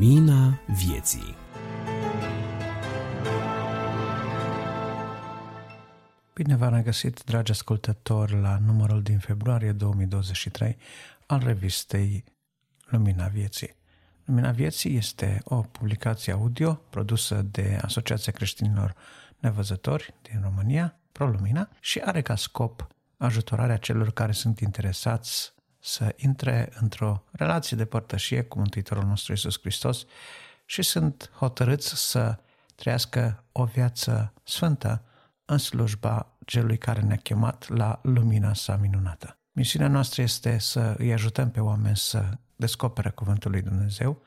Lumina vieții Bine v-am regăsit, dragi ascultători, la numărul din februarie 2023 al revistei Lumina Vieții. Lumina Vieții este o publicație audio produsă de Asociația Creștinilor Nevăzători din România, ProLumina, și are ca scop ajutorarea celor care sunt interesați să intre într-o relație de părtășie cu Mântuitorul nostru Isus Hristos și sunt hotărâți să trăiască o viață sfântă în slujba celui care ne-a chemat la lumina sa minunată. Misiunea noastră este să îi ajutăm pe oameni să descopere Cuvântul lui Dumnezeu,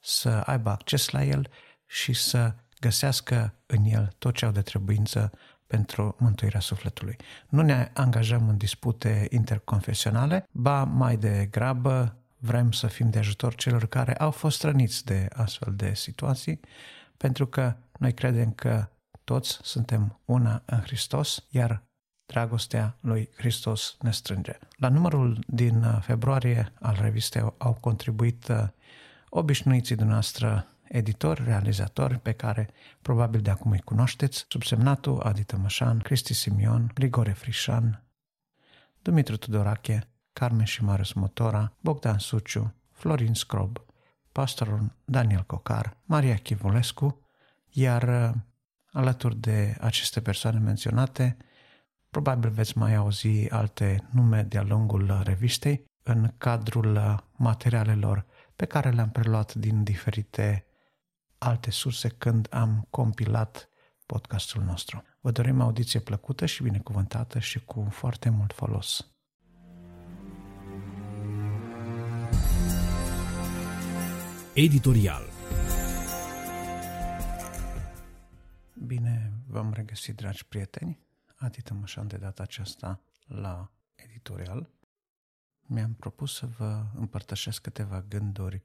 să aibă acces la el și să găsească în el tot ce au de trebuință pentru mântuirea sufletului. Nu ne angajăm în dispute interconfesionale, ba mai degrabă vrem să fim de ajutor celor care au fost răniți de astfel de situații, pentru că noi credem că toți suntem una în Hristos, iar dragostea lui Hristos ne strânge. La numărul din februarie al revistei au contribuit uh, obișnuiții dumneavoastră editori, realizatori pe care probabil de acum îi cunoașteți, subsemnatul Adi Tămășan, Cristi Simion, Grigore Frișan, Dumitru Tudorache, Carmen și Marius Motora, Bogdan Suciu, Florin Scrob, pastorul Daniel Cocar, Maria Chivulescu, iar alături de aceste persoane menționate, probabil veți mai auzi alte nume de-a lungul revistei în cadrul materialelor pe care le-am preluat din diferite alte surse când am compilat podcastul nostru. Vă dorim audiție plăcută și binecuvântată și cu foarte mult folos. Editorial Bine v-am regăsit, dragi prieteni. Adi Tămășan de data aceasta la editorial. Mi-am propus să vă împărtășesc câteva gânduri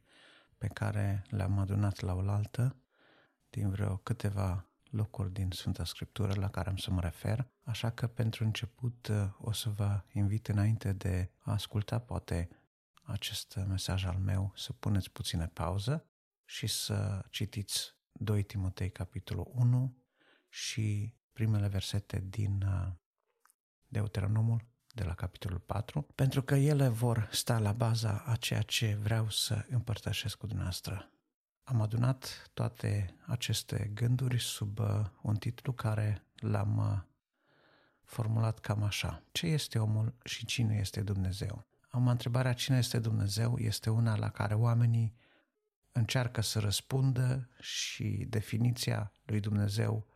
pe care le-am adunat la oaltă din vreo câteva locuri din Sfânta Scriptură la care am să mă refer, așa că pentru început o să vă invit înainte de a asculta poate acest mesaj al meu să puneți puțină pauză și să citiți 2 Timotei capitolul 1 și primele versete din uh, Deuteronomul de la capitolul 4, pentru că ele vor sta la baza a ceea ce vreau să împărtășesc cu dumneavoastră. Am adunat toate aceste gânduri sub uh, un titlu care l-am uh, formulat cam așa. Ce este omul și cine este Dumnezeu? Am întrebarea cine este Dumnezeu este una la care oamenii încearcă să răspundă și definiția lui Dumnezeu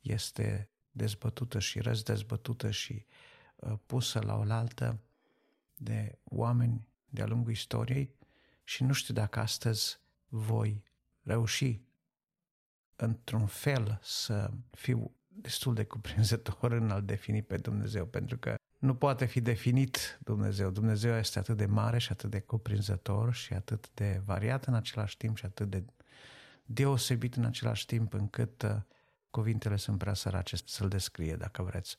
este dezbătută și răzdezbătută și Uh, pusă la oaltă de oameni de-a lungul istoriei și nu știu dacă astăzi voi reuși într-un fel să fiu destul de cuprinzător în a-L defini pe Dumnezeu, pentru că nu poate fi definit Dumnezeu. Dumnezeu este atât de mare și atât de cuprinzător și atât de variat în același timp și atât de deosebit în același timp încât uh, cuvintele sunt prea sărace să-L descrie, dacă vreți.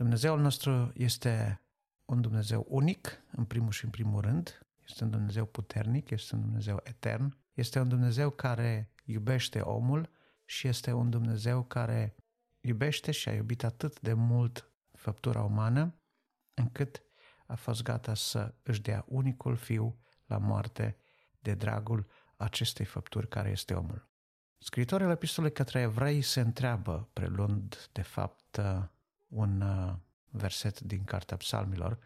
Dumnezeul nostru este un Dumnezeu unic, în primul și în primul rând, este un Dumnezeu puternic, este un Dumnezeu etern, este un Dumnezeu care iubește omul și este un Dumnezeu care iubește și a iubit atât de mult făptura umană, încât a fost gata să își dea unicul fiu la moarte de dragul acestei făpturi care este omul. Scritorul epistolei către evrei se întreabă, preluând de fapt un uh, verset din Cartea Psalmilor,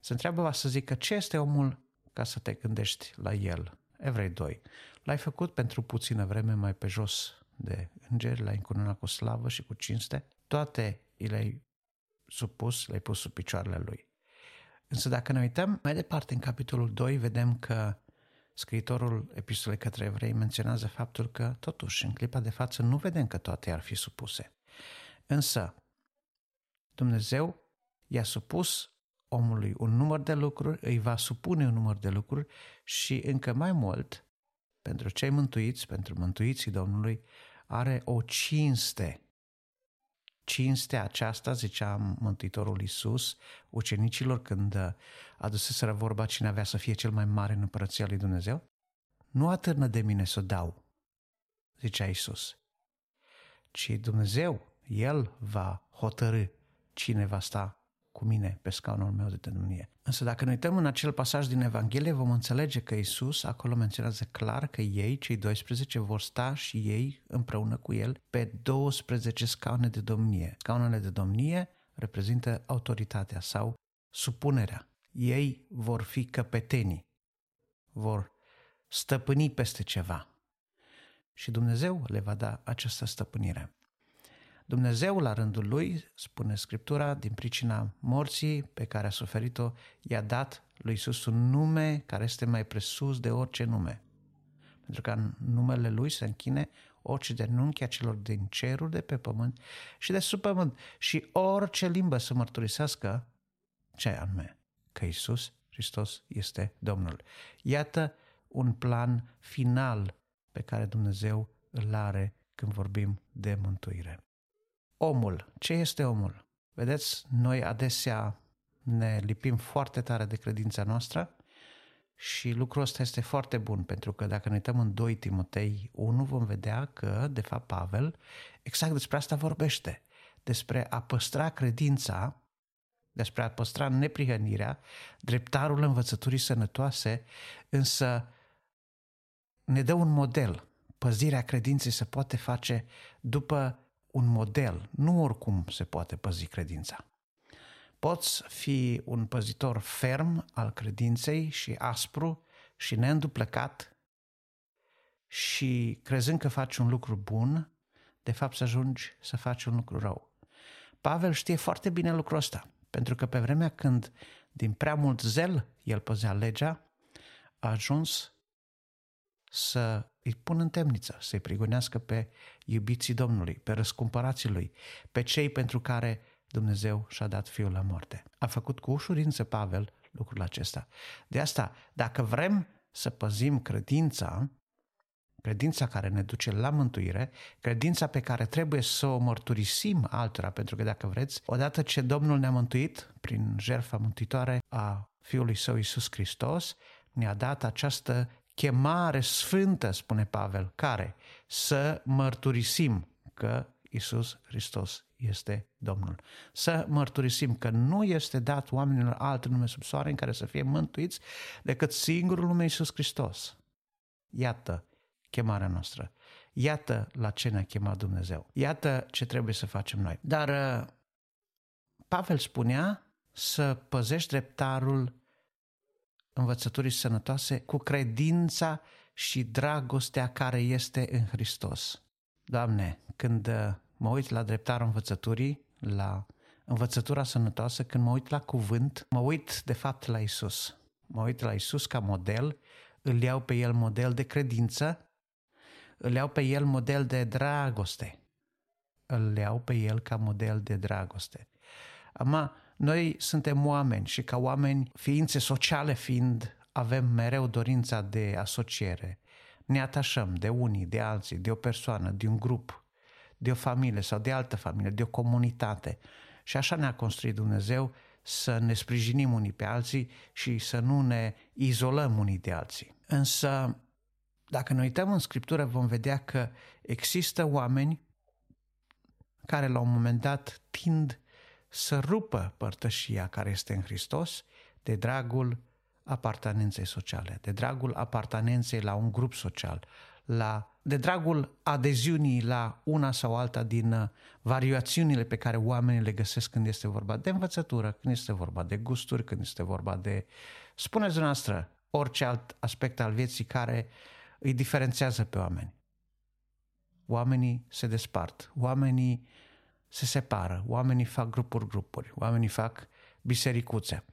se întreabă, să zică, ce este omul ca să te gândești la el? Evrei 2. L-ai făcut pentru puțină vreme mai pe jos de îngeri, l-ai încununat cu slavă și cu cinste, toate le-ai supus, le-ai pus sub picioarele lui. Însă dacă ne uităm mai departe în capitolul 2, vedem că scriitorul epistolei către evrei menționează faptul că, totuși, în clipa de față nu vedem că toate ar fi supuse. Însă, Dumnezeu i-a supus omului un număr de lucruri, îi va supune un număr de lucruri și încă mai mult, pentru cei mântuiți, pentru mântuiții Domnului, are o cinste. Cinstea aceasta, zicea Mântuitorul Iisus, ucenicilor când aduseseră vorba cine avea să fie cel mai mare în împărăția lui Dumnezeu, nu atârnă de mine să o dau, zicea Isus, ci Dumnezeu, El va hotărâ cine va sta cu mine pe scaunul meu de domnie. Însă dacă ne uităm în acel pasaj din Evanghelie, vom înțelege că Isus acolo menționează clar că ei, cei 12, vor sta și ei împreună cu el pe 12 scaune de domnie. Scaunele de domnie reprezintă autoritatea sau supunerea. Ei vor fi căpetenii, vor stăpâni peste ceva. Și Dumnezeu le va da această stăpânire. Dumnezeu, la rândul lui, spune Scriptura, din pricina morții pe care a suferit-o, i-a dat lui Isus un nume care este mai presus de orice nume. Pentru că în numele lui se închine orice de nunchi a celor din cerul, de pe pământ și de sub pământ și orice limbă să mărturisească ce anume, că Isus Hristos este Domnul. Iată un plan final pe care Dumnezeu îl are când vorbim de mântuire. Omul. Ce este omul? Vedeți, noi adesea ne lipim foarte tare de credința noastră și lucrul ăsta este foarte bun, pentru că dacă ne uităm în 2 Timotei 1, vom vedea că, de fapt, Pavel exact despre asta vorbește, despre a păstra credința, despre a păstra neprihănirea, dreptarul învățăturii sănătoase, însă ne dă un model. Păzirea credinței se poate face după un model. Nu oricum se poate păzi credința. Poți fi un păzitor ferm al credinței și aspru și neînduplecat și crezând că faci un lucru bun, de fapt să ajungi să faci un lucru rău. Pavel știe foarte bine lucrul ăsta, pentru că pe vremea când din prea mult zel el păzea legea, a ajuns să îi pună în temniță, să-i prigonească pe iubiții Domnului, pe răscumpărații lui, pe cei pentru care Dumnezeu și-a dat Fiul la moarte. A făcut cu ușurință Pavel lucrul acesta. De asta, dacă vrem să păzim credința, credința care ne duce la mântuire, credința pe care trebuie să o mărturisim altora, pentru că dacă vreți, odată ce Domnul ne-a mântuit prin jertfa mântuitoare a Fiului Său Iisus Hristos, ne-a dat această chemare sfântă, spune Pavel, care să mărturisim că Isus Hristos este Domnul. Să mărturisim că nu este dat oamenilor alt nume sub soare în care să fie mântuiți decât singurul nume Isus Hristos. Iată chemarea noastră. Iată la ce ne-a chemat Dumnezeu. Iată ce trebuie să facem noi. Dar uh, Pavel spunea să păzești dreptarul învățăturii sănătoase cu credința și dragostea care este în Hristos. Doamne, când uh, mă uit la dreptarul învățăturii, la învățătura sănătoasă, când mă uit la cuvânt, mă uit de fapt la Isus. Mă uit la Isus ca model, îl iau pe el model de credință, îl iau pe el model de dragoste. Îl iau pe el ca model de dragoste. Ama noi suntem oameni și ca oameni, ființe sociale fiind, avem mereu dorința de asociere. Ne atașăm de unii, de alții, de o persoană, de un grup, de o familie sau de altă familie, de o comunitate. Și așa ne-a construit Dumnezeu să ne sprijinim unii pe alții și să nu ne izolăm unii de alții. Însă, dacă ne uităm în Scriptură, vom vedea că există oameni care la un moment dat tind să rupă părtășia care este în Hristos de dragul apartenenței sociale, de dragul apartenenței la un grup social, la, de dragul adeziunii la una sau alta din uh, variațiunile pe care oamenii le găsesc când este vorba de învățătură, când este vorba de gusturi, când este vorba de, spuneți noastră, orice alt aspect al vieții care îi diferențiază pe oameni. Oamenii se despart, oamenii se separă, oamenii fac grupuri-grupuri, oamenii fac bisericuțe,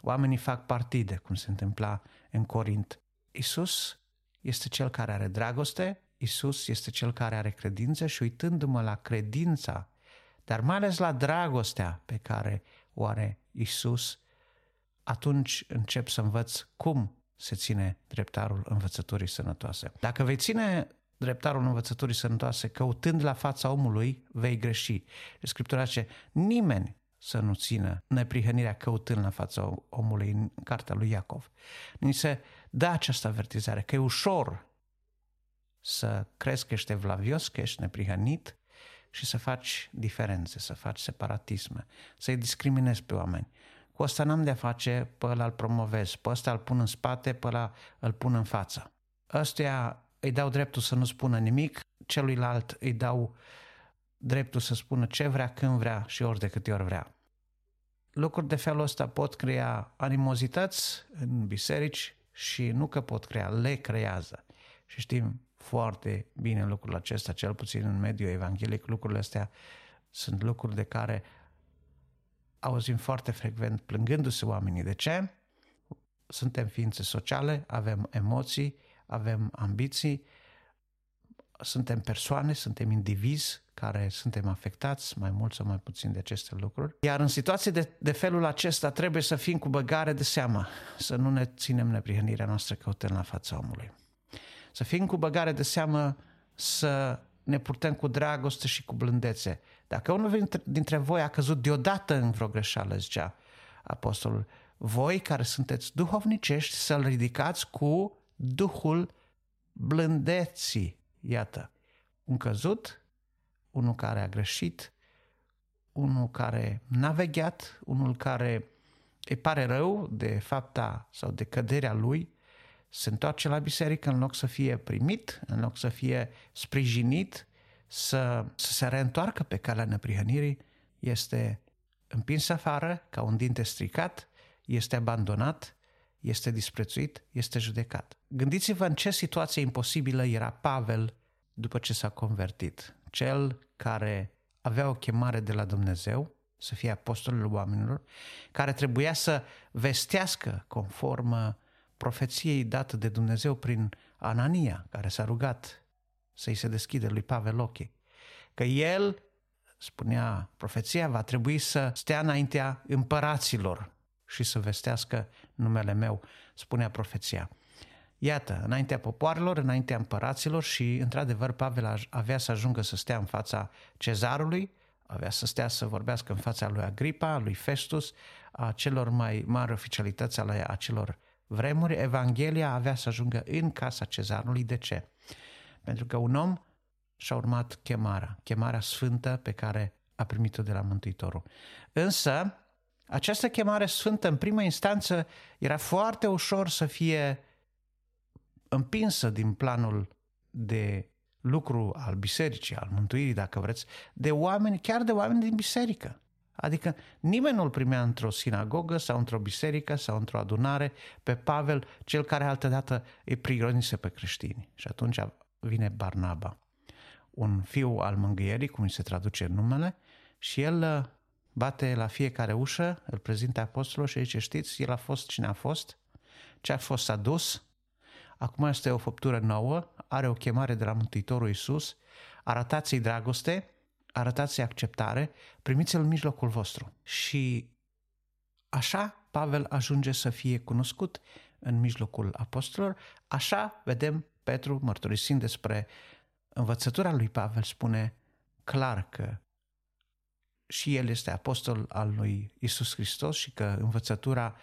oamenii fac partide, cum se întâmpla în Corint. Isus este cel care are dragoste, Isus este cel care are credință și uitându-mă la credința, dar mai ales la dragostea pe care o are Isus, atunci încep să învăț cum se ține dreptarul învățăturii sănătoase. Dacă vei ține dreptarul învățăturii sănătoase, căutând la fața omului, vei greși. Scriptura zice, nimeni să nu țină neprihănirea căutând la fața omului în cartea lui Iacov. Ni se dă această avertizare că e ușor să crezi că ești evlavios, că ești neprihănit și să faci diferențe, să faci separatisme, să-i discriminezi pe oameni. Cu asta n-am de-a face, pe ăla îl promovez, pe ăsta îl pun în spate, pe ăla îl pun în față. Ăstuia îi dau dreptul să nu spună nimic, celuilalt îi dau dreptul să spună ce vrea, când vrea și ori de câte ori vrea. Lucruri de felul ăsta pot crea animozități în biserici și nu că pot crea, le creează. Și știm foarte bine lucrul acesta, cel puțin în mediul evanghelic, lucrurile astea sunt lucruri de care auzim foarte frecvent plângându-se oamenii. De ce? Suntem ființe sociale, avem emoții, avem ambiții, suntem persoane, suntem indivizi care suntem afectați mai mult sau mai puțin de aceste lucruri. Iar în situații de, de felul acesta trebuie să fim cu băgare de seamă, să nu ne ținem neprihănirea noastră căutând la fața omului. Să fim cu băgare de seamă să ne purtăm cu dragoste și cu blândețe. Dacă unul dintre, dintre voi a căzut deodată în vreo greșeală, zicea apostolul, voi care sunteți duhovnicești să-l ridicați cu Duhul blândeții. Iată, un căzut, unul care a greșit, unul care n-a vegheat, unul care îi pare rău de fapta sau de căderea lui, se întoarce la biserică în loc să fie primit, în loc să fie sprijinit, să, să se reîntoarcă pe calea neprihănirii, este împins afară ca un dinte stricat, este abandonat, este disprețuit, este judecat. Gândiți-vă în ce situație imposibilă era Pavel după ce s-a convertit. Cel care avea o chemare de la Dumnezeu, să fie apostolul oamenilor, care trebuia să vestească conform profeției dată de Dumnezeu prin Anania, care s-a rugat să-i se deschide lui Pavel ochii. Că el, spunea profeția, va trebui să stea înaintea împăraților și să vestească numele meu, spunea profeția. Iată, înaintea popoarelor, înaintea împăraților și, într-adevăr, Pavel avea să ajungă să stea în fața cezarului, avea să stea să vorbească în fața lui Agripa, lui Festus, a celor mai mari oficialități ale acelor vremuri. Evanghelia avea să ajungă în casa cezarului. De ce? Pentru că un om și-a urmat chemarea, chemarea sfântă pe care a primit-o de la Mântuitorul. Însă, această chemare sfântă, în primă instanță, era foarte ușor să fie împinsă din planul de lucru al bisericii, al mântuirii, dacă vreți, de oameni, chiar de oameni din biserică. Adică nimeni nu-l primea într-o sinagogă sau într-o biserică sau într-o adunare pe Pavel, cel care altădată îi prigonise pe creștini. Și atunci vine Barnaba, un fiu al mângâierii, cum îi se traduce numele, și el uh, bate la fiecare ușă, îl prezintă apostolul și zice, știți, el a fost cine a fost, ce a fost adus, acum este o făptură nouă, are o chemare de la Mântuitorul Iisus, arătați-i dragoste, arătați-i acceptare, primiți-l în mijlocul vostru. Și așa Pavel ajunge să fie cunoscut în mijlocul apostolilor, așa vedem Petru mărturisind despre învățătura lui Pavel, spune clar că și el este apostol al lui Isus Hristos și că învățătura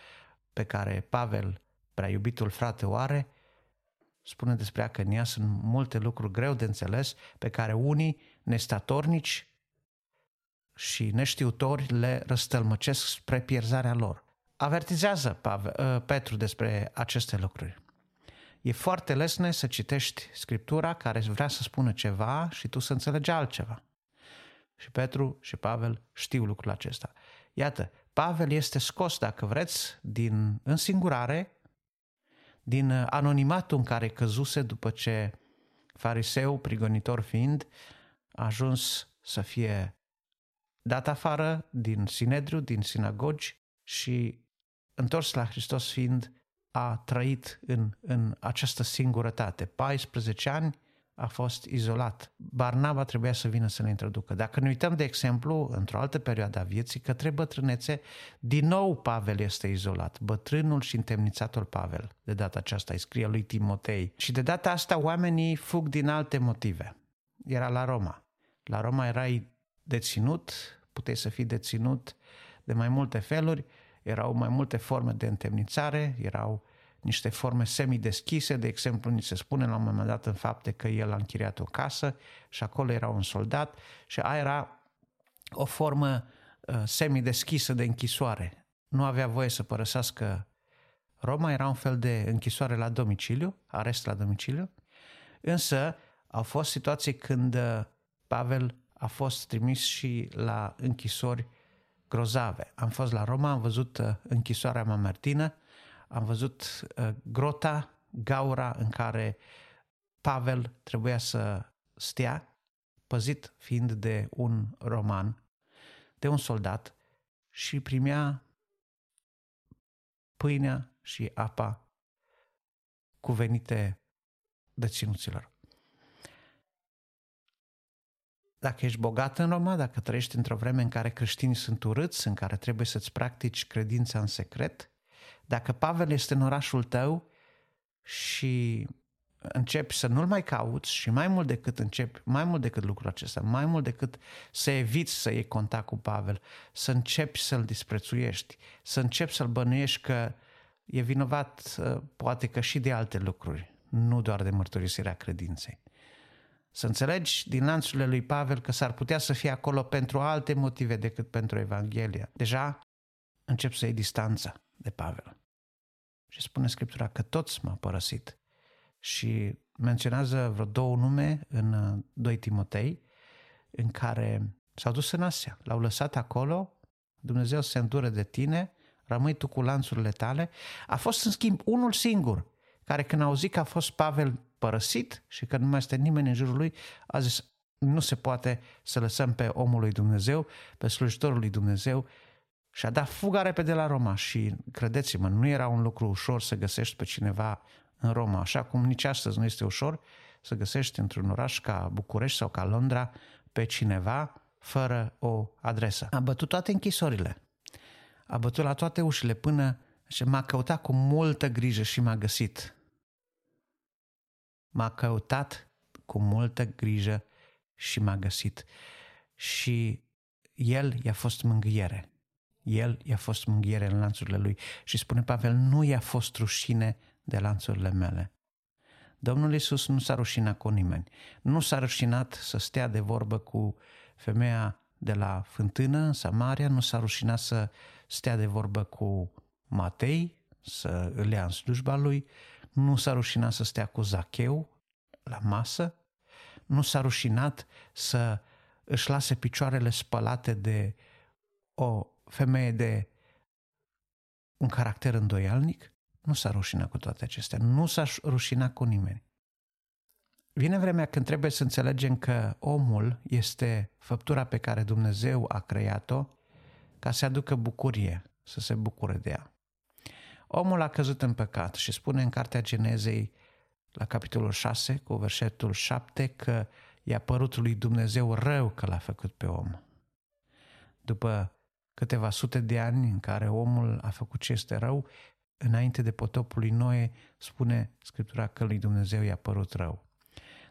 pe care Pavel, prea iubitul frate, o are, spune despre ea că în ea sunt multe lucruri greu de înțeles pe care unii nestatornici și neștiutori le răstălmăcesc spre pierzarea lor. Avertizează Pavel, ă, Petru despre aceste lucruri. E foarte lesne să citești Scriptura care vrea să spună ceva și tu să înțelegi altceva. Și Petru și Pavel știu lucrul acesta. Iată, Pavel este scos, dacă vreți, din însingurare, din anonimatul în care căzuse după ce fariseu, prigonitor fiind, a ajuns să fie dat afară din Sinedriu, din sinagogi și întors la Hristos fiind a trăit în, în această singurătate. 14 ani a fost izolat. Barnaba trebuia să vină să ne introducă. Dacă ne uităm, de exemplu, într-o altă perioadă a vieții, către bătrânețe, din nou Pavel este izolat. Bătrânul și întemnițatul Pavel. De data aceasta îi scrie lui Timotei. Și de data asta oamenii fug din alte motive. Era la Roma. La Roma erai deținut, puteai să fii deținut de mai multe feluri, erau mai multe forme de întemnițare, erau niște forme semideschise, de exemplu, ni se spune la un moment dat în fapte că el a închiriat o casă și acolo era un soldat și aia era o formă uh, semideschisă de închisoare. Nu avea voie să părăsească Roma, era un fel de închisoare la domiciliu, arest la domiciliu, însă au fost situații când uh, Pavel a fost trimis și la închisori grozave. Am fost la Roma, am văzut uh, închisoarea Mamertină, am văzut uh, grota, gaura în care Pavel trebuia să stea, păzit fiind de un roman, de un soldat și primea pâinea și apa cuvenite deținuților. Dacă ești bogat în Roma, dacă trăiești într-o vreme în care creștinii sunt urâți, în care trebuie să-ți practici credința în secret, dacă Pavel este în orașul tău și începi să nu-l mai cauți și mai mult decât începi, mai mult decât lucrul acesta, mai mult decât să eviți să iei contact cu Pavel, să începi să-l disprețuiești, să începi să-l bănuiești că e vinovat uh, poate că și de alte lucruri, nu doar de mărturisirea credinței. Să înțelegi din lanțurile lui Pavel că s-ar putea să fie acolo pentru alte motive decât pentru Evanghelia. Deja încep să iei distanța de Pavel. Și spune Scriptura că toți m-au părăsit. Și menționează vreo două nume în 2 uh, Timotei, în care s-au dus în Asia. L-au lăsat acolo, Dumnezeu se îndură de tine, rămâi tu cu lanțurile tale. A fost, în schimb, unul singur care când a auzit că a fost Pavel părăsit și că nu mai este nimeni în jurul lui, a zis, nu se poate să lăsăm pe omul lui Dumnezeu, pe slujitorul lui Dumnezeu și a dat fuga repede la Roma și credeți-mă, nu era un lucru ușor să găsești pe cineva în Roma, așa cum nici astăzi nu este ușor să găsești într-un oraș ca București sau ca Londra pe cineva fără o adresă. A bătut toate închisorile, a bătut la toate ușile până și m-a căutat cu multă grijă și m-a găsit. M-a căutat cu multă grijă și m-a găsit. Și el i-a fost mângâiere. El i-a fost mânghiere în lanțurile lui și spune Pavel, nu i-a fost rușine de lanțurile mele. Domnul Iisus nu s-a rușinat cu nimeni. Nu s-a rușinat să stea de vorbă cu femeia de la fântână în Samaria, nu s-a rușinat să stea de vorbă cu Matei, să îl ia în slujba lui, nu s-a rușinat să stea cu Zacheu la masă, nu s-a rușinat să își lase picioarele spălate de o femeie de un caracter îndoialnic, nu s-a rușinat cu toate acestea, nu s-a rușinat cu nimeni. Vine vremea când trebuie să înțelegem că omul este făptura pe care Dumnezeu a creat-o ca să aducă bucurie, să se bucure de ea. Omul a căzut în păcat și spune în Cartea Genezei, la capitolul 6, cu versetul 7, că i-a părut lui Dumnezeu rău că l-a făcut pe om. După câteva sute de ani în care omul a făcut ce este rău, înainte de potopul lui Noe, spune Scriptura că lui Dumnezeu i-a părut rău.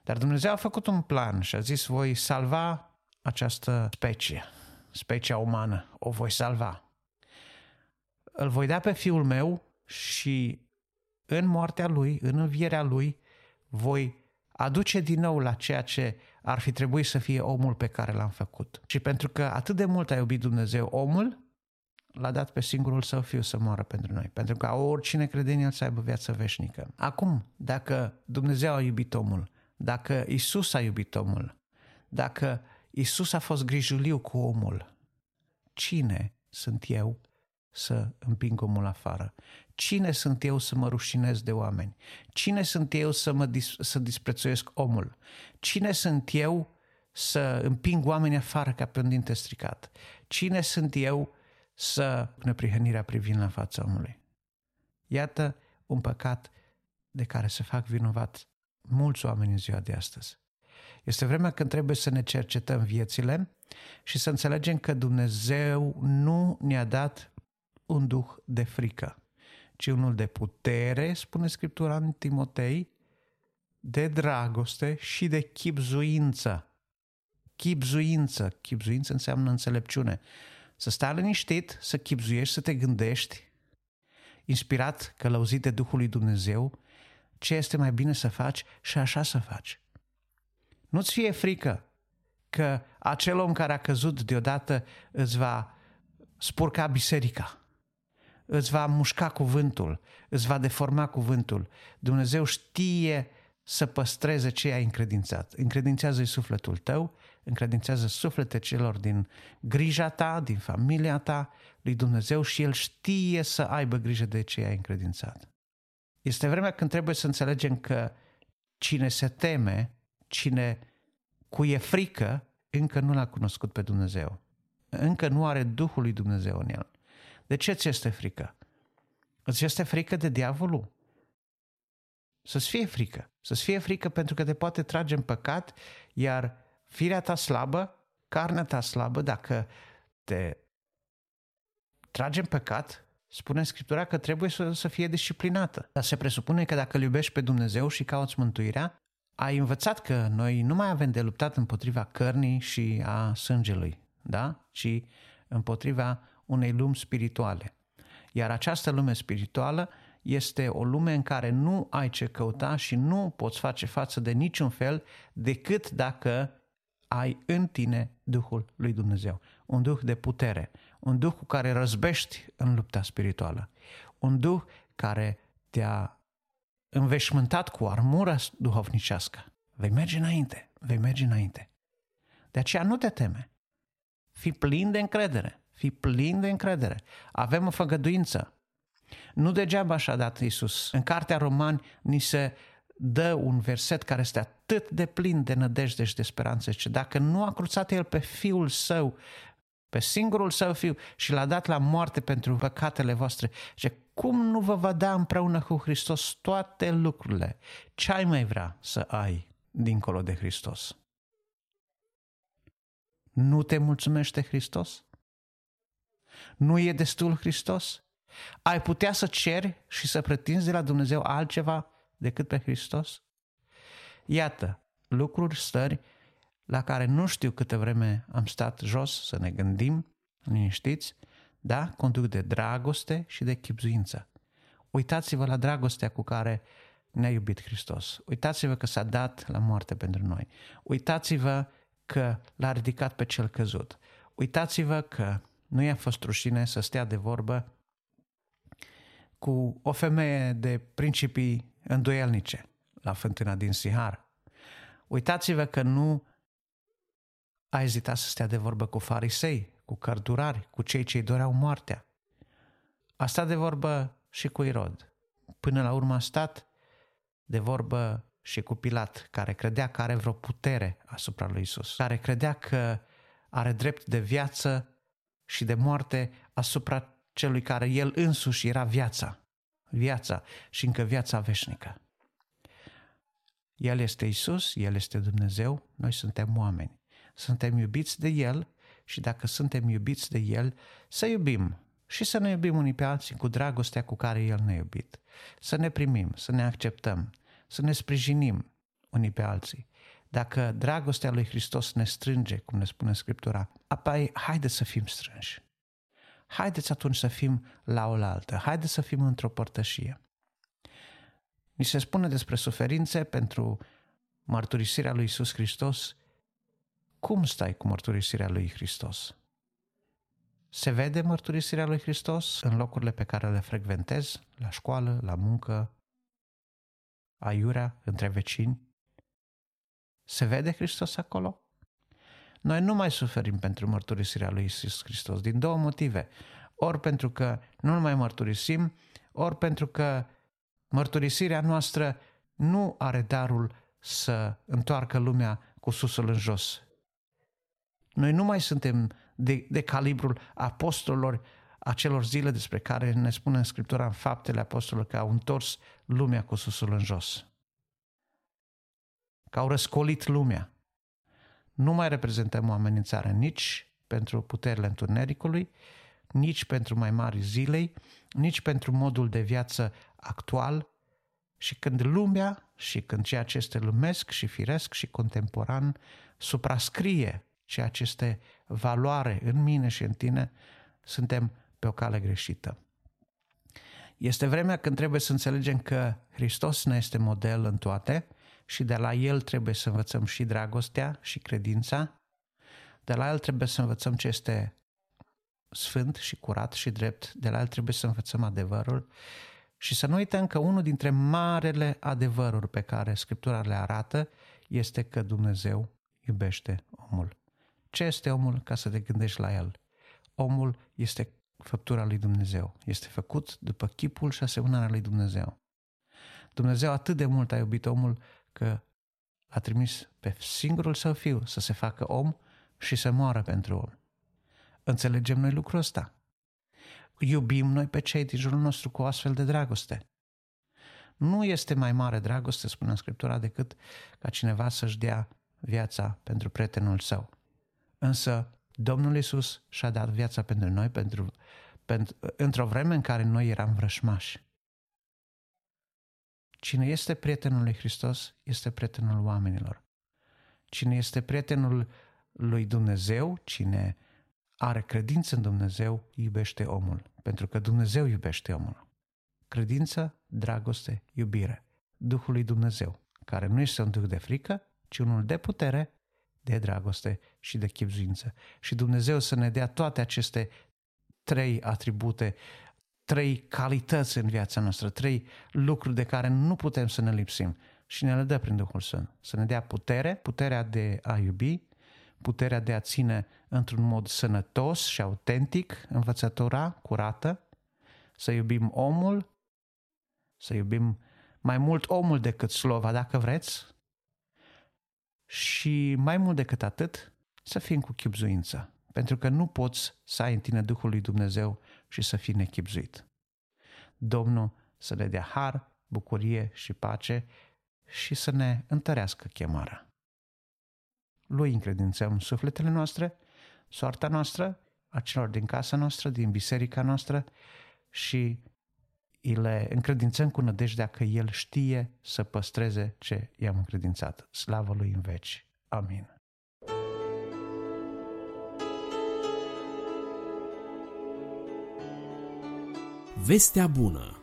Dar Dumnezeu a făcut un plan și a zis, voi salva această specie, specia umană, o voi salva. Îl voi da pe fiul meu și în moartea lui, în învierea lui, voi aduce din nou la ceea ce ar fi trebuit să fie omul pe care l-am făcut. Și pentru că atât de mult a iubit Dumnezeu omul, l-a dat pe singurul său fiu să moară pentru noi, pentru ca oricine crede în el să aibă viață veșnică. Acum, dacă Dumnezeu a iubit omul, dacă Isus a iubit omul, dacă Isus a fost grijuliu cu omul, cine sunt eu să împing omul afară? Cine sunt eu să mă rușinez de oameni? Cine sunt eu să, mă dis- să disprețuiesc omul? Cine sunt eu să împing oamenii afară ca pe un dinte stricat? Cine sunt eu să neprihănirea privind la fața omului? Iată un păcat de care se fac vinovat mulți oameni în ziua de astăzi. Este vremea când trebuie să ne cercetăm viețile și să înțelegem că Dumnezeu nu ne-a dat un duh de frică, ci unul de putere, spune Scriptura în Timotei, de dragoste și de chipzuință. Chipzuință. Chipzuință înseamnă înțelepciune. să stai liniștit, să chipzuiești, să te gândești, inspirat, călăuzit de Duhul lui Dumnezeu, ce este mai bine să faci și așa să faci. Nu-ți fie frică că acel om care a căzut deodată îți va spurca biserica, îți va mușca cuvântul, îți va deforma cuvântul. Dumnezeu știe să păstreze ce ai încredințat. Încredințează-i sufletul tău, încredințează suflete celor din grija ta, din familia ta, lui Dumnezeu și El știe să aibă grijă de ce ai încredințat. Este vremea când trebuie să înțelegem că cine se teme, cine cu e frică, încă nu l-a cunoscut pe Dumnezeu. Încă nu are Duhul lui Dumnezeu în el. De ce ți este frică? Îți este frică de diavolul? Să-ți fie frică. Să-ți fie frică pentru că te poate trage în păcat, iar firea ta slabă, carnea ta slabă, dacă te trage în păcat, spune Scriptura că trebuie să, să fie disciplinată. Dar se presupune că dacă îl iubești pe Dumnezeu și cauți mântuirea, ai învățat că noi nu mai avem de luptat împotriva cărnii și a sângelui, da? ci împotriva unei lumi spirituale. Iar această lume spirituală este o lume în care nu ai ce căuta și nu poți face față de niciun fel decât dacă ai în tine Duhul lui Dumnezeu. Un Duh de putere, un Duh cu care răzbești în lupta spirituală, un Duh care te-a înveșmântat cu armură duhovnicească. Vei merge înainte, vei merge înainte. De aceea nu te teme. Fii plin de încredere, fii plin de încredere. Avem o făgăduință. Nu degeaba așa dat Iisus. În cartea Romani ni se dă un verset care este atât de plin de nădejde și de speranță, ce dacă nu a cruțat El pe Fiul Său, pe singurul Său Fiu și l-a dat la moarte pentru păcatele voastre, ce cum nu vă va da împreună cu Hristos toate lucrurile? Ce ai mai vrea să ai dincolo de Hristos? Nu te mulțumește Hristos? Nu e destul Hristos? Ai putea să ceri și să pretinzi de la Dumnezeu altceva decât pe Hristos? Iată, lucruri, stări la care nu știu câte vreme am stat jos să ne gândim, liniștiți, da? Conduc de dragoste și de chipzuință. Uitați-vă la dragostea cu care ne-a iubit Hristos. Uitați-vă că s-a dat la moarte pentru noi. Uitați-vă că l-a ridicat pe cel căzut. Uitați-vă că nu i-a fost rușine să stea de vorbă cu o femeie de principii îndoielnice la fântâna din Sihar. Uitați-vă că nu a ezitat să stea de vorbă cu farisei, cu cărturari, cu cei ce îi doreau moartea. A stat de vorbă și cu Irod. Până la urmă a stat de vorbă și cu Pilat, care credea că are vreo putere asupra lui Isus, care credea că are drept de viață și de moarte asupra celui care el însuși era viața, viața și încă viața veșnică. El este Isus, El este Dumnezeu, noi suntem oameni. Suntem iubiți de El și dacă suntem iubiți de El, să iubim și să ne iubim unii pe alții cu dragostea cu care El ne-a iubit. Să ne primim, să ne acceptăm, să ne sprijinim unii pe alții. Dacă dragostea lui Hristos ne strânge, cum ne spune Scriptura, apoi haideți să fim strânși. Haideți atunci să fim la oaltă, haideți să fim într-o părtășie. Ni se spune despre suferințe pentru mărturisirea lui Isus Hristos. Cum stai cu mărturisirea lui Hristos? Se vede mărturisirea lui Hristos în locurile pe care le frecventezi, la școală, la muncă, aiurea, între vecini? Se vede Hristos acolo? Noi nu mai suferim pentru mărturisirea lui Isus Hristos din două motive. Ori pentru că nu mai mărturisim, ori pentru că mărturisirea noastră nu are darul să întoarcă lumea cu susul în jos. Noi nu mai suntem de, de calibrul apostolilor acelor zile despre care ne spune în Scriptura în faptele apostolilor că au întors lumea cu susul în jos. Că au răscolit lumea. Nu mai reprezentăm o amenințare nici pentru puterile întunericului, nici pentru mai mari zilei, nici pentru modul de viață actual și când lumea și când ceea ce este lumesc și firesc și contemporan suprascrie ceea ce este valoare în mine și în tine, suntem pe o cale greșită. Este vremea când trebuie să înțelegem că Hristos ne este model în toate și de la El trebuie să învățăm și dragostea și credința. De la El trebuie să învățăm ce este sfânt și curat și drept. De la El trebuie să învățăm adevărul și să nu uităm că unul dintre marele adevăruri pe care Scriptura le arată este că Dumnezeu iubește omul. Ce este omul ca să te gândești la el? Omul este făptura lui Dumnezeu. Este făcut după chipul și asemănarea lui Dumnezeu. Dumnezeu atât de mult a iubit omul că a trimis pe singurul său fiu să se facă om și să moară pentru om. Înțelegem noi lucrul ăsta. Iubim noi pe cei din jurul nostru cu o astfel de dragoste. Nu este mai mare dragoste, spune Scriptura, decât ca cineva să-și dea viața pentru prietenul său. Însă Domnul Isus și-a dat viața pentru noi pentru, pentru, într-o vreme în care noi eram vrășmași. Cine este prietenul lui Hristos este prietenul oamenilor. Cine este prietenul lui Dumnezeu, cine are credință în Dumnezeu, iubește omul, pentru că Dumnezeu iubește omul. Credință, dragoste, iubire. Duhul lui Dumnezeu, care nu este un duh de frică, ci unul de putere, de dragoste și de chipzuință. Și Dumnezeu să ne dea toate aceste trei atribute, trei calități în viața noastră, trei lucruri de care nu putem să ne lipsim și ne le dă prin Duhul Sfânt. Să ne dea putere, puterea de a iubi, puterea de a ține într-un mod sănătos și autentic învățătura curată, să iubim omul, să iubim mai mult omul decât slova, dacă vreți, și mai mult decât atât, să fim cu chipzuință, pentru că nu poți să ai în tine Duhul lui Dumnezeu și să fii nechipzuit. Domnul să le dea har, bucurie și pace și să ne întărească chemarea. Lui încredințăm sufletele noastre, soarta noastră, a celor din casa noastră, din biserica noastră și îi le încredințăm cu nădejdea că El știe să păstreze ce i-am încredințat. Slavă Lui în veci. Amin. Vestea bună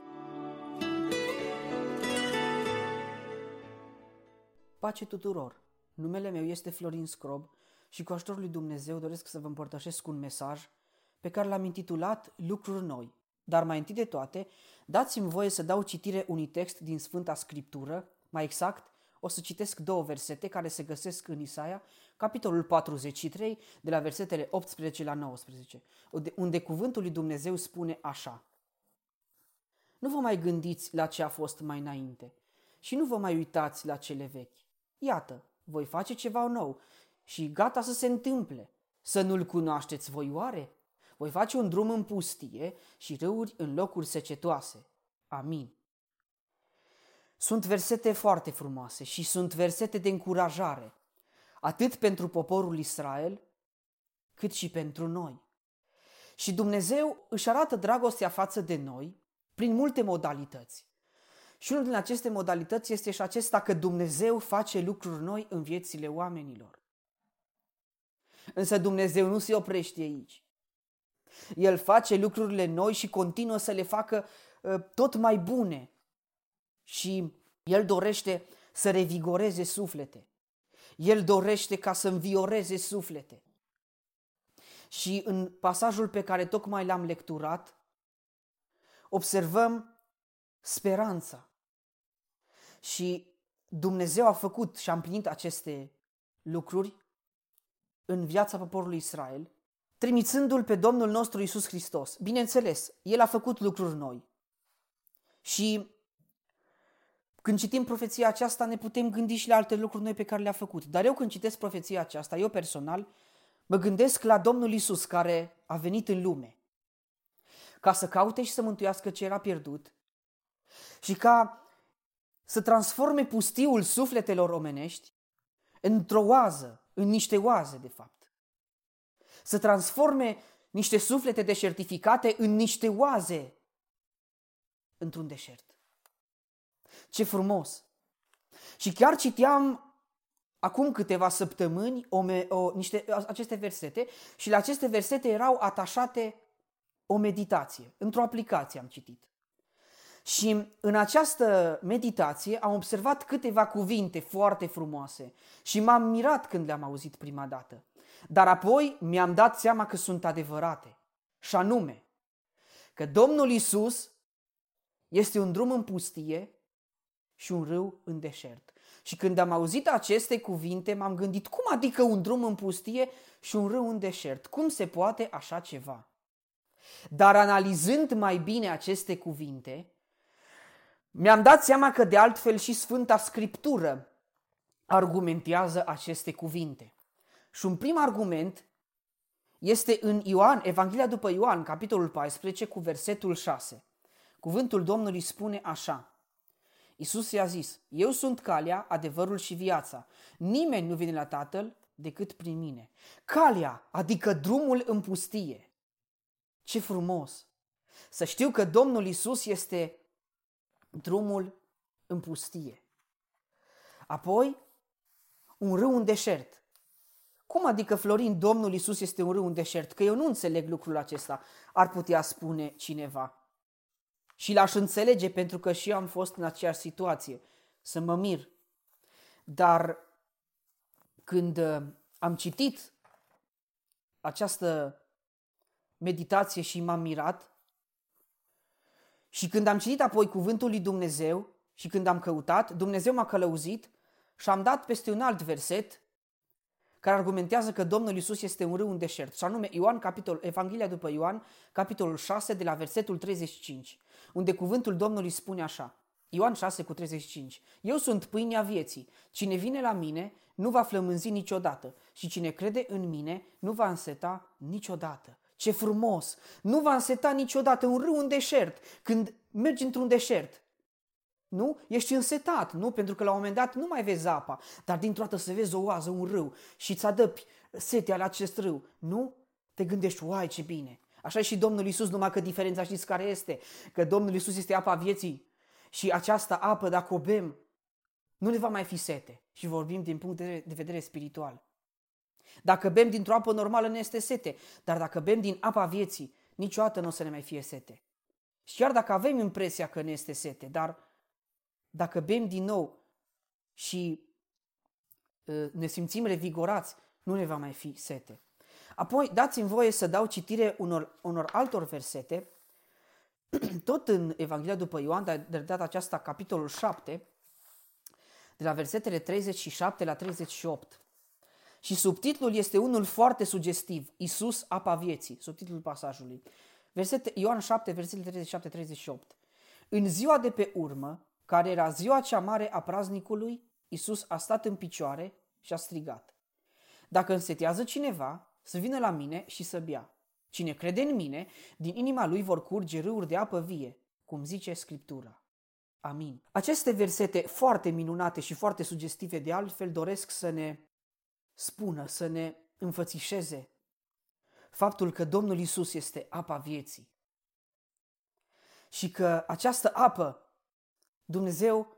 Pace tuturor! Numele meu este Florin Scrob și cu ajutorul lui Dumnezeu doresc să vă împărtășesc un mesaj pe care l-am intitulat Lucruri Noi. Dar mai întâi de toate, dați-mi voie să dau citire unui text din Sfânta Scriptură, mai exact, o să citesc două versete care se găsesc în Isaia, capitolul 43, de la versetele 18 la 19, unde cuvântul lui Dumnezeu spune așa. Nu vă mai gândiți la ce a fost mai înainte și nu vă mai uitați la cele vechi. Iată, voi face ceva nou și gata să se întâmple. Să nu-l cunoașteți voi oare? Voi face un drum în pustie și râuri în locuri secetoase. Amin. Sunt versete foarte frumoase și sunt versete de încurajare, atât pentru poporul Israel, cât și pentru noi. Și Dumnezeu își arată dragostea față de noi prin multe modalități. Și unul din aceste modalități este și acesta că Dumnezeu face lucruri noi în viețile oamenilor. Însă Dumnezeu nu se oprește aici. El face lucrurile noi și continuă să le facă uh, tot mai bune. Și El dorește să revigoreze suflete. El dorește ca să învioreze suflete. Și în pasajul pe care tocmai l-am lecturat, observăm speranța. Și Dumnezeu a făcut și a împlinit aceste lucruri în viața poporului Israel trimițându-L pe Domnul nostru Isus Hristos. Bineînțeles, El a făcut lucruri noi. Și când citim profeția aceasta, ne putem gândi și la alte lucruri noi pe care le-a făcut. Dar eu când citesc profeția aceasta, eu personal, mă gândesc la Domnul Isus care a venit în lume ca să caute și să mântuiască ce era pierdut și ca să transforme pustiul sufletelor omenești într-o oază, în niște oaze, de fapt să transforme niște suflete deșertificate în niște oaze într-un deșert. Ce frumos! Și chiar citeam acum câteva săptămâni o, o, niște, aceste versete și la aceste versete erau atașate o meditație. Într-o aplicație am citit. Și în această meditație am observat câteva cuvinte foarte frumoase și m-am mirat când le-am auzit prima dată. Dar apoi mi-am dat seama că sunt adevărate. Și anume, că Domnul Isus este un drum în pustie și un râu în deșert. Și când am auzit aceste cuvinte, m-am gândit, cum adică un drum în pustie și un râu în deșert? Cum se poate așa ceva? Dar analizând mai bine aceste cuvinte, mi-am dat seama că de altfel și Sfânta Scriptură argumentează aceste cuvinte. Și un prim argument este în Ioan, Evanghelia după Ioan, capitolul 14, cu versetul 6. Cuvântul Domnului spune așa. Isus i-a zis, eu sunt calea, adevărul și viața. Nimeni nu vine la Tatăl decât prin mine. Calea, adică drumul în pustie. Ce frumos! Să știu că Domnul Isus este drumul în pustie. Apoi, un râu în deșert. Cum adică, Florin, Domnul Isus este un râu în deșert? Că eu nu înțeleg lucrul acesta, ar putea spune cineva. Și l-aș înțelege pentru că și eu am fost în aceeași situație, să mă mir. Dar când uh, am citit această meditație și m-am mirat, și când am citit apoi cuvântul lui Dumnezeu și când am căutat, Dumnezeu m-a călăuzit și am dat peste un alt verset care argumentează că Domnul Isus este un râu în deșert. Și anume Ioan, capitol, Evanghelia după Ioan, capitolul 6, de la versetul 35, unde cuvântul Domnului spune așa. Ioan 6 cu 35. Eu sunt pâinea vieții. Cine vine la mine nu va flămânzi niciodată și cine crede în mine nu va înseta niciodată. Ce frumos! Nu va înseta niciodată un râu în deșert. Când mergi într-un deșert, nu? Ești însetat, nu? Pentru că la un moment dat nu mai vezi apa, dar dintr-o dată să vezi o oază, un râu și îți adăpi setea la acest râu, nu? Te gândești, uai, ce bine! Așa și Domnul Isus, numai că diferența știți care este? Că Domnul Isus este apa vieții și această apă, dacă o bem, nu ne va mai fi sete. Și vorbim din punct de vedere spiritual. Dacă bem dintr-o apă normală ne este sete, dar dacă bem din apa vieții, niciodată nu o să ne mai fie sete. Și chiar dacă avem impresia că ne este sete, dar dacă bem din nou și uh, ne simțim revigorați, nu ne va mai fi sete. Apoi dați-mi voie să dau citire unor, unor altor versete, tot în Evanghelia după Ioan, dar de data aceasta capitolul 7, de la versetele 37 la 38. Și subtitlul este unul foarte sugestiv, Isus, apa vieții, subtitlul pasajului. Versete, Ioan 7, versetele 37-38. În ziua de pe urmă, care era ziua cea mare a praznicului, Isus a stat în picioare și a strigat. Dacă însetează cineva, să vină la mine și să bea. Cine crede în mine, din inima lui vor curge râuri de apă vie, cum zice Scriptura. Amin. Aceste versete foarte minunate și foarte sugestive de altfel doresc să ne spună, să ne înfățișeze faptul că Domnul Isus este apa vieții. Și că această apă Dumnezeu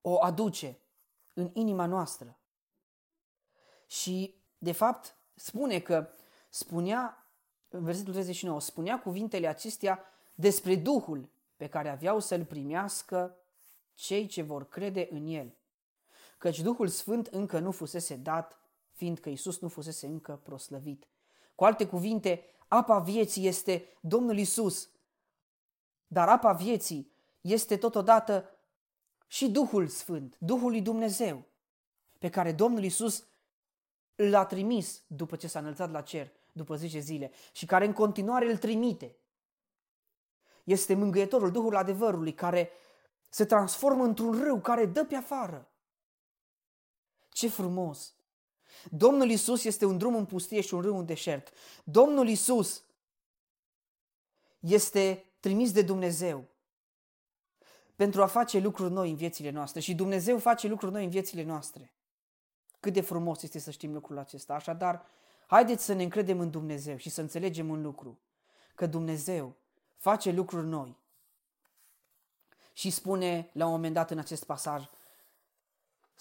o aduce în inima noastră. Și, de fapt, spune că spunea, în versetul 39, spunea cuvintele acestea despre Duhul pe care aveau să-l primească cei ce vor crede în el. Căci Duhul Sfânt încă nu fusese dat, fiindcă Isus nu fusese încă proslăvit. Cu alte cuvinte, apa vieții este Domnul Isus, dar apa vieții este totodată și Duhul Sfânt, Duhul lui Dumnezeu, pe care Domnul Isus l-a trimis după ce s-a înălțat la cer, după 10 zile, și care în continuare îl trimite. Este mângâietorul, Duhul adevărului, care se transformă într-un râu care dă pe afară. Ce frumos! Domnul Isus este un drum în pustie și un râu în deșert. Domnul Isus este trimis de Dumnezeu pentru a face lucruri noi în viețile noastre și Dumnezeu face lucruri noi în viețile noastre. Cât de frumos este să știm lucrul acesta. Așadar, haideți să ne încredem în Dumnezeu și să înțelegem un lucru, că Dumnezeu face lucruri noi. Și spune la un moment dat în acest pasaj,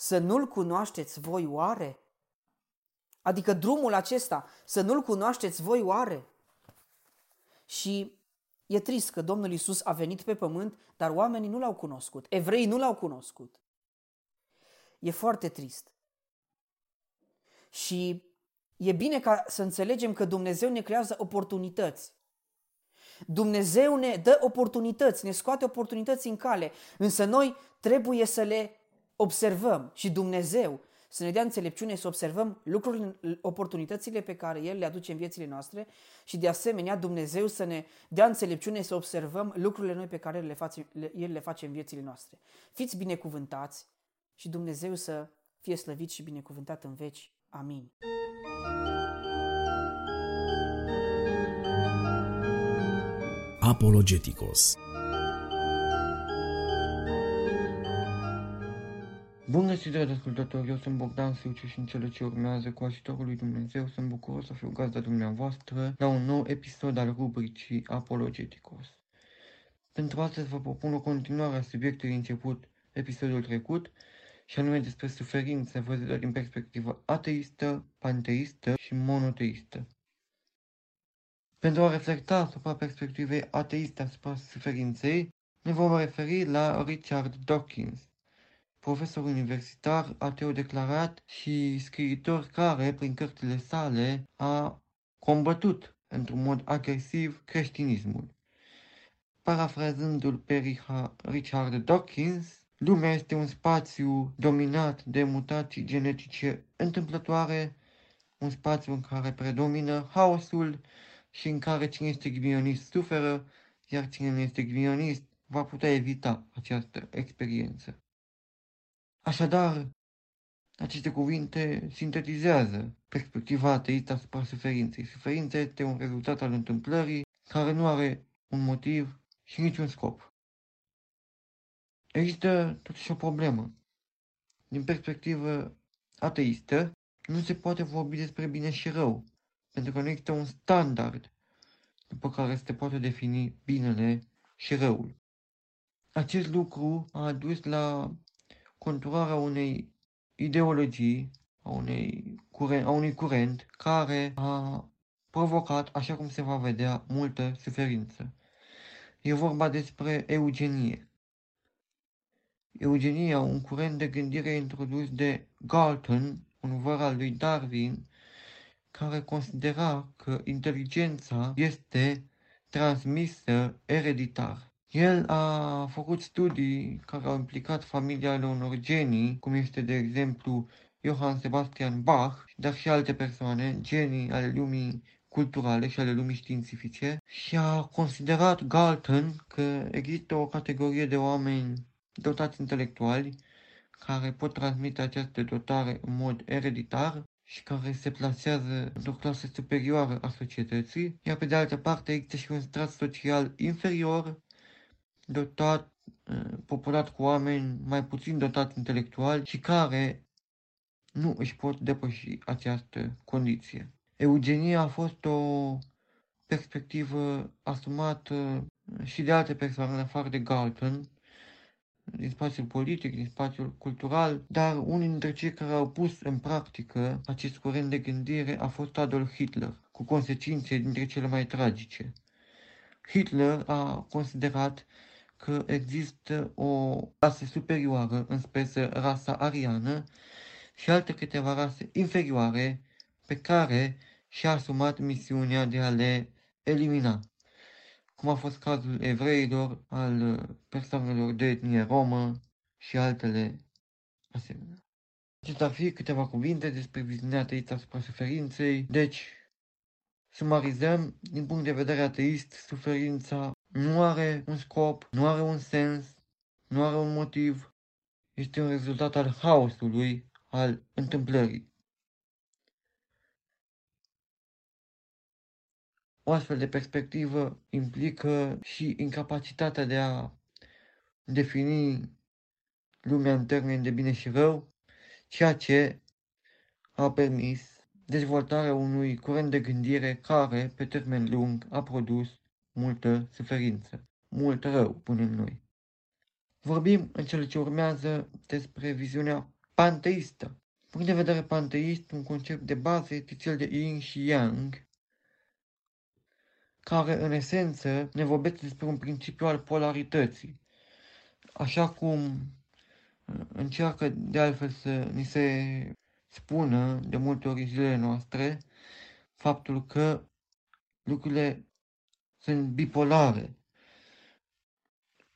să nu-L cunoașteți voi oare? Adică drumul acesta, să nu-L cunoașteți voi oare? Și e trist că Domnul Isus a venit pe pământ, dar oamenii nu l-au cunoscut, evreii nu l-au cunoscut. E foarte trist. Și e bine ca să înțelegem că Dumnezeu ne creează oportunități. Dumnezeu ne dă oportunități, ne scoate oportunități în cale, însă noi trebuie să le observăm și Dumnezeu să ne dea înțelepciune să observăm lucrurile, oportunitățile pe care El le aduce în viețile noastre și de asemenea Dumnezeu să ne dea înțelepciune să observăm lucrurile noi pe care le face, El le face în viețile noastre. Fiți binecuvântați și Dumnezeu să fie slăvit și binecuvântat în veci. Amin. Apologeticos Bun găsit, dragi ascultători, eu sunt Bogdan Silciu și în cele ce urmează, cu ajutorul lui Dumnezeu, sunt bucuros să fiu gazda dumneavoastră la un nou episod al rubricii Apologeticos. Pentru astăzi vă propun o continuare a subiectului început episodul trecut, și anume despre suferință văzută din perspectivă ateistă, panteistă și monoteistă. Pentru a reflecta asupra perspectivei ateiste asupra suferinței, ne vom referi la Richard Dawkins, profesor universitar, ateu declarat și scriitor care, prin cărțile sale, a combătut într-un mod agresiv creștinismul. Parafrazându-l pe Richard Dawkins, lumea este un spațiu dominat de mutații genetice întâmplătoare, un spațiu în care predomină haosul și în care cine este ghinionist suferă, iar cine nu este ghinionist va putea evita această experiență. Așadar, aceste cuvinte sintetizează perspectiva ateistă asupra suferinței. Suferința este un rezultat al întâmplării care nu are un motiv și niciun scop. Există totuși o problemă. Din perspectivă ateistă, nu se poate vorbi despre bine și rău, pentru că nu există un standard după care se poate defini binele și răul. Acest lucru a adus la conturarea unei ideologii, a, unei curent, a unui curent care a provocat, așa cum se va vedea, multă suferință. E vorba despre eugenie. Eugenia, un curent de gândire introdus de Galton, un văr al lui Darwin, care considera că inteligența este transmisă ereditar. El a făcut studii care au implicat familia ale unor genii, cum este de exemplu Johann Sebastian Bach, dar și alte persoane, genii ale lumii culturale și ale lumii științifice. Și a considerat Galton că există o categorie de oameni dotați intelectuali care pot transmite această dotare în mod ereditar și care se plasează într-o clasă superioară a societății, iar pe de altă parte există și un strat social inferior dotat, uh, populat cu oameni mai puțin dotați intelectual și care nu își pot depăși această condiție. Eugenia a fost o perspectivă asumată și de alte persoane în afară de Galton, din spațiul politic, din spațiul cultural, dar unii dintre cei care au pus în practică acest curent de gândire a fost Adolf Hitler, cu consecințe dintre cele mai tragice. Hitler a considerat că există o rasă superioară, în speță rasa ariană, și alte câteva rase inferioare pe care și-a asumat misiunea de a le elimina, cum a fost cazul evreilor, al persoanelor de etnie romă și altele asemenea. Acestea ar fi câteva cuvinte despre viziunea ateistă asupra suferinței. Deci, sumarizăm, din punct de vedere ateist, suferința nu are un scop, nu are un sens, nu are un motiv, este un rezultat al haosului, al întâmplării. O astfel de perspectivă implică și incapacitatea de a defini lumea în termeni de bine și rău, ceea ce a permis dezvoltarea unui curent de gândire care, pe termen lung, a produs multă suferință, mult rău, punem noi. Vorbim în cele ce urmează despre viziunea panteistă. Punct de vedere panteist, un concept de bază este cel de yin și yang, care în esență ne vorbește despre un principiu al polarității. Așa cum uh, încearcă de altfel să ni se spună de multe ori zilele noastre faptul că lucrurile sunt bipolare.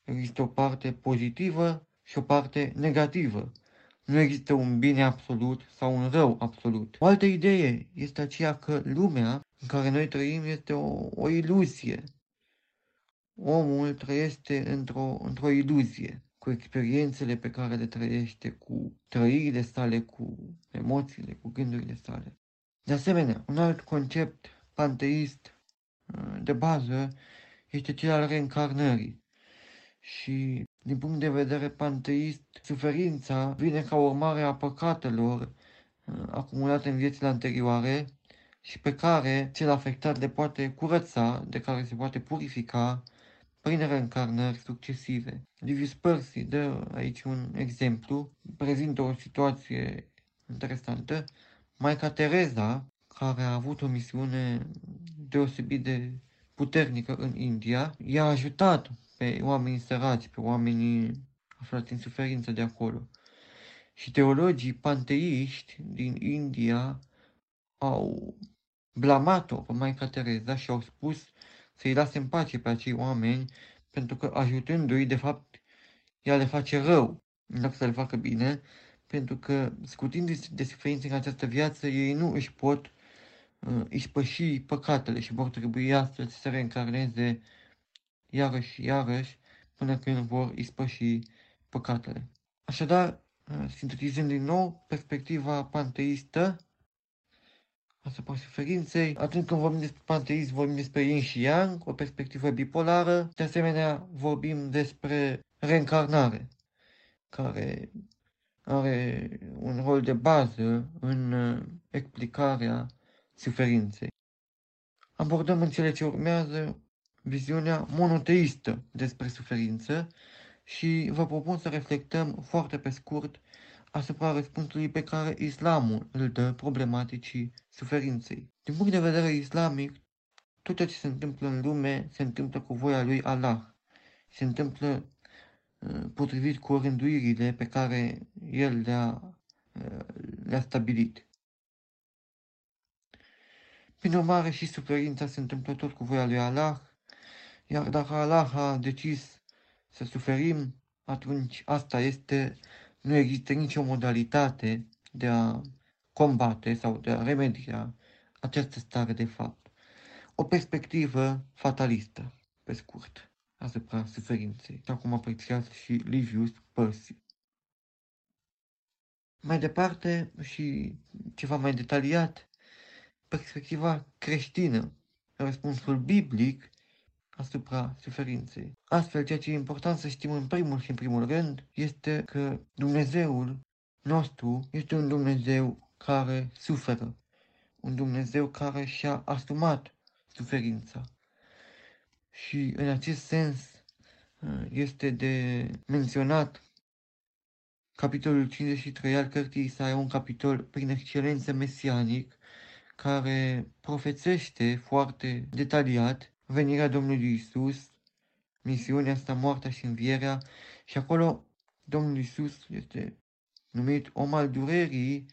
Există o parte pozitivă și o parte negativă. Nu există un bine absolut sau un rău absolut. O altă idee este aceea că lumea în care noi trăim este o, o iluzie. Omul trăiește într-o, într-o iluzie, cu experiențele pe care le trăiește, cu trăirile sale, cu emoțiile, cu gândurile sale. De asemenea, un alt concept panteist uh, de bază este cel al reîncarnării. Și din punct de vedere panteist, suferința vine ca urmare a păcatelor uh, acumulate în viețile anterioare și pe care cel afectat le poate curăța, de care se poate purifica prin reîncarnări succesive. Livius Percy dă aici un exemplu, prezintă o situație interesantă. Maica Teresa, care a avut o misiune deosebit de puternică în India, i-a ajutat pe oamenii săraci, pe oamenii aflați în suferință de acolo. Și teologii panteiști din India au blamat-o pe Maica Tereza și au spus să-i lase în pace pe acei oameni, pentru că ajutându-i, de fapt, ea le face rău, în loc să le facă bine, pentru că, scutindu-se de suferințe în această viață, ei nu își pot uh, ispăși păcatele și vor trebui astfel să se reîncarneze iarăși și iarăși până când vor ispăși păcatele. Așadar, uh, sintetizând din nou perspectiva panteistă asupra suferinței, atunci când vorbim despre panteism, vorbim despre yin și yang, o perspectivă bipolară, de asemenea vorbim despre reîncarnare, care are un rol de bază în uh, explicarea suferinței. Abordăm în cele ce urmează viziunea monoteistă despre suferință și vă propun să reflectăm foarte pe scurt asupra răspunsului pe care islamul îl dă problematicii suferinței. Din punct de vedere islamic, tot ce se întâmplă în lume se întâmplă cu voia lui Allah. Se întâmplă uh, potrivit cu rânduirile pe care el le-a, uh, le-a stabilit. Prin urmare, și suferința se întâmplă tot cu voia lui Allah, iar dacă Allah a decis să suferim, atunci asta este, nu există nicio modalitate de a combate sau de a remedia această stare de fapt. O perspectivă fatalistă, pe scurt, asupra suferinței, așa cum apreciat și Livius Percy. Mai departe și ceva mai detaliat, perspectiva creștină, răspunsul biblic asupra suferinței. Astfel, ceea ce e important să știm în primul și în primul rând este că Dumnezeul nostru este un Dumnezeu care suferă, un Dumnezeu care și-a asumat suferința. Și în acest sens este de menționat capitolul 53 al cărții Isaia, un capitol prin excelență mesianic, care profețește foarte detaliat venirea Domnului Isus, misiunea asta, moartea și învierea și acolo Domnul Isus este numit om al durerii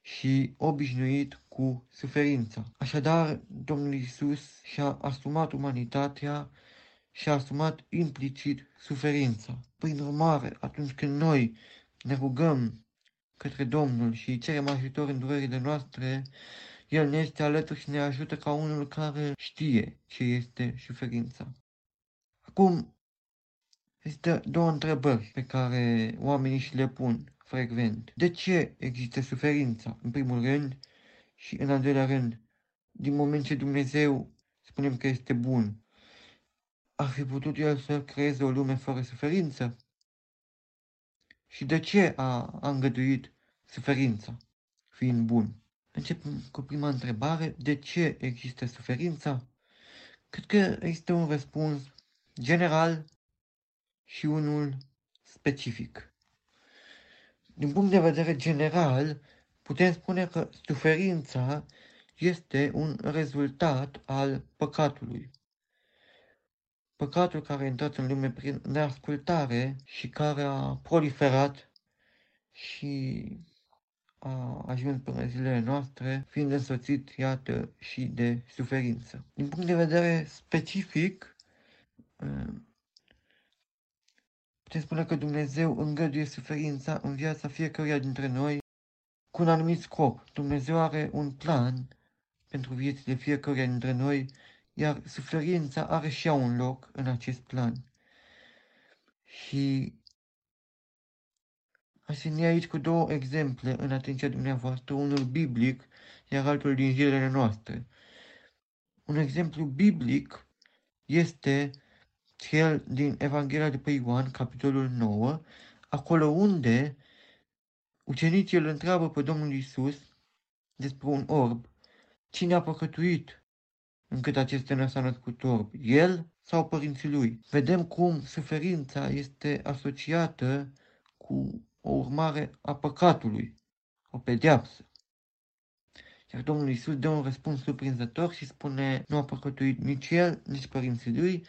și obișnuit cu suferința. Așadar, Domnul Isus și-a asumat umanitatea și a asumat implicit suferința. Prin urmare, atunci când noi ne rugăm către Domnul și îi cerem ajutor în durerile noastre, el ne este alături și ne ajută ca unul care știe ce este suferința. Acum, există două întrebări pe care oamenii și le pun frecvent. De ce există suferința, în primul rând, și în al doilea rând, din moment ce Dumnezeu spunem că este bun, ar fi putut El să creeze o lume fără suferință? Și de ce a, a îngăduit suferința, fiind bun? Începem cu prima întrebare. De ce există suferința? Cred că există un răspuns general și unul specific. Din punct de vedere general, putem spune că suferința este un rezultat al păcatului. Păcatul care a intrat în lume prin neascultare și care a proliferat și a ajuns până zilele noastre, fiind însoțit, iată, și de suferință. Din punct de vedere specific, putem spune că Dumnezeu îngăduie suferința în viața fiecăruia dintre noi cu un anumit scop. Dumnezeu are un plan pentru viețile fiecăruia dintre noi, iar suferința are și ea un loc în acest plan. Și Aș veni aici cu două exemple în atenția dumneavoastră, unul biblic, iar altul din zilele noastre. Un exemplu biblic este cel din Evanghelia de pe Ioan, capitolul 9, acolo unde ucenicii îl întreabă pe Domnul Isus despre un orb. Cine a păcătuit încât acesta nu s-a născut orb? El sau părinții lui? Vedem cum suferința este asociată cu o urmare a păcatului, o pedeapsă. Iar Domnul Isus dă un răspuns surprinzător și spune, nu a păcătuit nici el, nici părinții lui,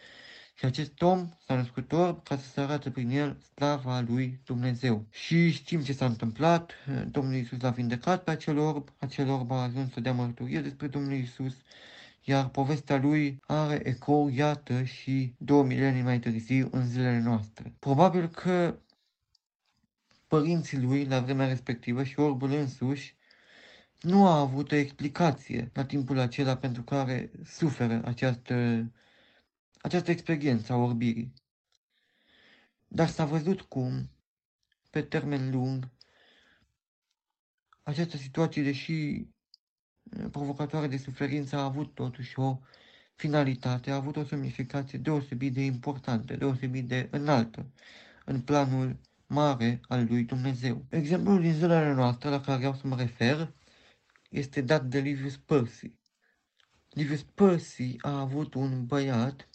și acest om s-a născut orb ca să se arate prin el slava lui Dumnezeu. Și știm ce s-a întâmplat, Domnul Isus l-a vindecat pe acel orb, acel orb a ajuns să dea mărturie despre Domnul Isus, iar povestea lui are ecou, iată, și două milenii mai târziu în zilele noastre. Probabil că părinții lui la vremea respectivă și orbul însuși nu a avut o explicație la timpul acela pentru care suferă această, această experiență a orbirii. Dar s-a văzut cum, pe termen lung, această situație, deși provocatoare de suferință, a avut totuși o finalitate, a avut o semnificație deosebit de importantă, deosebit de înaltă în planul mare al lui Dumnezeu. Exemplul din zilele noastre la care vreau să mă refer este dat de Livius Percy. Livius Percy a avut un băiat,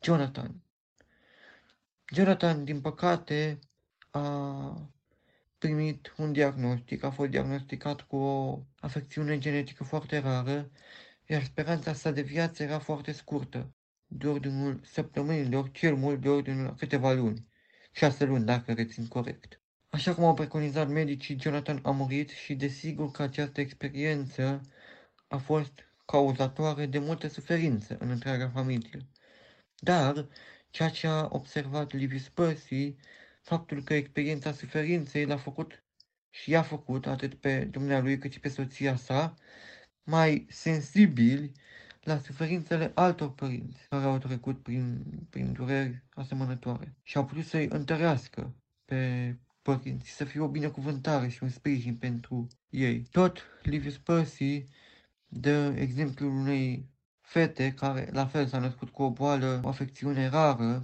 Jonathan. Jonathan, din păcate, a primit un diagnostic, a fost diagnosticat cu o afecțiune genetică foarte rară, iar speranța sa de viață era foarte scurtă, de ordinul săptămânilor, cel mult de ordinul câteva luni șase luni, dacă rețin corect. Așa cum au preconizat medicii, Jonathan a murit și desigur că această experiență a fost cauzatoare de multă suferință în întreaga familie. Dar, ceea ce a observat Livius Percy, faptul că experiența suferinței l-a făcut și i-a făcut atât pe dumnealui cât și pe soția sa mai sensibili la suferințele altor părinți care au trecut prin, prin dureri asemănătoare și au putut să-i întărească pe părinți, să fie o binecuvântare și un sprijin pentru ei. Tot Livius Percy dă exemplul unei fete care la fel s-a născut cu o boală, o afecțiune rară,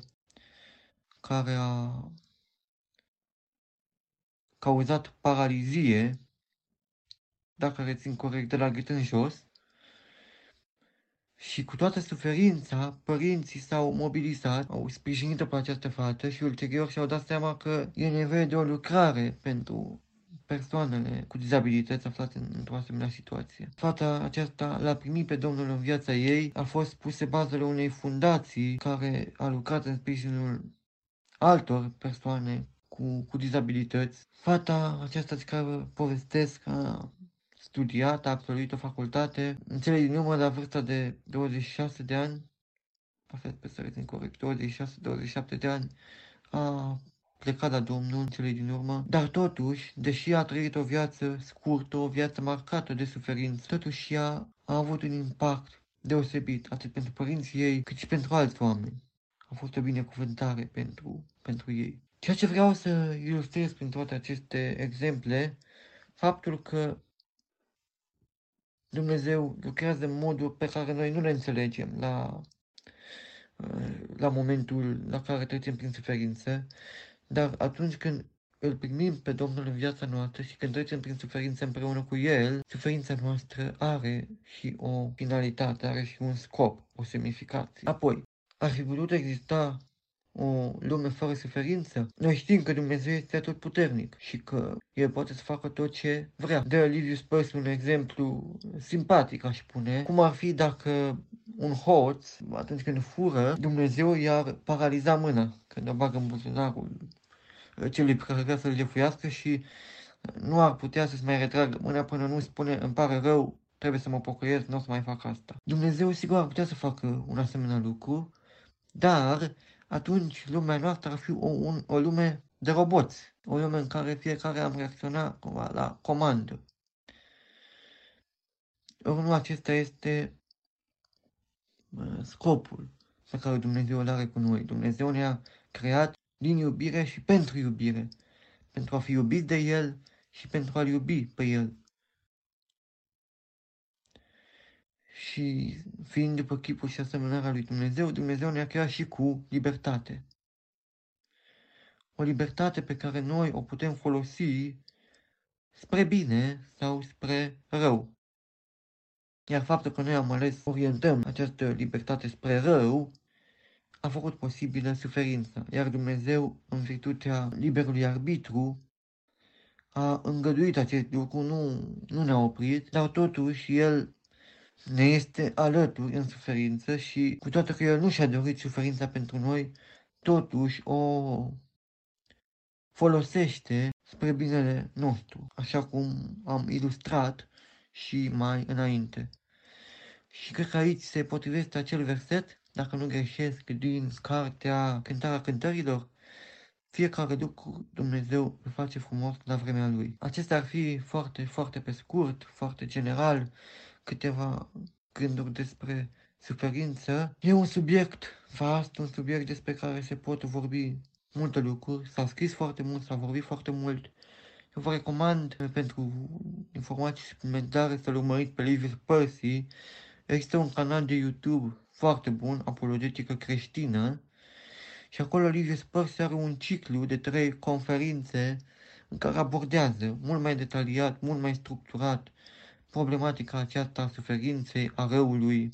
care a cauzat paralizie, dacă rețin corect, de la gât în jos, și cu toată suferința, părinții s-au mobilizat, au sprijinit pe această fată și ulterior și-au dat seama că e nevoie de o lucrare pentru persoanele cu dizabilități aflate într-o asemenea situație. Fata aceasta l-a primit pe Domnul în viața ei, a fost puse bazele unei fundații care a lucrat în sprijinul altor persoane cu, cu dizabilități. Fata aceasta de care povestesc a studiat, a absolvit o facultate, în cele din urmă, la vârsta de 26 de ani, parfait pe să rețin corect, 26-27 de ani, a plecat la Domnul în cele din urmă, dar totuși, deși a trăit o viață scurtă, o viață marcată de suferință, totuși ea a avut un impact deosebit, atât pentru părinții ei, cât și pentru alți oameni. A fost o binecuvântare pentru, pentru ei. Ceea ce vreau să ilustrez prin toate aceste exemple, faptul că Dumnezeu lucrează în moduri pe care noi nu le înțelegem la, la momentul la care trecem prin suferință, dar atunci când îl primim pe Domnul în viața noastră și când trecem prin suferință împreună cu El, suferința noastră are și o finalitate, are și un scop, o semnificație. Apoi, ar fi putut exista o lume fără suferință? Noi știm că Dumnezeu este tot puternic și că El poate să facă tot ce vrea. De Livius Pers un exemplu simpatic, aș spune, cum ar fi dacă un hoț, atunci când fură, Dumnezeu i-ar paraliza mâna, când o bagă în buzunarul celui pe care vrea să-l jefuiască și nu ar putea să-ți mai retragă mâna până nu spune îmi pare rău, trebuie să mă pocăiesc, nu o să mai fac asta. Dumnezeu sigur ar putea să facă un asemenea lucru, dar atunci lumea noastră ar fi o, un, o lume de roboți, o lume în care fiecare am reacționat cumva la comandă. Ori nu acesta este scopul pe care Dumnezeu îl are cu noi. Dumnezeu ne-a creat din iubire și pentru iubire, pentru a fi iubit de El și pentru a-L iubi pe El. Și fiind după chipul și asemănarea lui Dumnezeu, Dumnezeu ne-a creat și cu libertate. O libertate pe care noi o putem folosi spre bine sau spre rău. Iar faptul că noi am ales orientăm această libertate spre rău, a făcut posibilă suferința, iar Dumnezeu, în virtutea liberului arbitru, a îngăduit acest lucru, nu, nu ne-a oprit, dar totuși El ne este alături în suferință și cu toate că El nu și-a dorit suferința pentru noi, totuși o folosește spre binele nostru, așa cum am ilustrat și mai înainte. Și cred că aici se potrivește acel verset, dacă nu greșesc, din cartea Cântarea Cântărilor, fiecare lucru Dumnezeu îl face frumos la vremea Lui. Acesta ar fi foarte, foarte pe scurt, foarte general, câteva gânduri despre suferință. E un subiect vast, un subiect despre care se pot vorbi multe lucruri. S-a scris foarte mult, s-a vorbit foarte mult. Eu vă recomand pentru informații suplimentare să-l urmăriți pe Livius Percy. Există un canal de YouTube foarte bun, apologetică creștină, și acolo Livius Percy are un ciclu de trei conferințe în care abordează mult mai detaliat, mult mai structurat problematica aceasta a suferinței, a răului.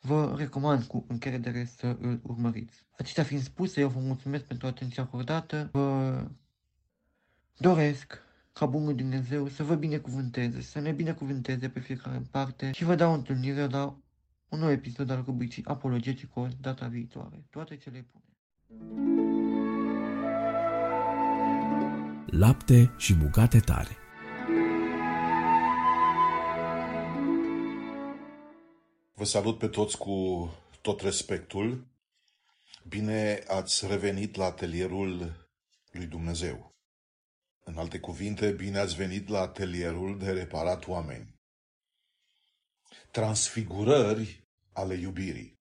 Vă recomand cu încredere să îl urmăriți. Acestea fiind spuse, eu vă mulțumesc pentru atenția acordată. Vă doresc ca Bunul Dumnezeu să vă binecuvânteze, să ne binecuvânteze pe fiecare în parte și vă dau întâlnire la un nou episod al rubricii Apologeticos data viitoare. Toate cele bune! Lapte și bucate tare Vă salut pe toți cu tot respectul. Bine ați revenit la atelierul lui Dumnezeu. În alte cuvinte, bine ați venit la atelierul de reparat oameni. Transfigurări ale iubirii.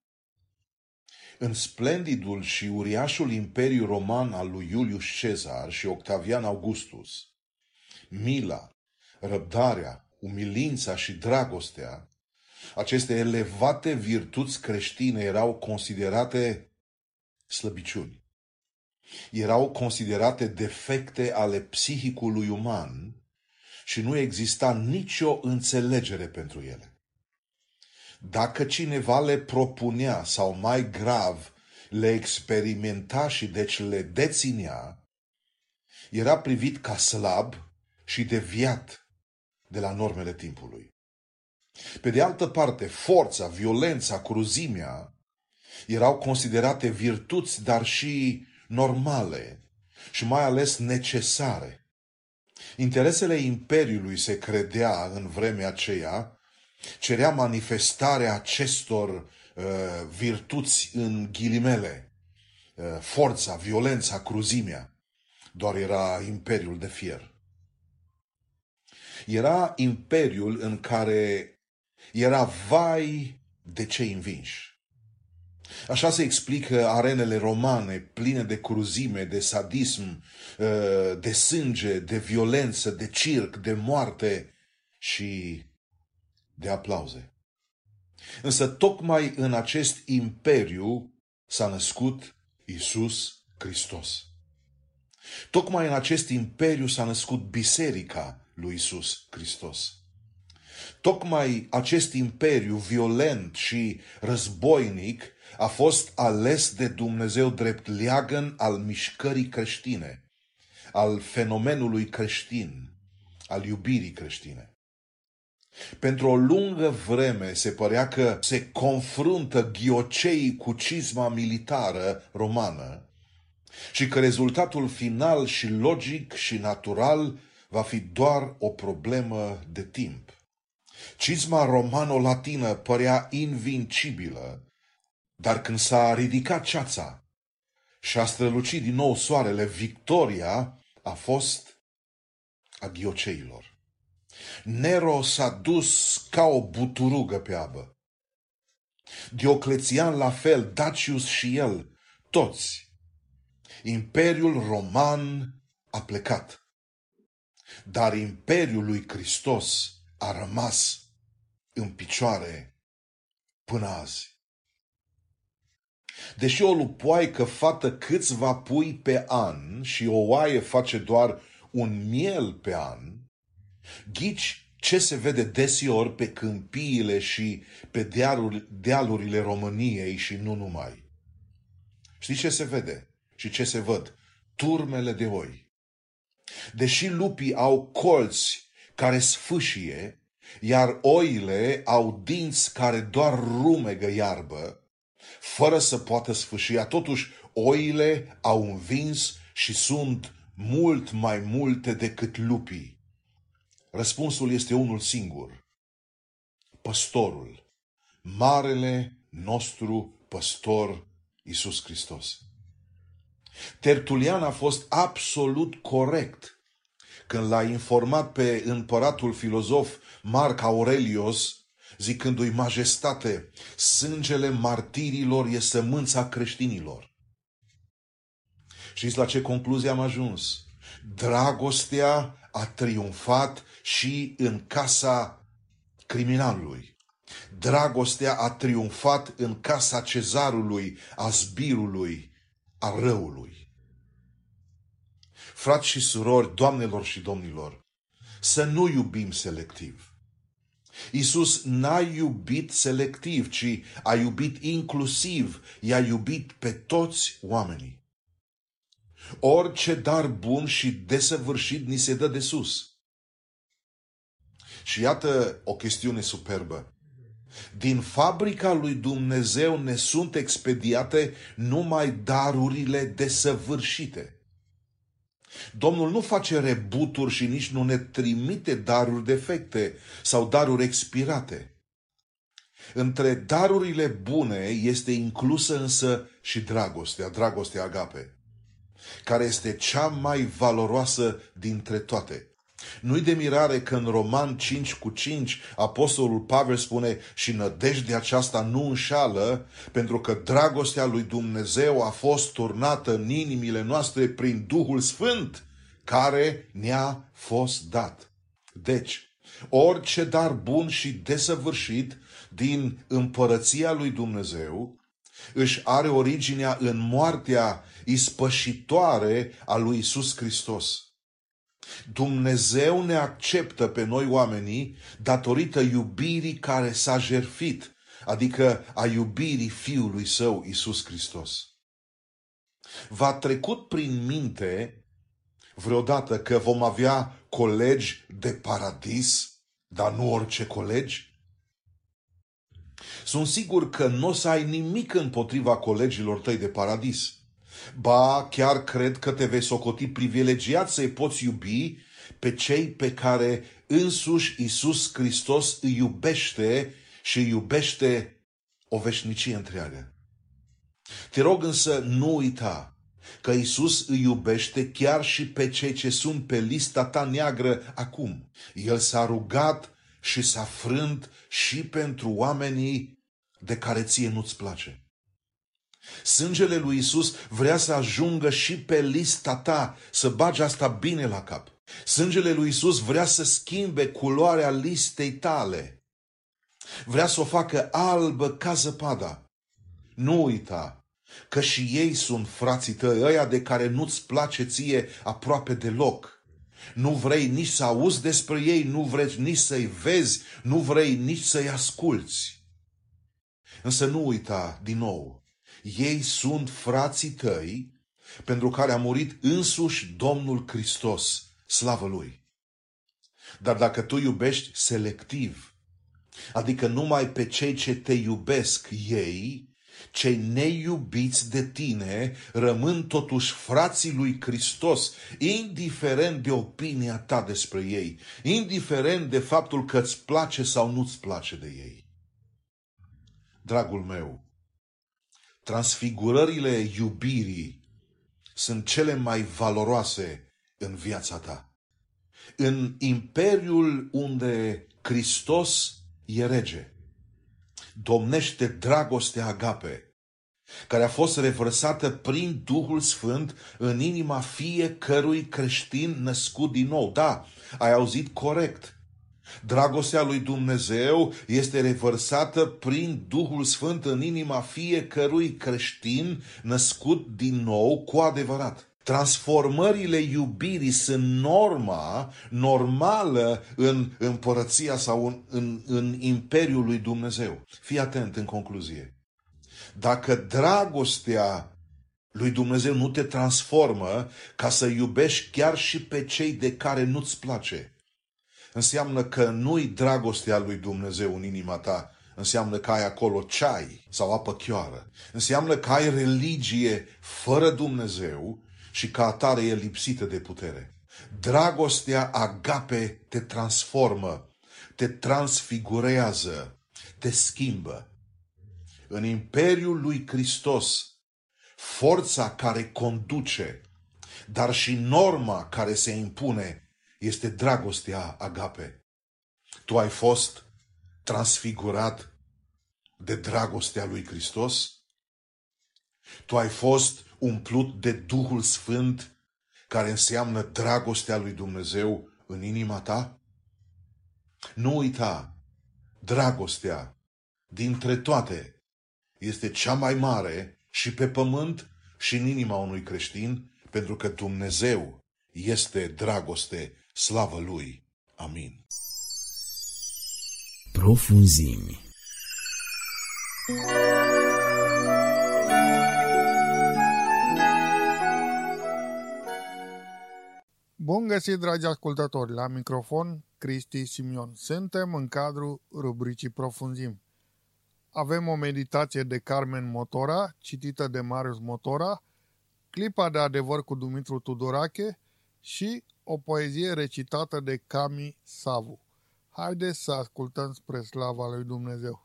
În splendidul și uriașul imperiu roman al lui Iulius Cezar și Octavian Augustus, mila, răbdarea, umilința și dragostea, aceste elevate virtuți creștine erau considerate slăbiciuni. Erau considerate defecte ale psihicului uman și nu exista nicio înțelegere pentru ele. Dacă cineva le propunea sau mai grav le experimenta și deci le deținea, era privit ca slab și deviat de la normele timpului. Pe de altă parte, forța, violența, cruzimea erau considerate virtuți, dar și normale și mai ales necesare. Interesele Imperiului se credea în vremea aceea cerea manifestarea acestor uh, virtuți în ghilimele, uh, forța, violența, cruzimea, doar era imperiul de fier. Era imperiul în care era vai de cei învinși. Așa se explică arenele romane pline de cruzime, de sadism, uh, de sânge, de violență, de circ, de moarte și de aplauze. Însă tocmai în acest imperiu s-a născut Isus Hristos. Tocmai în acest imperiu s-a născut biserica lui Isus Hristos. Tocmai acest imperiu violent și războinic a fost ales de Dumnezeu drept leagăn al mișcării creștine, al fenomenului creștin, al iubirii creștine. Pentru o lungă vreme se părea că se confruntă ghioceii cu cizma militară romană și că rezultatul final și logic și natural va fi doar o problemă de timp. Cizma romano-latină părea invincibilă, dar când s-a ridicat ceața și a strălucit din nou soarele, victoria a fost a ghioceilor. Nero s-a dus ca o buturugă pe apă. Dioclețian la fel, Dacius și el, toți. Imperiul roman a plecat. Dar Imperiul lui Hristos a rămas în picioare până azi. Deși o lupoaică fată câțiva pui pe an și o oaie face doar un miel pe an, Ghici ce se vede deseori pe câmpiile și pe dealuri, dealurile României și nu numai. Știți ce se vede și ce se văd? Turmele de oi. Deși lupii au colți care sfâșie, iar oile au dinți care doar rumegă iarbă, fără să poată sfâșia, totuși oile au învins și sunt mult mai multe decât lupii. Răspunsul este unul singur. Păstorul, marele nostru păstor Isus Hristos. Tertulian a fost absolut corect când l-a informat pe împăratul filozof Marc Aurelius, zicându-i majestate, sângele martirilor e sămânța creștinilor. Știți la ce concluzie am ajuns? Dragostea a triumfat și în casa criminalului. Dragostea a triumfat în casa cezarului, a zbirului, a răului. Frați și surori, doamnelor și domnilor, să nu iubim selectiv. Iisus n-a iubit selectiv, ci a iubit inclusiv, i-a iubit pe toți oamenii. Orice dar bun și desăvârșit ni se dă de sus. Și iată o chestiune superbă. Din fabrica lui Dumnezeu ne sunt expediate numai darurile desăvârșite. Domnul nu face rebuturi și nici nu ne trimite daruri defecte sau daruri expirate. Între darurile bune este inclusă însă și dragostea, dragostea agape care este cea mai valoroasă dintre toate. Nu-i de mirare că în Roman 5 cu 5 Apostolul Pavel spune și nădejdea aceasta nu înșală, pentru că dragostea lui Dumnezeu a fost turnată în inimile noastre prin Duhul Sfânt, care ne-a fost dat. Deci, orice dar bun și desăvârșit din împărăția lui Dumnezeu își are originea în moartea ispășitoare a lui Isus Hristos. Dumnezeu ne acceptă pe noi oamenii datorită iubirii care s-a jerfit, adică a iubirii Fiului Său, Isus Hristos. V-a trecut prin minte vreodată că vom avea colegi de paradis, dar nu orice colegi? Sunt sigur că nu o să ai nimic împotriva colegilor tăi de paradis. Ba, chiar cred că te vei socoti privilegiat să-i poți iubi pe cei pe care însuși Isus Hristos îi iubește și îi iubește o veșnicie întreagă. Te rog însă nu uita că Isus îi iubește chiar și pe cei ce sunt pe lista ta neagră acum. El s-a rugat și s-a frânt și pentru oamenii de care ție nu-ți place. Sângele lui Isus vrea să ajungă și pe lista ta, să bagi asta bine la cap. Sângele lui Isus vrea să schimbe culoarea listei tale. Vrea să o facă albă ca zăpada. Nu uita că și ei sunt frații tăi, ăia de care nu-ți place ție aproape deloc. Nu vrei nici să auzi despre ei, nu vrei nici să-i vezi, nu vrei nici să-i asculți. Însă nu uita, din nou, ei sunt frații tăi pentru care a murit însuși Domnul Hristos, slavă Lui. Dar dacă tu iubești selectiv, adică numai pe cei ce te iubesc ei, cei neiubiți de tine rămân totuși frații lui Hristos, indiferent de opinia ta despre ei, indiferent de faptul că îți place sau nu-ți place de ei. Dragul meu, transfigurările iubirii sunt cele mai valoroase în viața ta. În imperiul unde Hristos e rege, domnește dragostea agape, care a fost revărsată prin Duhul Sfânt în inima fiecărui creștin născut din nou. Da, ai auzit corect. Dragostea lui Dumnezeu este revărsată prin Duhul Sfânt în inima fiecărui creștin născut din nou cu adevărat. Transformările iubirii sunt norma normală în împărăția sau în, în, în imperiul lui Dumnezeu. Fii atent în concluzie. Dacă dragostea lui Dumnezeu nu te transformă ca să iubești chiar și pe cei de care nu-ți place, înseamnă că nu-i dragostea lui Dumnezeu în inima ta, înseamnă că ai acolo ceai sau apă chioară. Înseamnă că ai religie fără Dumnezeu și ca atare e lipsită de putere. Dragostea agape te transformă, te transfigurează, te schimbă. În Imperiul lui Hristos, forța care conduce, dar și norma care se impune este dragostea agape. Tu ai fost transfigurat de dragostea lui Hristos? Tu ai fost umplut de Duhul Sfânt, care înseamnă dragostea lui Dumnezeu în inima ta? Nu uita, dragostea dintre toate este cea mai mare și pe pământ și în inima unui creștin, pentru că Dumnezeu este dragoste, slavă Lui. Amin. Profunzimi. Bun găsit, dragi ascultători, la microfon Cristi Simion. Suntem în cadrul rubricii Profunzim. Avem o meditație de Carmen Motora, citită de Marius Motora, clipa de adevăr cu Dumitru Tudorache și o poezie recitată de Cami Savu. Haideți să ascultăm spre slava lui Dumnezeu.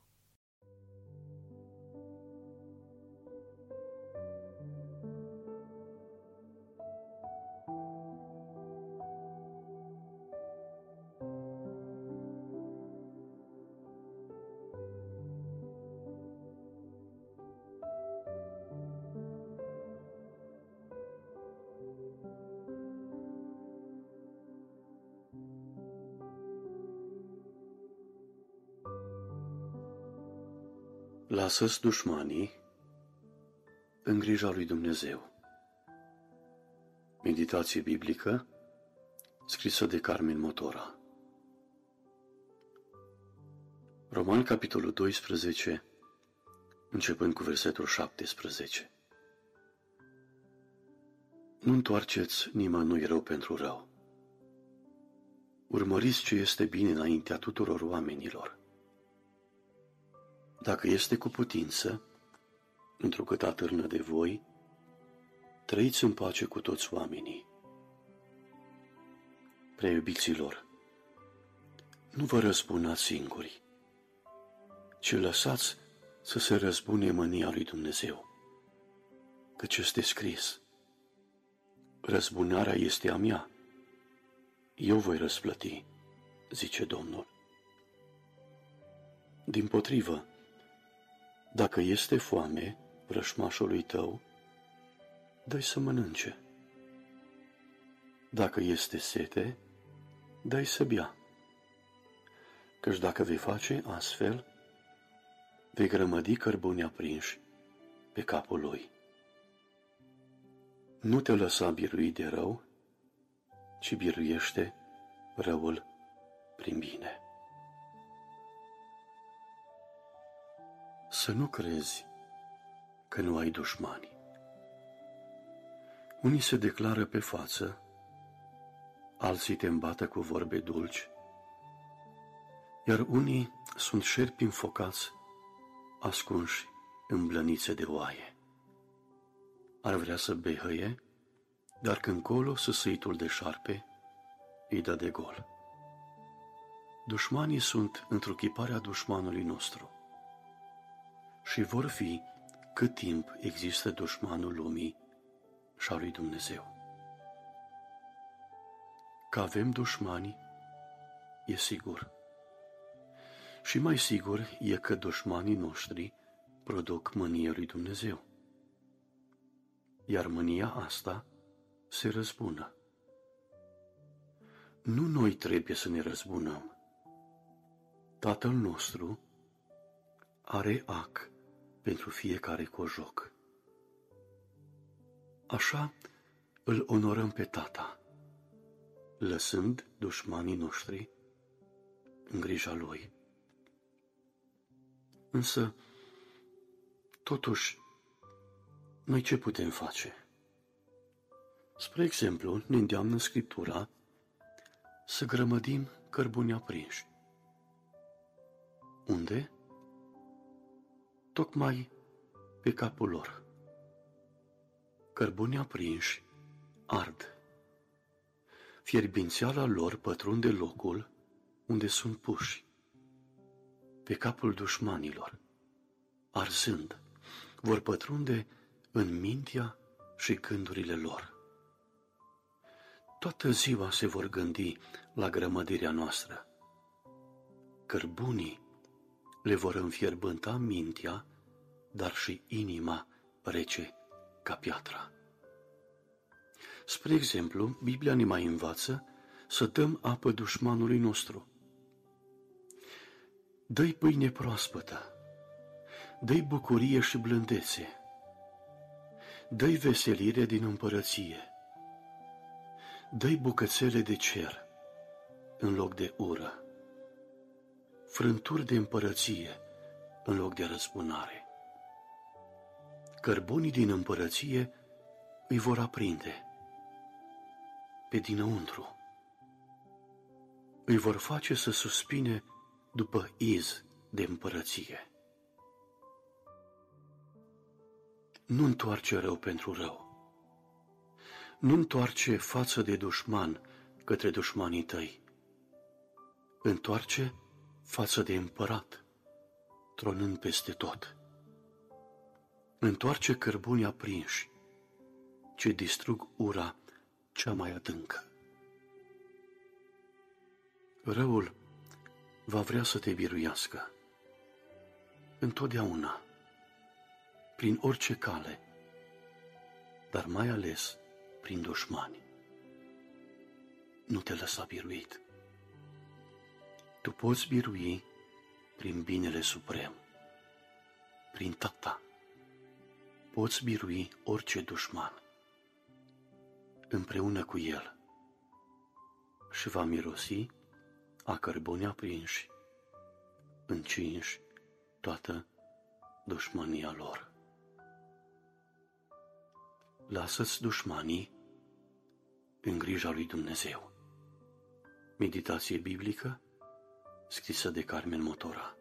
Lasă-ți dușmanii în grija lui Dumnezeu. Meditație biblică scrisă de Carmen Motora. Roman, capitolul 12, începând cu versetul 17. Nu întoarceți nimănui rău pentru rău. Urmăriți ce este bine înaintea tuturor oamenilor dacă este cu putință, întrucât atârnă de voi, trăiți în pace cu toți oamenii. Preiubiților, nu vă răzbunați singuri, ci lăsați să se răzbune mânia lui Dumnezeu, căci este scris, răzbunarea este a mea, eu voi răsplăti, zice Domnul. Din potrivă, dacă este foame vrășmașului tău, dă să mănânce. Dacă este sete, dă să bea. Căci dacă vei face astfel, vei grămădi cărbuni aprinși pe capul lui. Nu te lăsa birui de rău, ci biruiește răul prin bine. Să nu crezi că nu ai dușmani. Unii se declară pe față, alții te îmbată cu vorbe dulci, iar unii sunt șerpi înfocați, ascunși în blănițe de oaie. Ar vrea să behăie, dar când colo săsăitul de șarpe îi dă de gol. Dușmanii sunt întruchiparea dușmanului nostru și vor fi cât timp există dușmanul lumii și al lui Dumnezeu. Că avem dușmani e sigur. Și mai sigur e că dușmanii noștri produc mânia lui Dumnezeu. Iar mânia asta se răzbună. Nu noi trebuie să ne răzbunăm. Tatăl nostru are ac pentru fiecare cojoc. Așa îl onorăm pe Tata, lăsând dușmanii noștri în grija Lui. Însă, totuși, noi ce putem face? Spre exemplu, ne îndeamnă Scriptura să grămădim cărbuni aprinși. Unde? Tocmai pe capul lor. Cărbuni aprinși ard. Fierbințeala lor pătrunde locul unde sunt puși. Pe capul dușmanilor, arzând, vor pătrunde în mintea și gândurile lor. Toată ziua se vor gândi la grămădirea noastră. Cărbunii le vor înfierbânta mintea, dar și inima rece ca piatra. Spre exemplu, Biblia ne mai învață să dăm apă dușmanului nostru. Dă-i pâine proaspătă, dă-i bucurie și blândețe, dă-i veselire din împărăție, dă-i bucățele de cer în loc de ură, frânturi de împărăție în loc de răzbunare. Cărbunii din împărăție îi vor aprinde pe dinăuntru. Îi vor face să suspine după iz de împărăție. Nu întoarce rău pentru rău. Nu întoarce față de dușman către dușmanii tăi. Întoarce față de împărat, tronând peste tot. Întoarce cărbuni aprinși, ce distrug ura cea mai adâncă. Răul va vrea să te biruiască. Întotdeauna, prin orice cale, dar mai ales prin dușmani. Nu te lăsa biruit. Tu poți birui prin binele suprem, prin tata. Poți birui orice dușman împreună cu el și va mirosi a cărbuni aprinși, încinși toată dușmania lor. Lasă-ți dușmanii în grija lui Dumnezeu. Meditație biblică scrisă de Carmen Motora.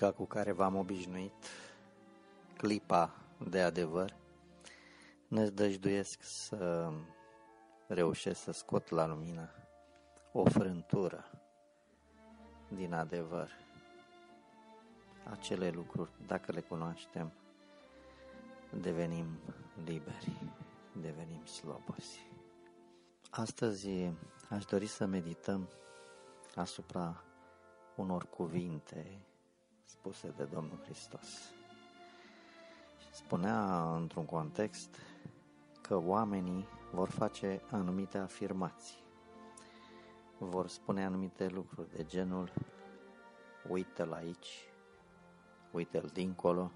În rubrica cu care v-am obișnuit, clipa de adevăr, năzdăjduiesc să reușesc să scot la lumină o frântură din adevăr. Acele lucruri, dacă le cunoaștem, devenim liberi, devenim slobozi. Astăzi aș dori să medităm asupra unor cuvinte spuse de Domnul Hristos. Spunea într-un context că oamenii vor face anumite afirmații, vor spune anumite lucruri de genul uite-l aici, uite-l dincolo,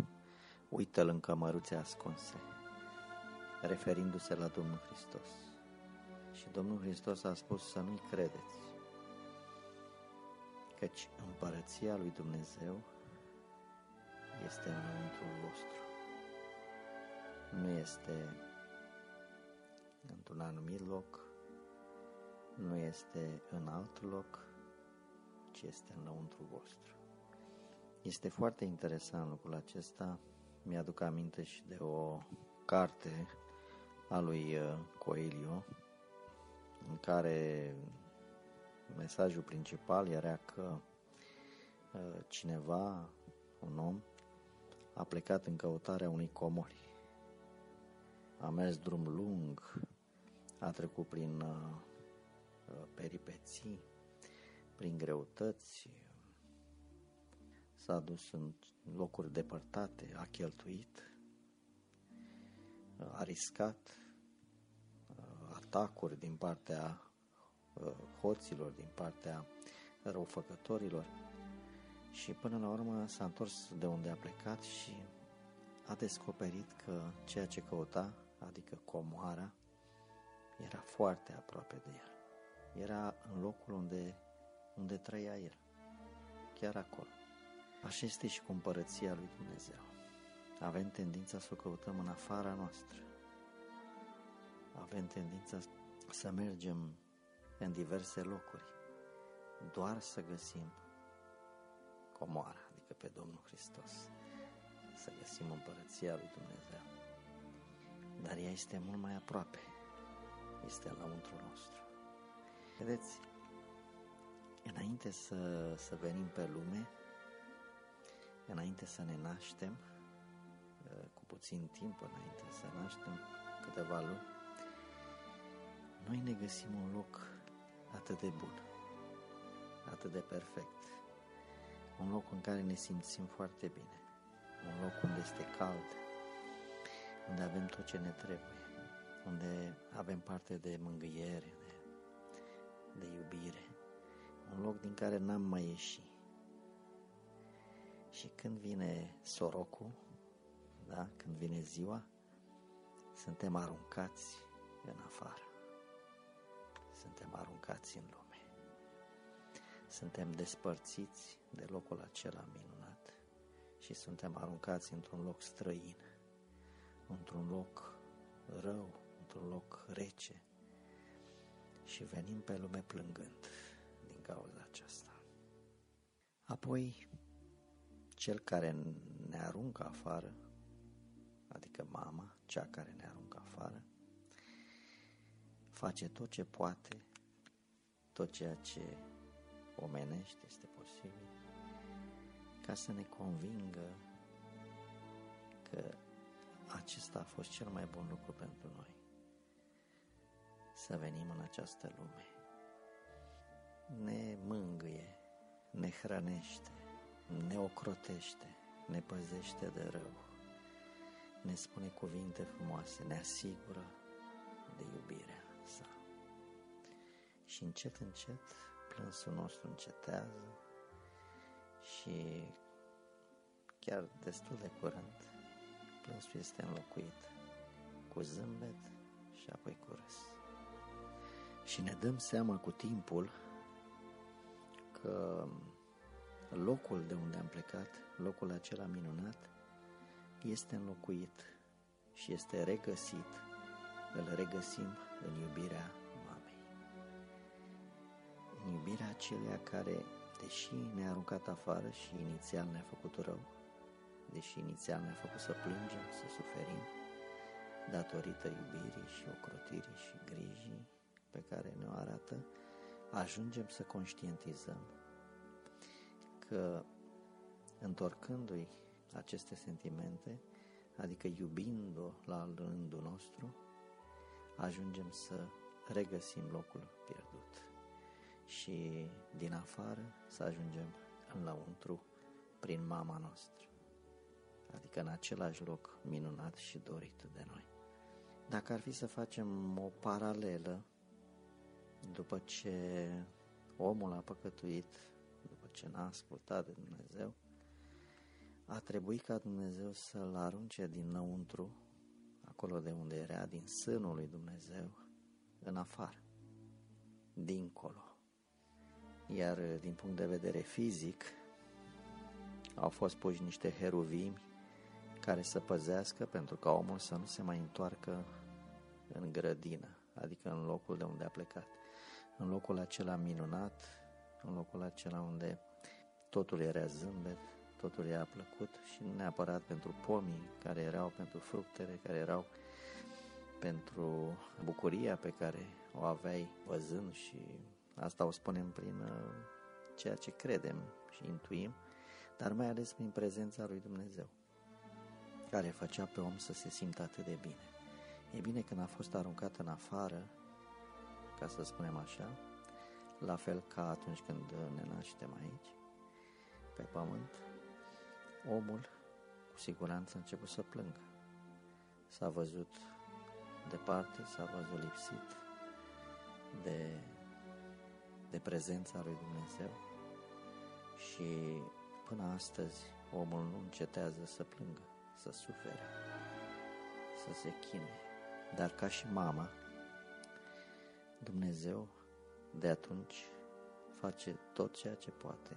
uite-l în cămăruțe ascunse, referindu-se la Domnul Hristos. Și Domnul Hristos a spus să nu-i credeți, căci împărăția lui Dumnezeu este înăuntrul vostru. Nu este într-un anumit loc, nu este în alt loc, ci este înăuntru vostru. Este foarte interesant lucrul acesta. Mi-aduc aminte și de o carte a lui uh, Coelho, în care mesajul principal era că uh, cineva, un om, a plecat în căutarea unui comori. A mers drum lung, a trecut prin uh, peripeții, prin greutăți, s-a dus în locuri depărtate, a cheltuit, a riscat atacuri din partea hoților, din partea răufăcătorilor și până la urmă s-a întors de unde a plecat și a descoperit că ceea ce căuta, adică comoara, era foarte aproape de el. Era în locul unde, unde trăia el, chiar acolo. Așa este și cu împărăția lui Dumnezeu. Avem tendința să o căutăm în afara noastră. Avem tendința să mergem în diverse locuri, doar să găsim comoara, adică pe Domnul Hristos, să găsim împărăția lui Dumnezeu. Dar ea este mult mai aproape, este lăuntrul nostru. Vedeți, înainte să, să venim pe lume, înainte să ne naștem, uh, cu puțin timp înainte să naștem, câteva luni, noi ne găsim un loc atât de bun, atât de perfect, un loc în care ne simțim foarte bine, un loc unde este cald, unde avem tot ce ne trebuie, unde avem parte de mângâiere, de, de iubire, un loc din care n-am mai ieșit și când vine sorocul, da? când vine ziua, suntem aruncați în afară. Suntem aruncați în lume. Suntem despărțiți de locul acela minunat și suntem aruncați într-un loc străin, într-un loc rău, într-un loc rece și venim pe lume plângând din cauza aceasta. Apoi cel care ne aruncă afară, adică mama, cea care ne aruncă afară, face tot ce poate, tot ceea ce omenește este posibil, ca să ne convingă că acesta a fost cel mai bun lucru pentru noi. Să venim în această lume. Ne mângâie, ne hrănește, ne ocrotește, ne păzește de rău, ne spune cuvinte frumoase, ne asigură de iubirea sa. Și încet, încet, plânsul nostru încetează și chiar destul de curând, plânsul este înlocuit cu zâmbet și apoi cu râs. Și ne dăm seama cu timpul că locul de unde am plecat, locul acela minunat, este înlocuit și este regăsit, îl regăsim în iubirea mamei. În iubirea acelia care, deși ne-a aruncat afară și inițial ne-a făcut rău, deși inițial ne-a făcut să plângem, să suferim, datorită iubirii și ocrotirii și grijii pe care ne-o arată, ajungem să conștientizăm că întorcându-i aceste sentimente, adică iubind-o la rândul nostru, ajungem să regăsim locul pierdut și din afară să ajungem înăuntru prin mama noastră, adică în același loc minunat și dorit de noi. Dacă ar fi să facem o paralelă, după ce omul a păcătuit, după ce n-a ascultat de Dumnezeu, a trebuit ca Dumnezeu să-l arunce dinăuntru, acolo de unde era, din sânul lui Dumnezeu, în afară, dincolo. Iar din punct de vedere fizic, au fost puși niște heruvimi care să păzească pentru ca omul să nu se mai întoarcă în grădină, adică în locul de unde a plecat. În locul acela minunat, în locul acela unde totul era zâmbet, totul i-a plăcut și nu neapărat pentru pomii care erau, pentru fructele care erau, pentru bucuria pe care o aveai văzând și asta o spunem prin uh, ceea ce credem și intuim, dar mai ales prin prezența lui Dumnezeu, care făcea pe om să se simtă atât de bine. E bine când a fost aruncat în afară, ca să spunem așa, la fel ca atunci când ne naștem aici, pe pământ, omul cu siguranță a început să plângă. S-a văzut departe, s-a văzut lipsit de, de prezența lui Dumnezeu și până astăzi omul nu încetează să plângă, să sufere, să se chine. Dar ca și mama, Dumnezeu de atunci face tot ceea ce poate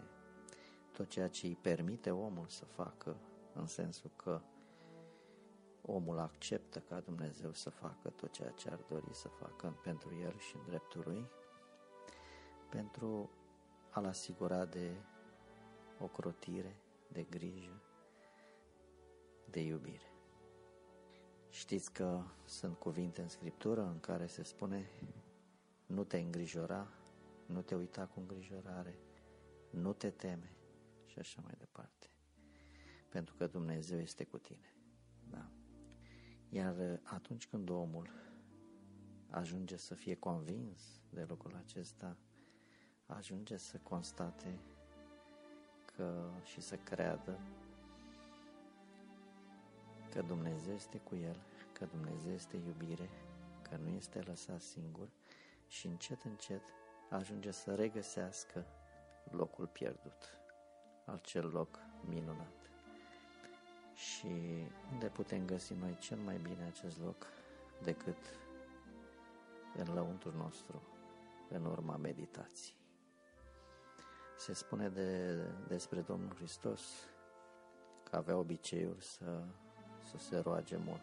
tot ceea ce îi permite omul să facă, în sensul că omul acceptă ca Dumnezeu să facă tot ceea ce ar dori să facă pentru el și în dreptul lui, pentru a-l asigura de ocrotire, de grijă, de iubire. Știți că sunt cuvinte în Scriptură în care se spune nu te îngrijora, nu te uita cu îngrijorare, nu te teme, și așa mai departe. Pentru că Dumnezeu este cu tine. Da? Iar atunci când omul ajunge să fie convins de lucrul acesta, ajunge să constate că și să creadă că Dumnezeu este cu el, că Dumnezeu este iubire, că nu este lăsat singur și încet, încet ajunge să regăsească locul pierdut acel loc minunat. Și unde putem găsi noi cel mai bine acest loc decât în lăuntul nostru, în urma meditației. Se spune de, despre Domnul Hristos că avea obiceiul să, să se roage mult,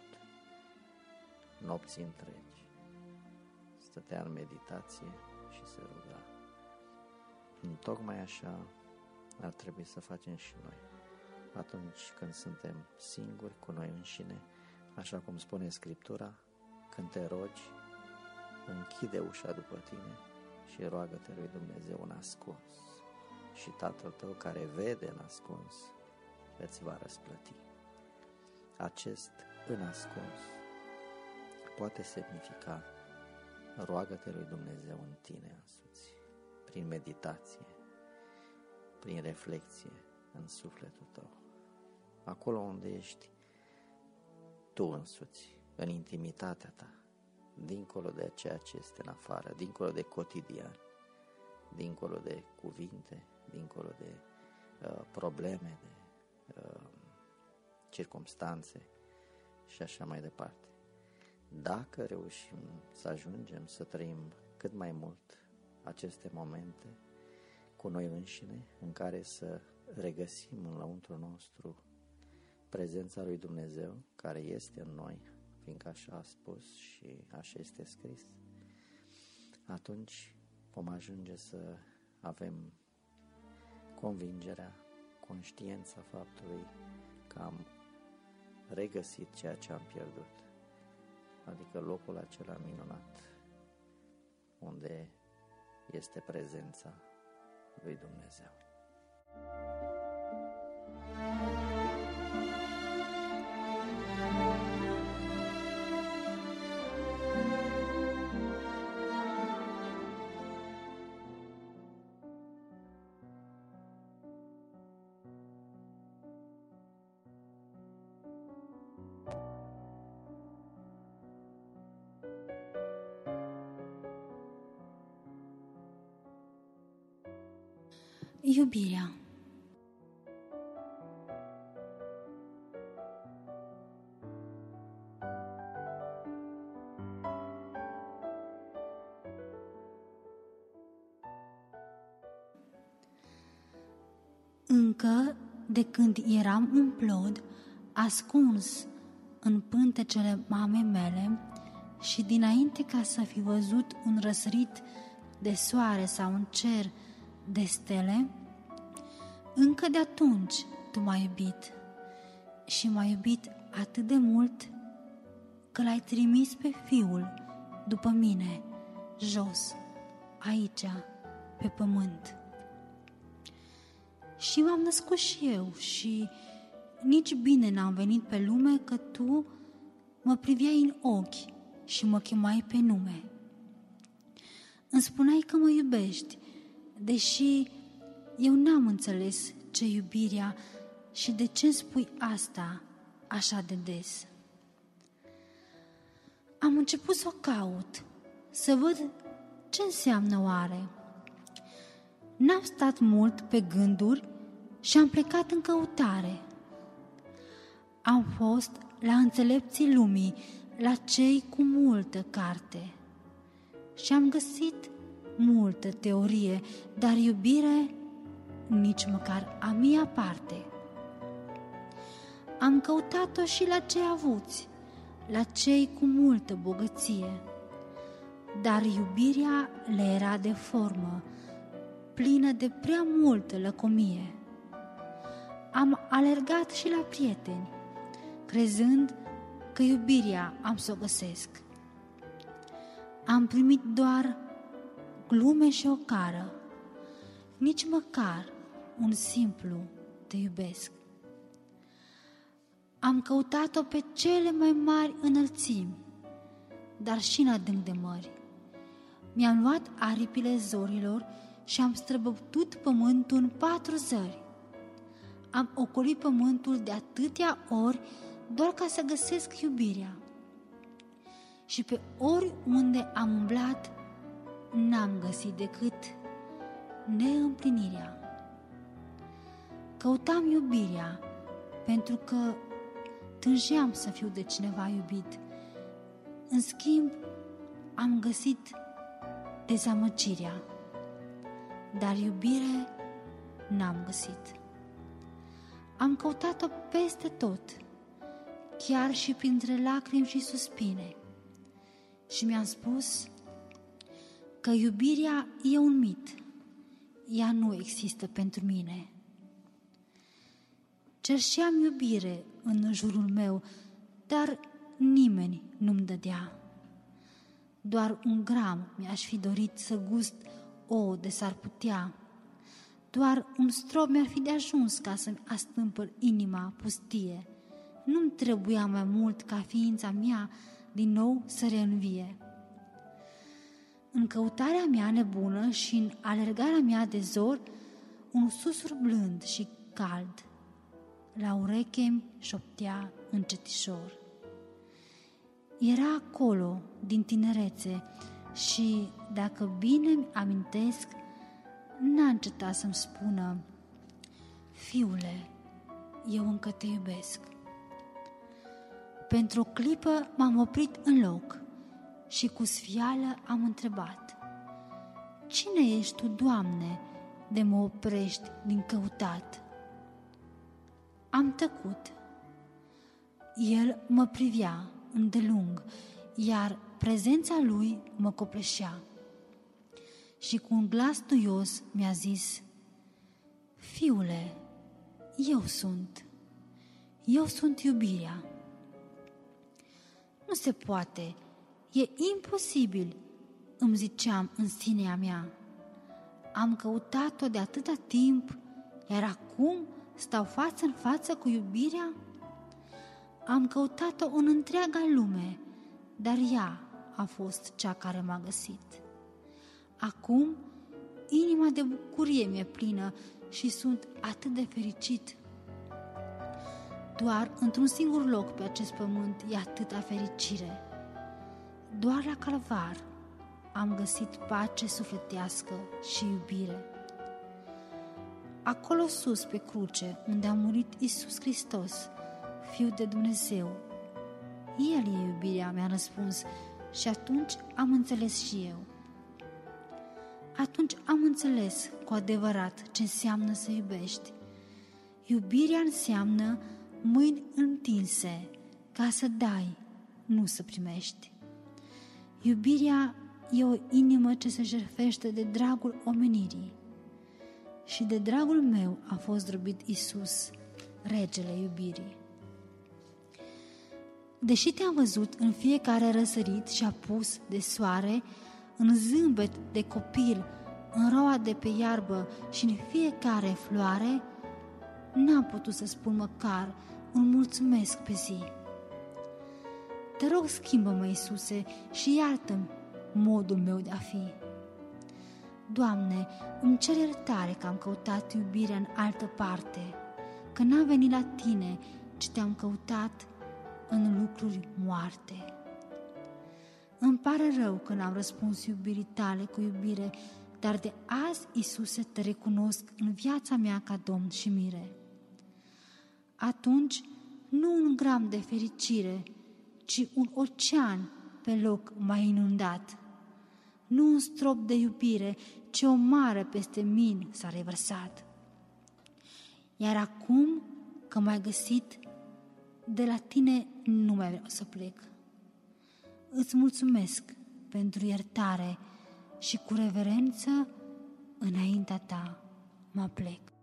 nopți întregi. Stătea în meditație și se ruga. Tocmai așa ar trebui să facem și noi. Atunci când suntem singuri cu noi înșine, așa cum spune Scriptura, când te rogi, închide ușa după tine și roagă-te lui Dumnezeu în ascuns. Și Tatăl tău care vede în ascuns îți va răsplăti. Acest în ascuns poate semnifica roagă-te lui Dumnezeu în tine însuți, prin meditație, prin reflexie în sufletul tău. Acolo unde ești tu însuți, în intimitatea ta, dincolo de ceea ce este în afară, dincolo de cotidian, dincolo de cuvinte, dincolo de uh, probleme, de uh, circumstanțe și așa mai departe. Dacă reușim să ajungem să trăim cât mai mult aceste momente, cu noi înșine, în care să regăsim în lăuntru nostru prezența lui Dumnezeu, care este în noi, fiindcă așa a spus și așa este scris, atunci vom ajunge să avem convingerea, conștiința faptului că am regăsit ceea ce am pierdut, adică locul acela minunat unde este prezența lui Dumnezeu. Iubirea. Încă de când eram un plod, ascuns în pântecele mamei mele și dinainte ca să fi văzut un răsărit de soare sau un cer de stele, încă de atunci tu m-ai iubit și m-ai iubit atât de mult că l-ai trimis pe fiul după mine, jos, aici, pe pământ. Și m-am născut și eu și nici bine n-am venit pe lume că tu mă priveai în ochi și mă chemai pe nume. Îmi spuneai că mă iubești, deși eu n-am înțeles ce iubirea și de ce spui asta așa de des. Am început să o caut, să văd ce înseamnă oare. N-am stat mult pe gânduri și am plecat în căutare. Am fost la înțelepții lumii, la cei cu multă carte și am găsit multă teorie, dar iubire nici măcar a mia parte. Am căutat-o și la cei avuți, la cei cu multă bogăție, dar iubirea le era de formă, plină de prea multă lăcomie. Am alergat și la prieteni, crezând că iubirea am să o găsesc. Am primit doar glume și o cară, nici măcar un simplu te iubesc. Am căutat-o pe cele mai mari înălțimi, dar și în adânc de mări. Mi-am luat aripile zorilor și am străbătut pământul în patru zări. Am ocolit pământul de atâtea ori doar ca să găsesc iubirea. Și pe oriunde am umblat, n-am găsit decât neîmplinirea. Căutam iubirea pentru că tângeam să fiu de cineva iubit. În schimb, am găsit dezamăgirea, dar iubire n-am găsit. Am căutat-o peste tot, chiar și printre lacrimi și suspine. Și mi-am spus că iubirea e un mit, ea nu există pentru mine. Cerșeam iubire în jurul meu, dar nimeni nu-mi dădea. Doar un gram mi-aș fi dorit să gust o de s-ar putea. Doar un strop mi-ar fi de ajuns ca să-mi astâmpăr inima pustie. Nu-mi trebuia mai mult ca ființa mea din nou să reînvie. În căutarea mea nebună și în alergarea mea de zor, un susur blând și cald la ureche șoptea încetișor. Era acolo din tinerețe și, dacă bine mi amintesc, n-a încetat să-mi spună Fiule, eu încă te iubesc. Pentru o clipă m-am oprit în loc și cu sfială am întrebat Cine ești tu, Doamne, de mă oprești din căutat? Am tăcut. El mă privea îndelung, iar prezența lui mă copleșea. Și cu un glas tuios mi-a zis, Fiule, eu sunt, eu sunt iubirea. Nu se poate, e imposibil, îmi ziceam în sinea mea. Am căutat-o de atâta timp, iar acum stau față în față cu iubirea? Am căutat-o în întreaga lume, dar ea a fost cea care m-a găsit. Acum, inima de bucurie mi-e plină și sunt atât de fericit. Doar într-un singur loc pe acest pământ e atâta fericire. Doar la calvar am găsit pace sufletească și iubire. Acolo sus pe cruce, unde a murit Isus Hristos, Fiul de Dumnezeu. El e iubirea, mi-a răspuns și atunci am înțeles și eu. Atunci am înțeles cu adevărat ce înseamnă să iubești. Iubirea înseamnă mâini întinse ca să dai, nu să primești. Iubirea e o inimă ce se jertfește de dragul omenirii. Și de dragul meu a fost drobit Isus, regele iubirii. Deși te-am văzut în fiecare răsărit și apus de soare, în zâmbet de copil, în roa de pe iarbă și în fiecare floare, n-am putut să spun măcar un mulțumesc pe zi. Te rog, schimbă-mă, Iisuse, și iartă-mi modul meu de a fi. Doamne, îmi cer iertare că am căutat iubirea în altă parte, că n-am venit la Tine, ci te-am căutat în lucruri moarte. Îmi pare rău că n-am răspuns iubirii tale cu iubire, dar de azi, Isuse, te recunosc în viața mea ca Domn și Mire. Atunci, nu un gram de fericire, ci un ocean pe loc mai inundat. Nu un strop de iubire, ci o mare peste mine s-a revărsat. Iar acum că m-ai găsit, de la tine nu mai vreau să plec. Îți mulțumesc pentru iertare și cu reverență înaintea ta mă plec.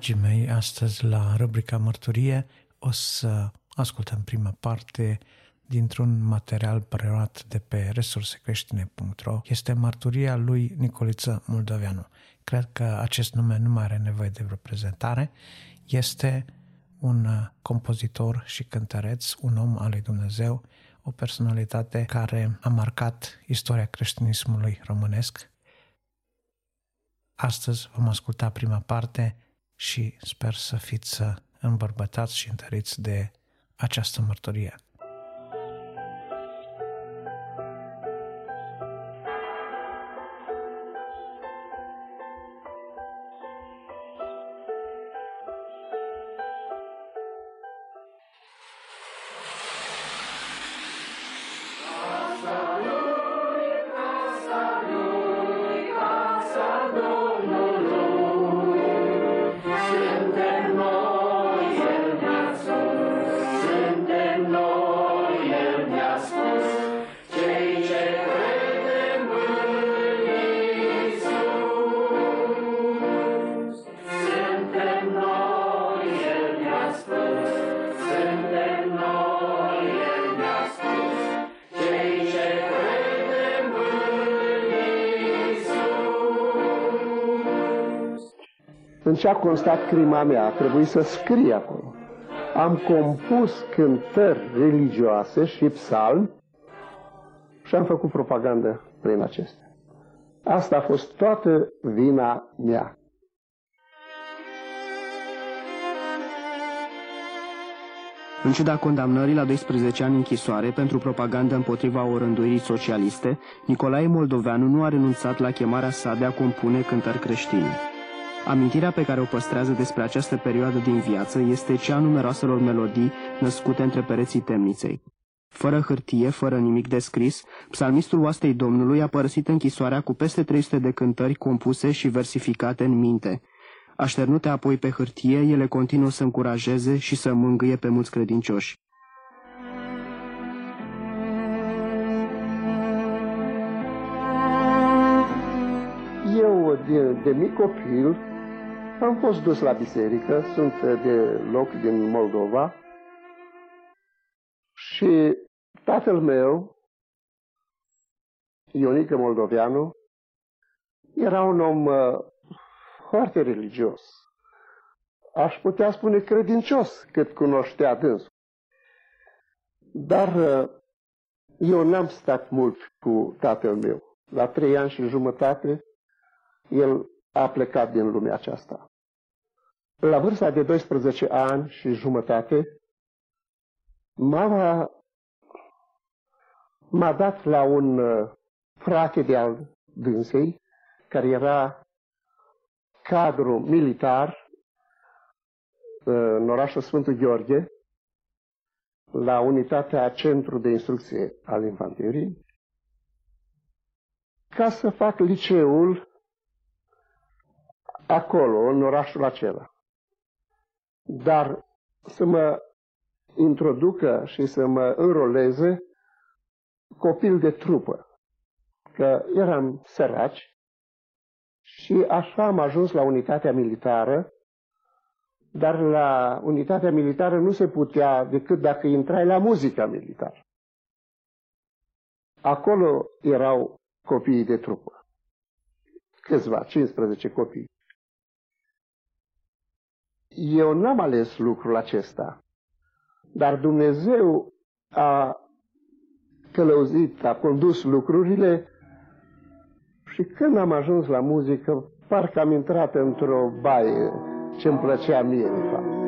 Dragii mei, astăzi la rubrica Mărturie o să ascultăm prima parte dintr-un material preluat de pe resursecreștine.ro. Este mărturia lui Nicoliță Moldoveanu. Cred că acest nume nu mai are nevoie de vreo prezentare. Este un compozitor și cântăreț, un om al lui Dumnezeu, o personalitate care a marcat istoria creștinismului românesc. Astăzi vom asculta prima parte și sper să fiți îmbărbătați și întăriți de această mărturie. În ce a constat crima mea, a trebuit să scrie acolo. Am compus cântări religioase și psalmi și am făcut propagandă prin acestea. Asta a fost toată vina mea. În ciuda condamnării la 12 ani închisoare pentru propagandă împotriva orânduirii socialiste, Nicolae Moldoveanu nu a renunțat la chemarea sa de a compune cântări creștine. Amintirea pe care o păstrează despre această perioadă din viață este cea a numeroaselor melodii născute între pereții temniței. Fără hârtie, fără nimic de scris, psalmistul oastei Domnului a părăsit închisoarea cu peste 300 de cântări compuse și versificate în minte. Așternute apoi pe hârtie, ele continuă să încurajeze și să mângâie pe mulți credincioși. De, de mic copil, Am fost dus la biserică, sunt de loc din Moldova și tatăl meu, Ionică Moldoveanu, era un om uh, foarte religios. Aș putea spune credincios cât cunoștea dânsul. Dar uh, eu n-am stat mult cu tatăl meu. La trei ani și jumătate, el a plecat din lumea aceasta. La vârsta de 12 ani și jumătate, mama m-a dat la un uh, frate de al dânsei, care era cadru militar uh, în orașul Sfântul Gheorghe, la unitatea Centru de Instrucție al Infanteriei, ca să fac liceul acolo, în orașul acela. Dar să mă introducă și să mă înroleze copil de trupă, că eram săraci și așa am ajuns la unitatea militară, dar la unitatea militară nu se putea decât dacă intrai la muzica militară. Acolo erau copiii de trupă. Câțiva, 15 copii. Eu n-am ales lucrul acesta, dar Dumnezeu a călăuzit, a condus lucrurile și când am ajuns la muzică, parcă am intrat într-o baie ce-mi plăcea mie, de fapt.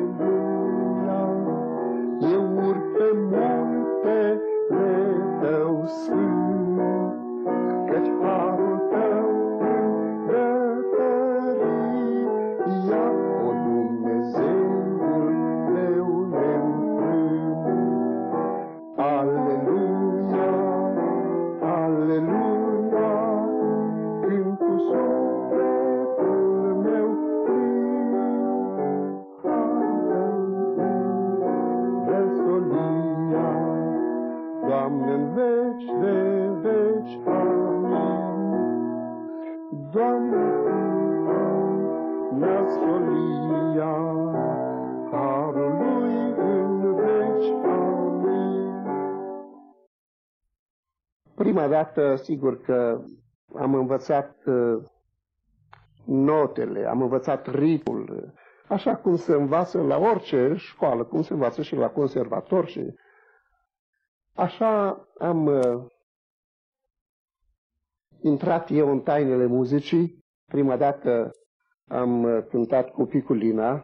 Prima dată, sigur că am învățat uh, notele, am învățat ritmul, așa cum se învață la orice școală, cum se învață și la conservator și așa am uh, intrat eu în tainele muzicii. Prima dată am uh, cântat cu Piculina,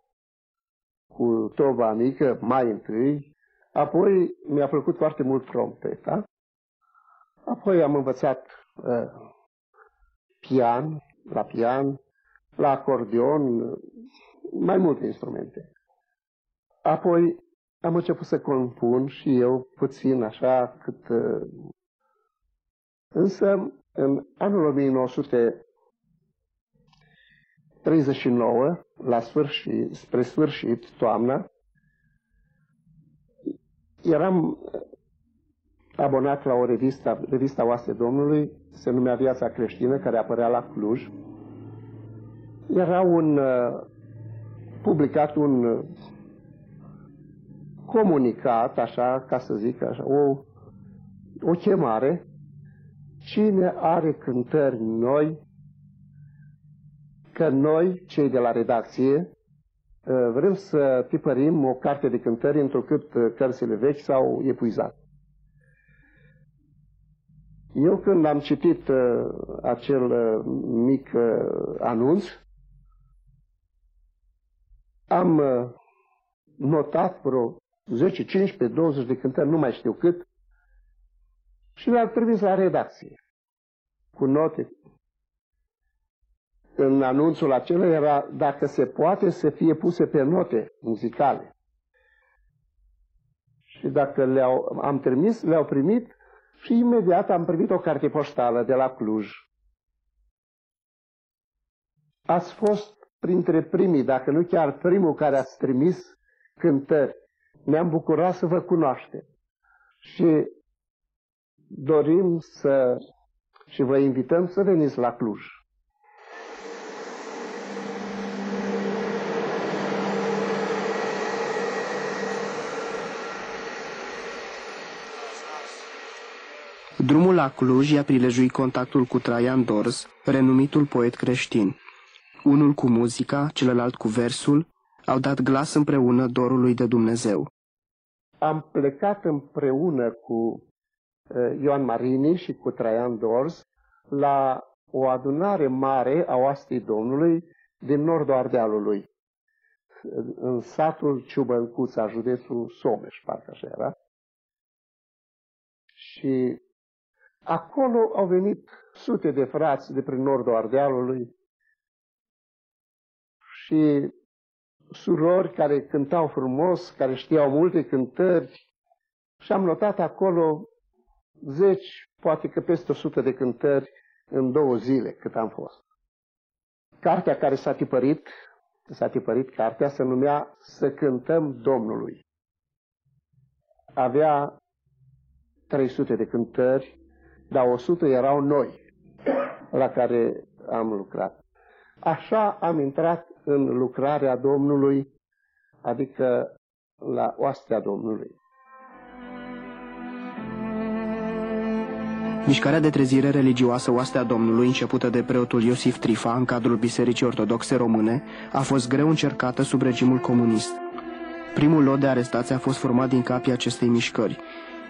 cu toba mică, mai întâi, apoi mi-a plăcut foarte mult trompeta, apoi am învățat uh, pian, la pian, la acordeon, mai multe instrumente. Apoi am început să compun și eu puțin așa cât... Uh, însă, în anul 1900 39, la sfârșit, spre sfârșit, toamna, eram abonat la o revistă, revista Oase Domnului, se numea Viața Creștină, care apărea la Cluj. Era un uh, publicat un uh, comunicat, așa, ca să zic așa, o, o chemare. Cine are cântări noi că noi, cei de la redacție, uh, vrem să tipărim o carte de cântări întrucât uh, cărțile vechi s-au epuizat. Eu când am citit uh, acel mic anunț, am notat vreo 10, 15, 20 de cântări, nu mai știu cât, și le-am trimis la redacție, cu note, în anunțul acela era dacă se poate să fie puse pe note muzicale. Și dacă le-au, am trimis, le-au primit și imediat am primit o carte poștală de la Cluj. Ați fost printre primii, dacă nu chiar primul care ați trimis cântări. Ne-am bucurat să vă cunoaștem. Și dorim să și vă invităm să veniți la Cluj. Drumul la Cluj i-a prilejuit contactul cu Traian Dors, renumitul poet creștin. Unul cu muzica, celălalt cu versul, au dat glas împreună dorului de Dumnezeu. Am plecat împreună cu uh, Ioan Marini și cu Traian Dors la o adunare mare a oastei Domnului din nordul Ardealului, în satul Ciubăncuța, județul Someș, parcă așa era. Și acolo au venit sute de frați de prin nordul Ardealului și surori care cântau frumos, care știau multe cântări și am notat acolo zeci, poate că peste o sută de cântări în două zile cât am fost. Cartea care s-a tipărit, s-a tipărit cartea, se numea Să cântăm Domnului. Avea 300 de cântări, dar 100 erau noi la care am lucrat. Așa am intrat în lucrarea Domnului, adică la oastea Domnului. Mișcarea de trezire religioasă Oastea Domnului, începută de preotul Iosif Trifa în cadrul Bisericii Ortodoxe Române, a fost greu încercată sub regimul comunist. Primul lot de arestație a fost format din capii acestei mișcări.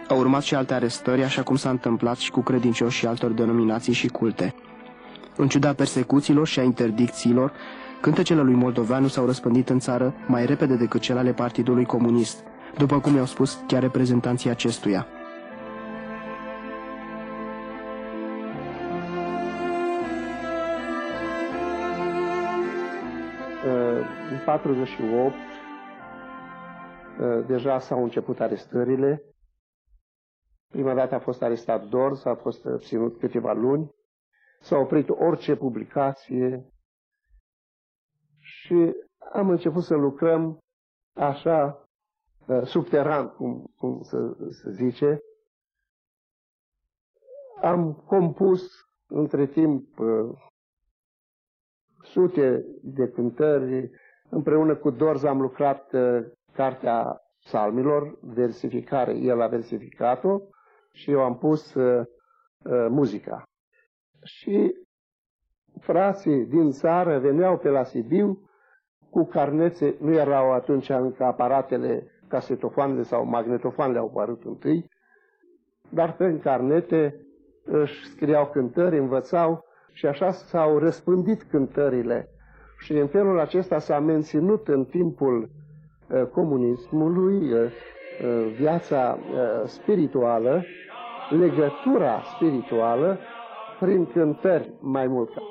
Au urmat și alte arestări, așa cum s-a întâmplat și cu credincioși și altor denominații și culte. În ciuda persecuțiilor și a interdicțiilor, cântecele lui Moldoveanu s-au răspândit în țară mai repede decât cele ale Partidului Comunist, după cum i-au spus chiar reprezentanții acestuia. În 48 deja s-au început arestările. Prima dată a fost arestat Dors, a fost ținut câteva luni. S-a oprit orice publicație și am început să lucrăm așa subteran, cum, cum să, să zice. Am compus între timp sute de cântări. Împreună cu Dorz am lucrat uh, cartea psalmilor, versificare, el a versificat-o și eu am pus uh, uh, muzica. Și frații din țară veneau pe la Sibiu cu carnețe, nu erau atunci încă aparatele casetofoanele sau magnetofoanele au apărut întâi, dar pe carnete își scriau cântări, învățau și așa s-au răspândit cântările. Și în felul acesta s-a menținut în timpul uh, comunismului uh, uh, viața spirituală, legătura spirituală prin cântări mai mult. Crima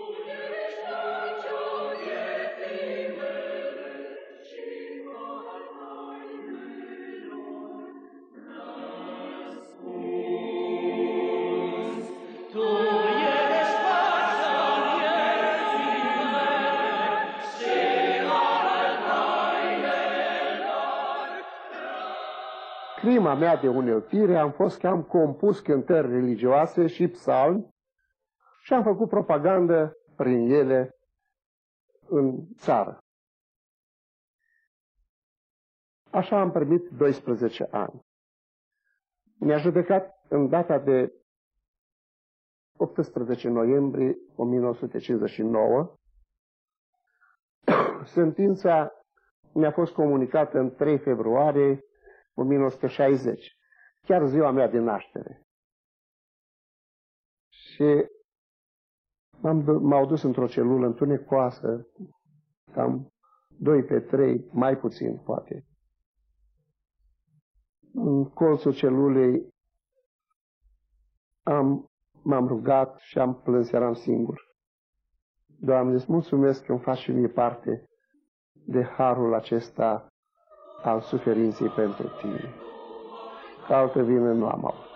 mea de uneltire am fost că am compus cântări religioase și psalmi și am făcut propagandă prin ele în țară. Așa am primit 12 ani. Mi-a judecat în data de 18 noiembrie 1959. Sentința mi-a fost comunicată în 3 februarie 1960, chiar ziua mea de naștere. Și m-au dus într-o celulă întunecoasă, cam 2 pe 3, mai puțin poate. În colțul celulei am, m-am rugat și am plâns, eram singur. Doamne, îți mulțumesc că îmi faci și mie parte de harul acesta al suferinței pentru tine. Că altă vină nu am avut.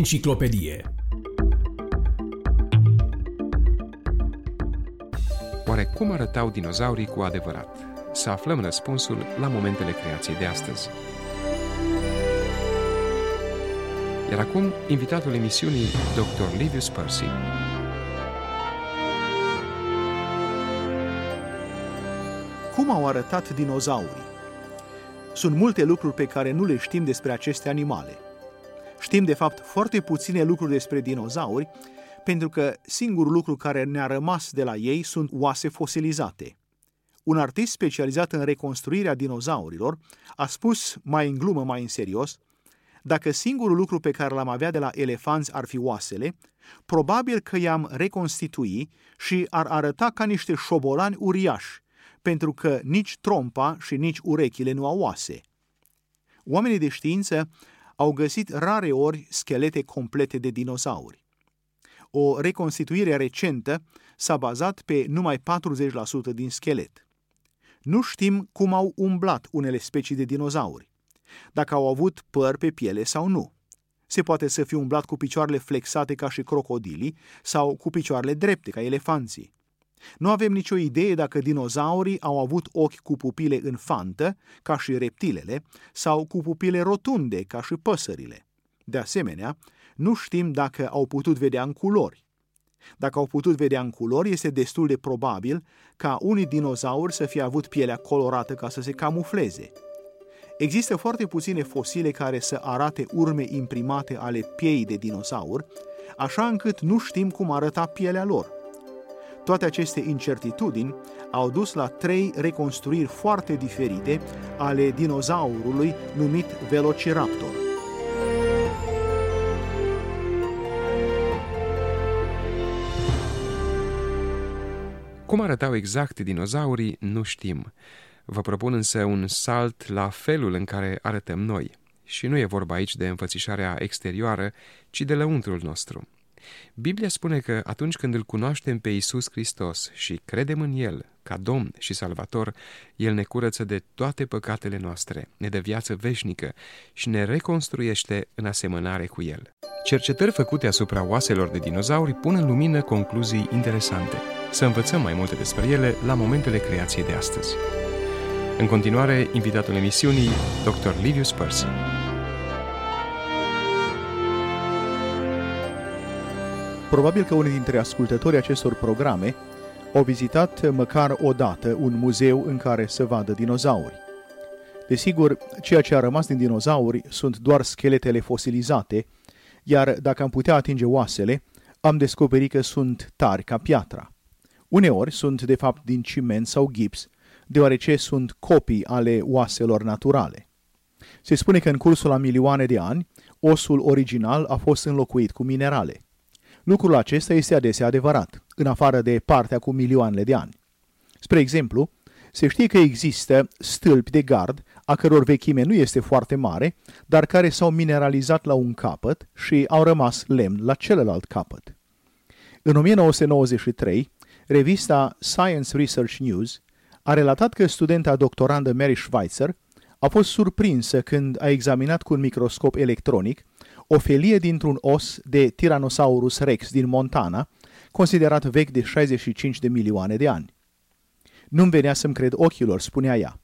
Enciclopedie Oare cum arătau dinozaurii cu adevărat? Să aflăm răspunsul la momentele creației de astăzi. Iar acum, invitatul emisiunii, Dr. Livius Percy. Cum au arătat dinozaurii? Sunt multe lucruri pe care nu le știm despre aceste animale. Știm, de fapt, foarte puține lucruri despre dinozauri, pentru că singurul lucru care ne-a rămas de la ei sunt oase fosilizate. Un artist specializat în reconstruirea dinozaurilor a spus, mai în glumă, mai în serios, dacă singurul lucru pe care l-am avea de la elefanți ar fi oasele, probabil că i-am reconstitui și ar arăta ca niște șobolani uriași, pentru că nici trompa și nici urechile nu au oase. Oamenii de știință au găsit rare ori schelete complete de dinozauri. O reconstituire recentă s-a bazat pe numai 40% din schelet. Nu știm cum au umblat unele specii de dinozauri, dacă au avut păr pe piele sau nu. Se poate să fi umblat cu picioarele flexate ca și crocodilii sau cu picioarele drepte ca elefanții. Nu avem nicio idee dacă dinozaurii au avut ochi cu pupile în fantă, ca și reptilele, sau cu pupile rotunde, ca și păsările. De asemenea, nu știm dacă au putut vedea în culori. Dacă au putut vedea în culori, este destul de probabil ca unii dinozauri să fie avut pielea colorată ca să se camufleze. Există foarte puține fosile care să arate urme imprimate ale piei de dinozaur, așa încât nu știm cum arăta pielea lor. Toate aceste incertitudini au dus la trei reconstruiri foarte diferite ale dinozaurului numit Velociraptor. Cum arătau exact dinozaurii, nu știm. Vă propun însă un salt la felul în care arătăm noi. Și nu e vorba aici de înfățișarea exterioară, ci de lăuntrul nostru. Biblia spune că atunci când îl cunoaștem pe Isus Hristos și credem în El ca Domn și Salvator, El ne curăță de toate păcatele noastre, ne dă viață veșnică și ne reconstruiește în asemănare cu El. Cercetări făcute asupra oaselor de dinozauri pun în lumină concluzii interesante. Să învățăm mai multe despre ele la momentele creației de astăzi. În continuare, invitatul emisiunii, Dr. Livius Percy. Probabil că unii dintre ascultătorii acestor programe au vizitat măcar o dată un muzeu în care să vadă dinozauri. Desigur, ceea ce a rămas din dinozauri sunt doar scheletele fosilizate, iar dacă am putea atinge oasele, am descoperit că sunt tari ca piatra. Uneori sunt de fapt din ciment sau gips, deoarece sunt copii ale oaselor naturale. Se spune că în cursul a milioane de ani, osul original a fost înlocuit cu minerale. Lucrul acesta este adesea adevărat, în afară de partea cu milioanele de ani. Spre exemplu, se știe că există stâlpi de gard a căror vechime nu este foarte mare, dar care s-au mineralizat la un capăt și au rămas lemn la celălalt capăt. În 1993, revista Science Research News a relatat că studenta doctorandă Mary Schweitzer a fost surprinsă când a examinat cu un microscop electronic o felie dintr-un os de Tyrannosaurus rex din Montana, considerat vechi de 65 de milioane de ani. Nu-mi venea să-mi cred ochilor, spunea ea.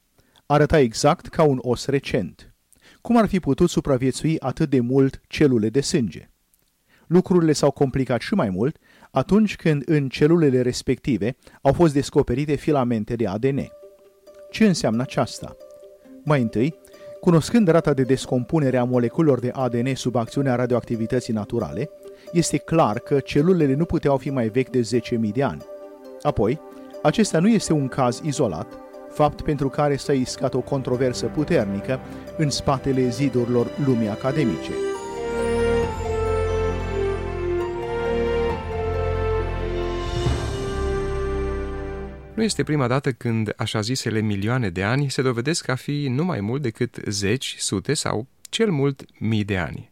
Arăta exact ca un os recent. Cum ar fi putut supraviețui atât de mult celule de sânge? Lucrurile s-au complicat și mai mult atunci când în celulele respective au fost descoperite filamente de ADN. Ce înseamnă aceasta? Mai întâi, Cunoscând rata de descompunere a moleculelor de ADN sub acțiunea radioactivității naturale, este clar că celulele nu puteau fi mai vechi de 10.000 de ani. Apoi, acesta nu este un caz izolat, fapt pentru care s-a iscat o controversă puternică în spatele zidurilor lumii academice. Nu este prima dată când așa zisele milioane de ani se dovedesc a fi nu mai mult decât zeci, sute sau cel mult mii de ani.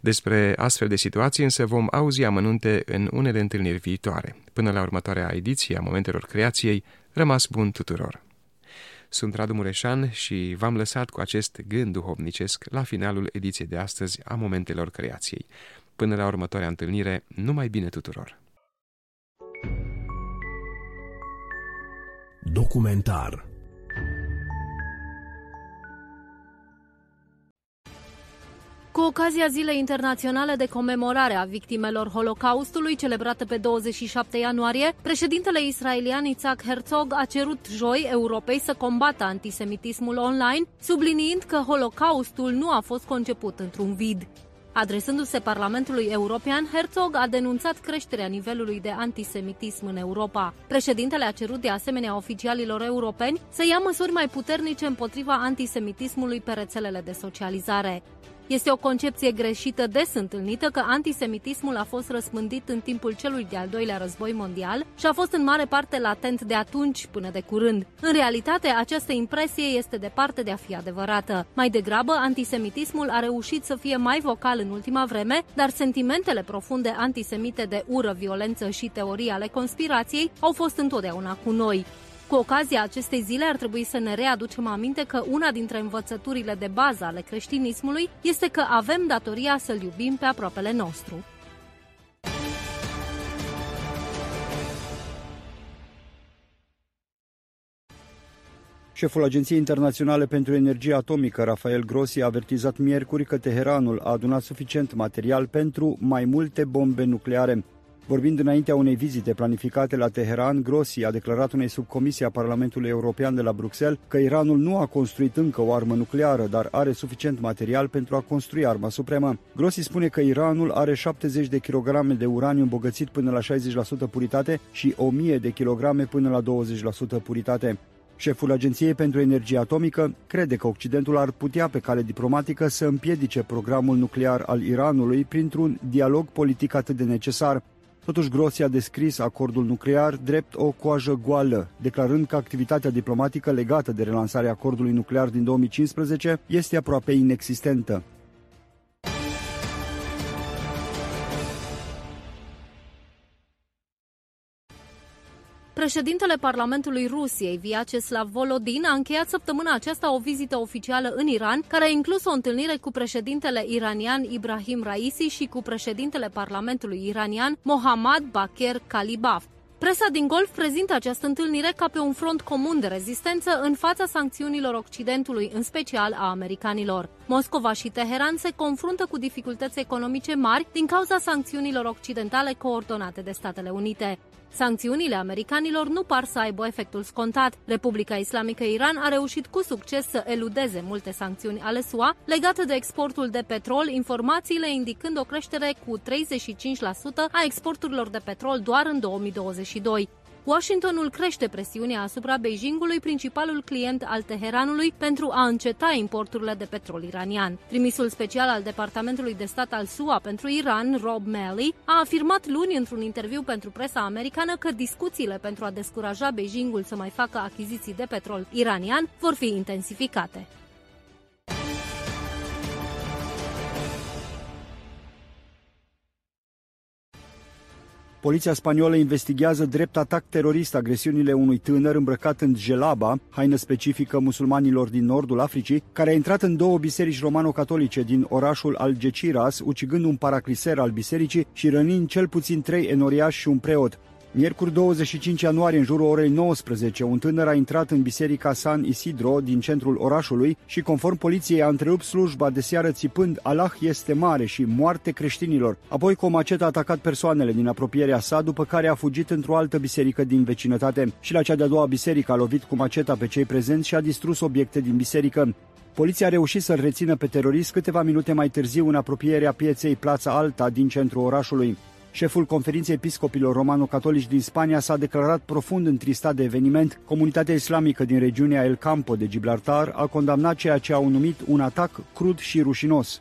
Despre astfel de situații însă vom auzi amănunte în unele întâlniri viitoare. Până la următoarea ediție a Momentelor Creației, rămas bun tuturor! Sunt Radu Mureșan și v-am lăsat cu acest gând duhovnicesc la finalul ediției de astăzi a Momentelor Creației. Până la următoarea întâlnire, numai bine tuturor! Documentar Cu ocazia Zilei Internaționale de Comemorare a Victimelor Holocaustului, celebrată pe 27 ianuarie, președintele israelian Isaac Herzog a cerut joi Europei să combată antisemitismul online, subliniind că Holocaustul nu a fost conceput într-un vid. Adresându-se Parlamentului European, Herzog a denunțat creșterea nivelului de antisemitism în Europa. Președintele a cerut de asemenea oficialilor europeni să ia măsuri mai puternice împotriva antisemitismului pe rețelele de socializare. Este o concepție greșită des întâlnită că antisemitismul a fost răspândit în timpul celui de-al doilea război mondial și a fost în mare parte latent de atunci până de curând. În realitate, această impresie este departe de a fi adevărată. Mai degrabă, antisemitismul a reușit să fie mai vocal în ultima vreme, dar sentimentele profunde antisemite de ură, violență și teorii ale conspirației au fost întotdeauna cu noi. Cu ocazia acestei zile ar trebui să ne readucem aminte că una dintre învățăturile de bază ale creștinismului este că avem datoria să-L iubim pe aproapele nostru. Șeful Agenției Internaționale pentru Energie Atomică, Rafael Grossi, a avertizat miercuri că Teheranul a adunat suficient material pentru mai multe bombe nucleare. Vorbind înaintea unei vizite planificate la Teheran, Grossi a declarat unei subcomisii a Parlamentului European de la Bruxelles că Iranul nu a construit încă o armă nucleară, dar are suficient material pentru a construi arma supremă. Grossi spune că Iranul are 70 de kilograme de uraniu îmbogățit până la 60% puritate și 1000 de kilograme până la 20% puritate. Șeful Agenției pentru Energie Atomică crede că Occidentul ar putea pe cale diplomatică să împiedice programul nuclear al Iranului printr-un dialog politic atât de necesar. Totuși, Grossi a descris acordul nuclear drept o coajă goală, declarând că activitatea diplomatică legată de relansarea acordului nuclear din 2015 este aproape inexistentă. Președintele Parlamentului Rusiei, Vyacheslav Volodin, a încheiat săptămâna aceasta o vizită oficială în Iran, care a inclus o întâlnire cu președintele iranian Ibrahim Raisi și cu președintele Parlamentului iranian Mohammad Bakir Kalibaf. Presa din Golf prezintă această întâlnire ca pe un front comun de rezistență în fața sancțiunilor Occidentului, în special a americanilor. Moscova și Teheran se confruntă cu dificultăți economice mari din cauza sancțiunilor occidentale coordonate de Statele Unite. Sancțiunile americanilor nu par să aibă efectul scontat. Republica Islamică Iran a reușit cu succes să eludeze multe sancțiuni ale SUA legate de exportul de petrol, informațiile indicând o creștere cu 35% a exporturilor de petrol doar în 2022. Washingtonul crește presiunea asupra Beijingului, principalul client al Teheranului, pentru a înceta importurile de petrol iranian. Trimisul special al Departamentului de Stat al SUA pentru Iran, Rob Malley, a afirmat luni într-un interviu pentru presa americană că discuțiile pentru a descuraja Beijingul să mai facă achiziții de petrol iranian vor fi intensificate. Poliția spaniolă investigează drept atac terorist agresiunile unui tânăr îmbrăcat în gelaba, haină specifică musulmanilor din nordul Africii, care a intrat în două biserici romano-catolice din orașul Algeciras, ucigând un paracliser al bisericii și rănind cel puțin trei enoriași și un preot. Miercuri 25 ianuarie, în jurul orei 19, un tânăr a intrat în biserica San Isidro din centrul orașului și, conform poliției, a întrerupt slujba de seară țipând Allah este mare și moarte creștinilor. Apoi, cu o macetă a atacat persoanele din apropierea sa, după care a fugit într-o altă biserică din vecinătate. Și la cea de-a doua biserică a lovit cu maceta pe cei prezenți și a distrus obiecte din biserică. Poliția a reușit să-l rețină pe terorist câteva minute mai târziu în apropierea pieței Plața Alta din centrul orașului. Șeful conferinței episcopilor romano-catolici din Spania s-a declarat profund întristat de eveniment. Comunitatea islamică din regiunea El Campo de Gibraltar a condamnat ceea ce au numit un atac crud și rușinos.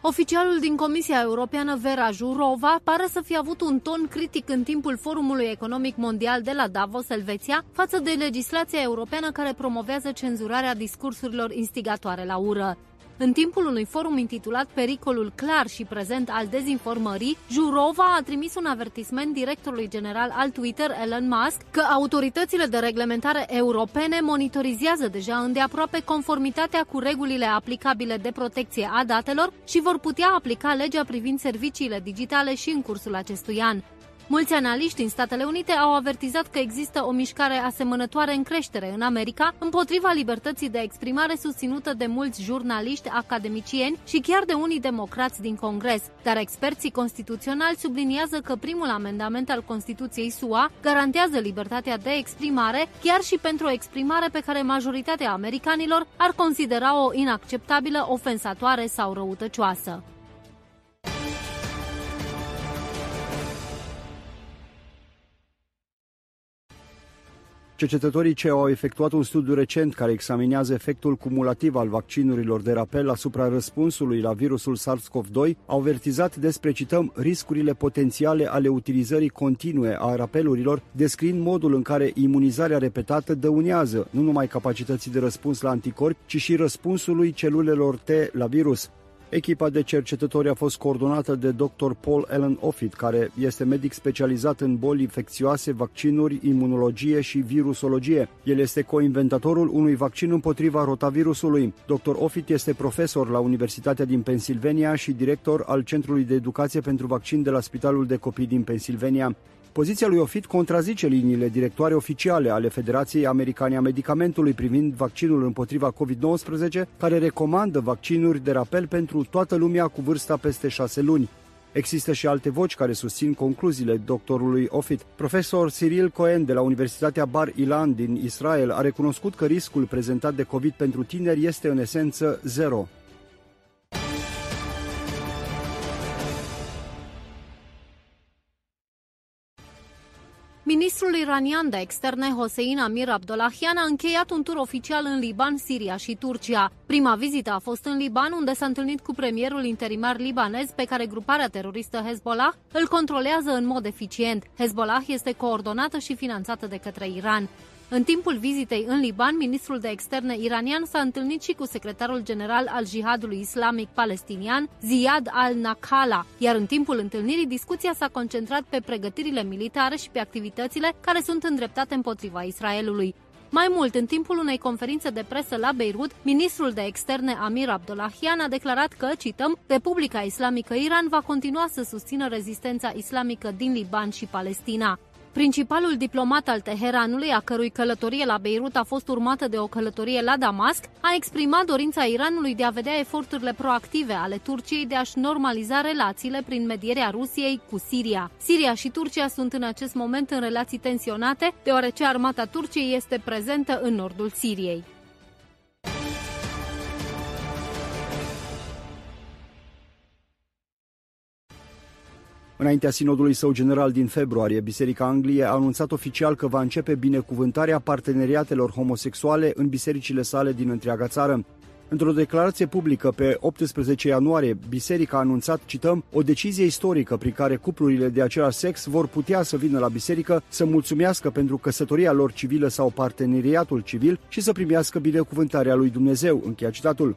Oficialul din Comisia Europeană Vera Jurova pare să fi avut un ton critic în timpul Forumului Economic Mondial de la Davos, Elveția, față de legislația europeană care promovează cenzurarea discursurilor instigatoare la ură. În timpul unui forum intitulat Pericolul clar și prezent al dezinformării, Jurova a trimis un avertisment directorului general al Twitter, Elon Musk, că autoritățile de reglementare europene monitorizează deja îndeaproape conformitatea cu regulile aplicabile de protecție a datelor și vor putea aplica legea privind serviciile digitale și în cursul acestui an. Mulți analiști din Statele Unite au avertizat că există o mișcare asemănătoare în creștere în America împotriva libertății de exprimare susținută de mulți jurnaliști, academicieni și chiar de unii democrați din Congres. Dar experții constituționali subliniază că primul amendament al Constituției SUA garantează libertatea de exprimare chiar și pentru o exprimare pe care majoritatea americanilor ar considera-o inacceptabilă, ofensatoare sau răutăcioasă. Cercetătorii ce au efectuat un studiu recent care examinează efectul cumulativ al vaccinurilor de rapel asupra răspunsului la virusul SARS-CoV-2 au avertizat despre, cităm, riscurile potențiale ale utilizării continue a rapelurilor, descriind modul în care imunizarea repetată dăunează nu numai capacității de răspuns la anticorpi, ci și răspunsului celulelor T la virus. Echipa de cercetători a fost coordonată de Dr. Paul Allen Offit, care este medic specializat în boli infecțioase, vaccinuri, imunologie și virusologie. El este coinventatorul unui vaccin împotriva rotavirusului. Dr. Offit este profesor la Universitatea din Pennsylvania și director al Centrului de Educație pentru Vaccin de la Spitalul de Copii din Pennsylvania. Poziția lui Ofit contrazice liniile directoare oficiale ale Federației Americane a Medicamentului privind vaccinul împotriva COVID-19, care recomandă vaccinuri de rapel pentru toată lumea cu vârsta peste șase luni. Există și alte voci care susțin concluziile doctorului Ofit. Profesor Cyril Cohen de la Universitatea Bar Ilan din Israel a recunoscut că riscul prezentat de COVID pentru tineri este în esență zero. Ministrul iranian de externe Hossein Amir Abdollahian a încheiat un tur oficial în Liban, Siria și Turcia. Prima vizită a fost în Liban, unde s-a întâlnit cu premierul interimar libanez, pe care gruparea teroristă Hezbollah îl controlează în mod eficient. Hezbollah este coordonată și finanțată de către Iran. În timpul vizitei în Liban, ministrul de externe iranian s-a întâlnit și cu secretarul general al jihadului islamic palestinian, Ziad al-Nakhala, iar în timpul întâlnirii discuția s-a concentrat pe pregătirile militare și pe activitățile care sunt îndreptate împotriva Israelului. Mai mult, în timpul unei conferințe de presă la Beirut, ministrul de externe Amir Abdollahian a declarat că, cităm, Republica Islamică Iran va continua să susțină rezistența islamică din Liban și Palestina. Principalul diplomat al Teheranului, a cărui călătorie la Beirut a fost urmată de o călătorie la Damasc, a exprimat dorința Iranului de a vedea eforturile proactive ale Turciei de a-și normaliza relațiile prin medierea Rusiei cu Siria. Siria și Turcia sunt în acest moment în relații tensionate, deoarece armata Turciei este prezentă în nordul Siriei. Înaintea sinodului său general din februarie, Biserica Angliei a anunțat oficial că va începe binecuvântarea parteneriatelor homosexuale în bisericile sale din întreaga țară. Într-o declarație publică pe 18 ianuarie, biserica a anunțat, cităm, o decizie istorică prin care cuplurile de același sex vor putea să vină la biserică să mulțumească pentru căsătoria lor civilă sau parteneriatul civil și să primească binecuvântarea lui Dumnezeu, încheia citatul.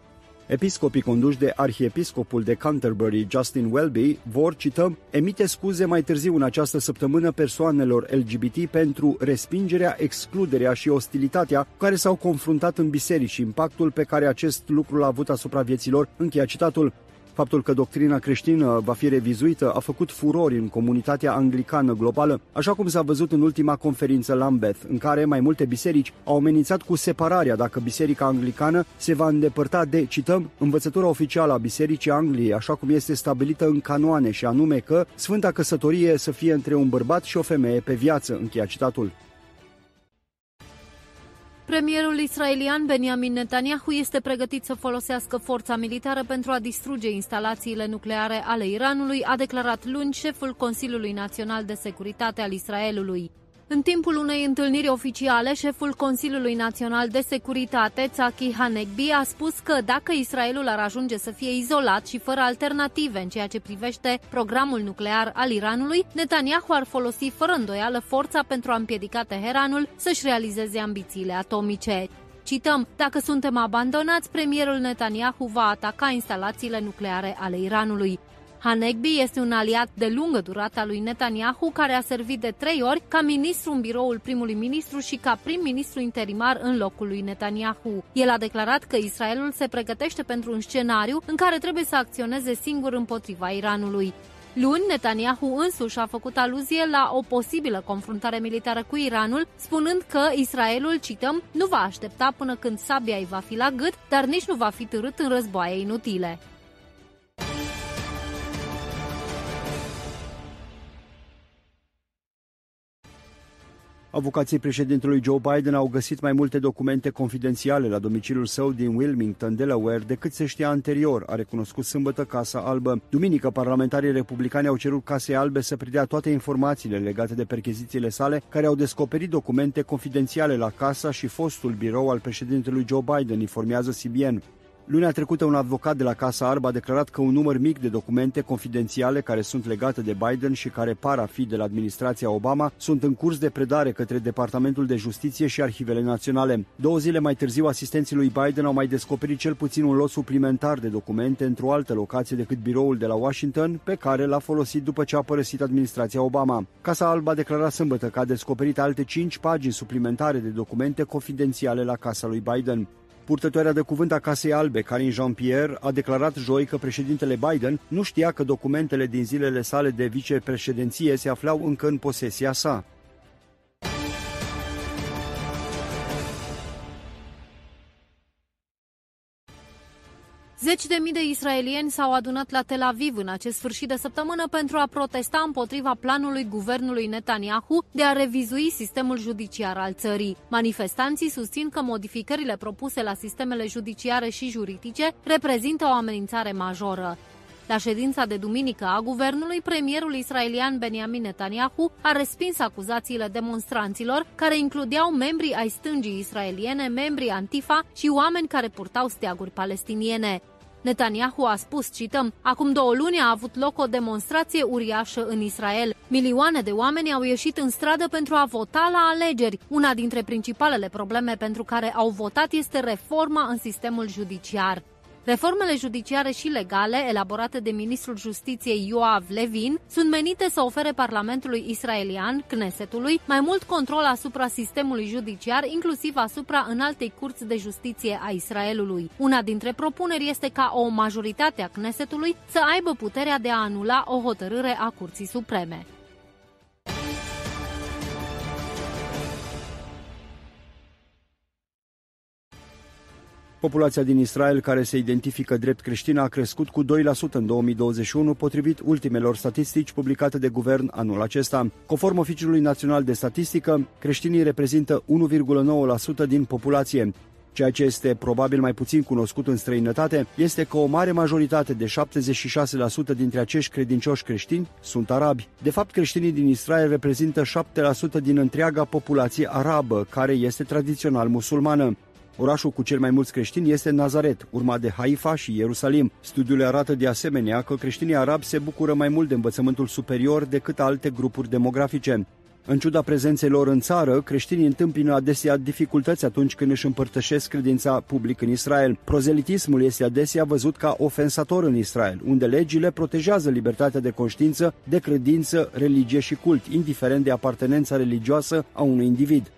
Episcopii conduși de arhiepiscopul de Canterbury, Justin Welby, vor, cităm, emite scuze mai târziu în această săptămână persoanelor LGBT pentru respingerea, excluderea și ostilitatea cu care s-au confruntat în biserici și impactul pe care acest lucru l-a avut asupra vieților, încheia citatul. Faptul că doctrina creștină va fi revizuită a făcut furori în comunitatea anglicană globală, așa cum s-a văzut în ultima conferință Lambeth, în care mai multe biserici au amenințat cu separarea dacă biserica anglicană se va îndepărta de, cităm, învățătura oficială a Bisericii Angliei, așa cum este stabilită în canoane și anume că Sfânta Căsătorie să fie între un bărbat și o femeie pe viață, încheia citatul. Premierul israelian Benjamin Netanyahu este pregătit să folosească forța militară pentru a distruge instalațiile nucleare ale Iranului, a declarat luni șeful Consiliului Național de Securitate al Israelului. În timpul unei întâlniri oficiale, șeful Consiliului Național de Securitate, Tzaki Hanegbi, a spus că dacă Israelul ar ajunge să fie izolat și fără alternative în ceea ce privește programul nuclear al Iranului, Netanyahu ar folosi fără îndoială forța pentru a împiedica Teheranul să-și realizeze ambițiile atomice. Cităm, dacă suntem abandonați, premierul Netanyahu va ataca instalațiile nucleare ale Iranului. Hanegbi este un aliat de lungă durată al lui Netanyahu, care a servit de trei ori ca ministru în biroul primului ministru și ca prim-ministru interimar în locul lui Netanyahu. El a declarat că Israelul se pregătește pentru un scenariu în care trebuie să acționeze singur împotriva Iranului. Luni, Netanyahu însuși a făcut aluzie la o posibilă confruntare militară cu Iranul, spunând că Israelul, cităm, nu va aștepta până când sabia îi va fi la gât, dar nici nu va fi târât în războaie inutile. Avocații președintelui Joe Biden au găsit mai multe documente confidențiale la domiciliul său din Wilmington, Delaware, decât se știa anterior, a recunoscut sâmbătă Casa Albă. Duminică, parlamentarii republicani au cerut Casei Albe să predea toate informațiile legate de perchezițiile sale, care au descoperit documente confidențiale la casa și fostul birou al președintelui Joe Biden, informează CBN. Lunea trecută, un avocat de la Casa Arbă a declarat că un număr mic de documente confidențiale care sunt legate de Biden și care par a fi de la administrația Obama sunt în curs de predare către Departamentul de Justiție și Arhivele Naționale. Două zile mai târziu, asistenții lui Biden au mai descoperit cel puțin un lot suplimentar de documente într-o altă locație decât biroul de la Washington, pe care l-a folosit după ce a părăsit administrația Obama. Casa Albă a declarat sâmbătă că a descoperit alte cinci pagini suplimentare de documente confidențiale la casa lui Biden. Purtătoarea de cuvânt a Casei Albe, Karine Jean-Pierre, a declarat joi că președintele Biden nu știa că documentele din zilele sale de vicepreședinție se aflau încă în posesia sa. Zeci de mii de israelieni s-au adunat la Tel Aviv în acest sfârșit de săptămână pentru a protesta împotriva planului guvernului Netanyahu de a revizui sistemul judiciar al țării. Manifestanții susțin că modificările propuse la sistemele judiciare și juridice reprezintă o amenințare majoră. La ședința de duminică a guvernului, premierul israelian Benjamin Netanyahu a respins acuzațiile demonstranților, care includeau membrii ai stângii israeliene, membrii Antifa și oameni care purtau steaguri palestiniene. Netanyahu a spus, cităm, acum două luni a avut loc o demonstrație uriașă în Israel. Milioane de oameni au ieșit în stradă pentru a vota la alegeri. Una dintre principalele probleme pentru care au votat este reforma în sistemul judiciar. Reformele judiciare și legale, elaborate de ministrul justiției Yoav Levin, sunt menite să ofere Parlamentului israelian, Knesetului, mai mult control asupra sistemului judiciar, inclusiv asupra înaltei curți de justiție a Israelului. Una dintre propuneri este ca o majoritate a Knesetului să aibă puterea de a anula o hotărâre a Curții Supreme. Populația din Israel care se identifică drept creștină a crescut cu 2% în 2021, potrivit ultimelor statistici publicate de guvern anul acesta. Conform Oficiului Național de Statistică, creștinii reprezintă 1,9% din populație. Ceea ce este probabil mai puțin cunoscut în străinătate este că o mare majoritate de 76% dintre acești credincioși creștini sunt arabi. De fapt, creștinii din Israel reprezintă 7% din întreaga populație arabă, care este tradițional musulmană. Orașul cu cel mai mulți creștini este Nazaret, urmat de Haifa și Ierusalim. Studiul arată de asemenea că creștinii arabi se bucură mai mult de învățământul superior decât alte grupuri demografice. În ciuda prezenței lor în țară, creștinii întâmpină adesea dificultăți atunci când își împărtășesc credința public în Israel. Prozelitismul este adesea văzut ca ofensator în Israel, unde legile protejează libertatea de conștiință, de credință, religie și cult, indiferent de apartenența religioasă a unui individ.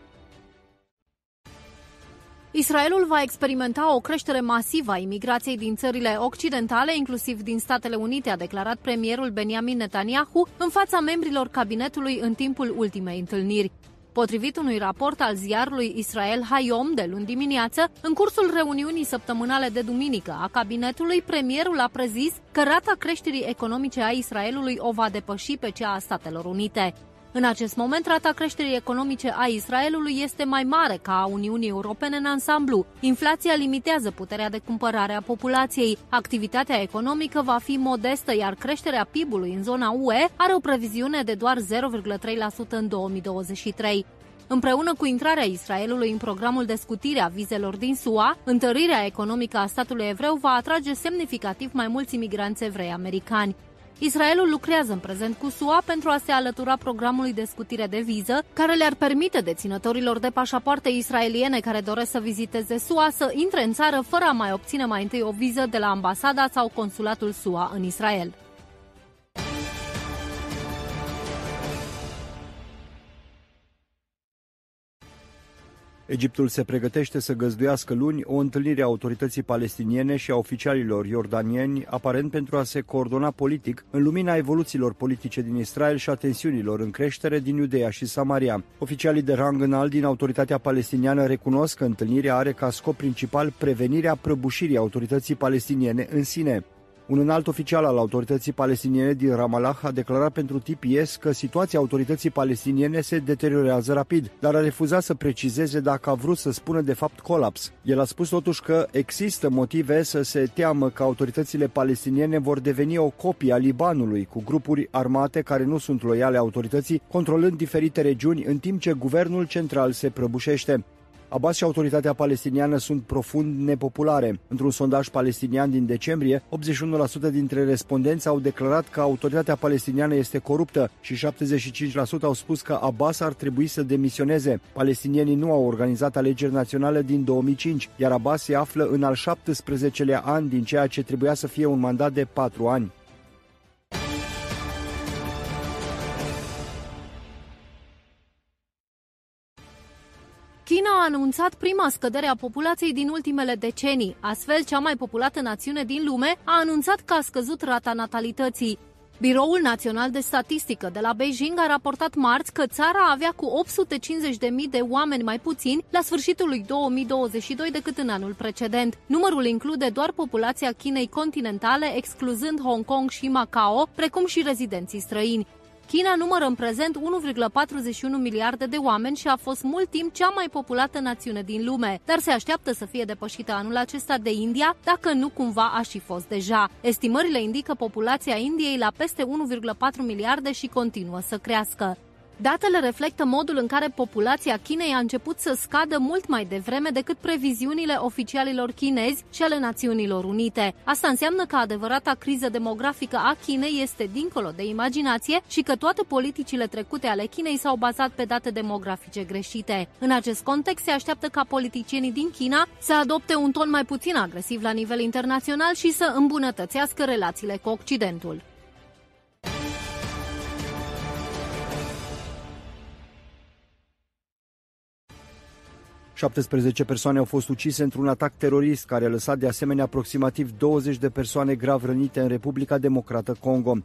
Israelul va experimenta o creștere masivă a imigrației din țările occidentale, inclusiv din Statele Unite, a declarat premierul Benjamin Netanyahu în fața membrilor cabinetului în timpul ultimei întâlniri. Potrivit unui raport al ziarului Israel Hayom de luni dimineață, în cursul reuniunii săptămânale de duminică a cabinetului, premierul a prezis că rata creșterii economice a Israelului o va depăși pe cea a Statelor Unite. În acest moment, rata creșterii economice a Israelului este mai mare ca a Uniunii Europene în ansamblu. Inflația limitează puterea de cumpărare a populației. Activitatea economică va fi modestă, iar creșterea PIB-ului în zona UE are o previziune de doar 0,3% în 2023. Împreună cu intrarea Israelului în programul de scutire a vizelor din SUA, întărirea economică a statului evreu va atrage semnificativ mai mulți imigranți evrei americani. Israelul lucrează în prezent cu SUA pentru a se alătura programului de scutire de viză, care le-ar permite deținătorilor de pașapoarte israeliene care doresc să viziteze SUA să intre în țară fără a mai obține mai întâi o viză de la ambasada sau consulatul SUA în Israel. Egiptul se pregătește să găzduiască luni o întâlnire a autorității palestiniene și a oficialilor iordanieni, aparent pentru a se coordona politic în lumina evoluțiilor politice din Israel și a tensiunilor în creștere din Iudeea și Samaria. Oficialii de rang înalt din autoritatea palestiniană recunosc că întâlnirea are ca scop principal prevenirea prăbușirii autorității palestiniene în sine. Un înalt oficial al autorității palestiniene din Ramallah a declarat pentru TPS că situația autorității palestiniene se deteriorează rapid, dar a refuzat să precizeze dacă a vrut să spună de fapt colaps. El a spus totuși că există motive să se teamă că autoritățile palestiniene vor deveni o copie a Libanului, cu grupuri armate care nu sunt loiale autorității, controlând diferite regiuni, în timp ce guvernul central se prăbușește. Abbas și autoritatea palestiniană sunt profund nepopulare. Într-un sondaj palestinian din decembrie, 81% dintre respondenți au declarat că autoritatea palestiniană este coruptă și 75% au spus că Abbas ar trebui să demisioneze. Palestinienii nu au organizat alegeri naționale din 2005, iar Abbas se află în al 17-lea an din ceea ce trebuia să fie un mandat de 4 ani. China a anunțat prima scădere a populației din ultimele decenii. Astfel, cea mai populată națiune din lume a anunțat că a scăzut rata natalității. Biroul Național de Statistică de la Beijing a raportat marți că țara avea cu 850.000 de oameni mai puțini la sfârșitul lui 2022 decât în anul precedent. Numărul include doar populația Chinei continentale, excluzând Hong Kong și Macao, precum și rezidenții străini. China numără în prezent 1,41 miliarde de oameni și a fost mult timp cea mai populată națiune din lume, dar se așteaptă să fie depășită anul acesta de India, dacă nu cumva a și fost deja. Estimările indică populația Indiei la peste 1,4 miliarde și continuă să crească. Datele reflectă modul în care populația Chinei a început să scadă mult mai devreme decât previziunile oficialilor chinezi și ale Națiunilor Unite. Asta înseamnă că adevărata criză demografică a Chinei este dincolo de imaginație și că toate politicile trecute ale Chinei s-au bazat pe date demografice greșite. În acest context se așteaptă ca politicienii din China să adopte un ton mai puțin agresiv la nivel internațional și să îmbunătățească relațiile cu Occidentul. 17 persoane au fost ucise într-un atac terorist care a lăsat de asemenea aproximativ 20 de persoane grav rănite în Republica Democrată Congo.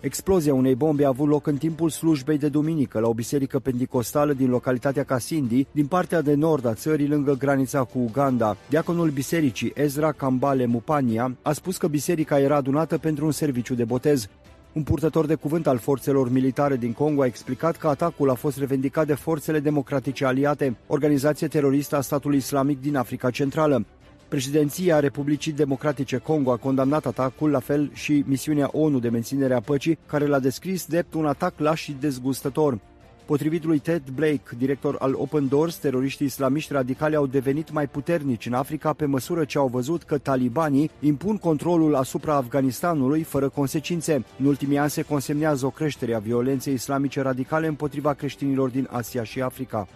Explozia unei bombe a avut loc în timpul slujbei de duminică la o biserică pentecostală din localitatea Kasindi, din partea de nord a țării lângă granița cu Uganda. Diaconul bisericii Ezra Kambale Mupania a spus că biserica era adunată pentru un serviciu de botez. Un purtător de cuvânt al forțelor militare din Congo a explicat că atacul a fost revendicat de forțele democratice aliate, organizație teroristă a statului islamic din Africa Centrală. Președinția Republicii Democratice Congo a condamnat atacul, la fel și misiunea ONU de menținere a păcii, care l-a descris drept un atac laș și dezgustător. Potrivit lui Ted Blake, director al Open Doors, teroriștii islamiști radicali au devenit mai puternici în Africa pe măsură ce au văzut că talibanii impun controlul asupra Afganistanului fără consecințe. În ultimii ani se consemnează o creștere a violenței islamice radicale împotriva creștinilor din Asia și Africa.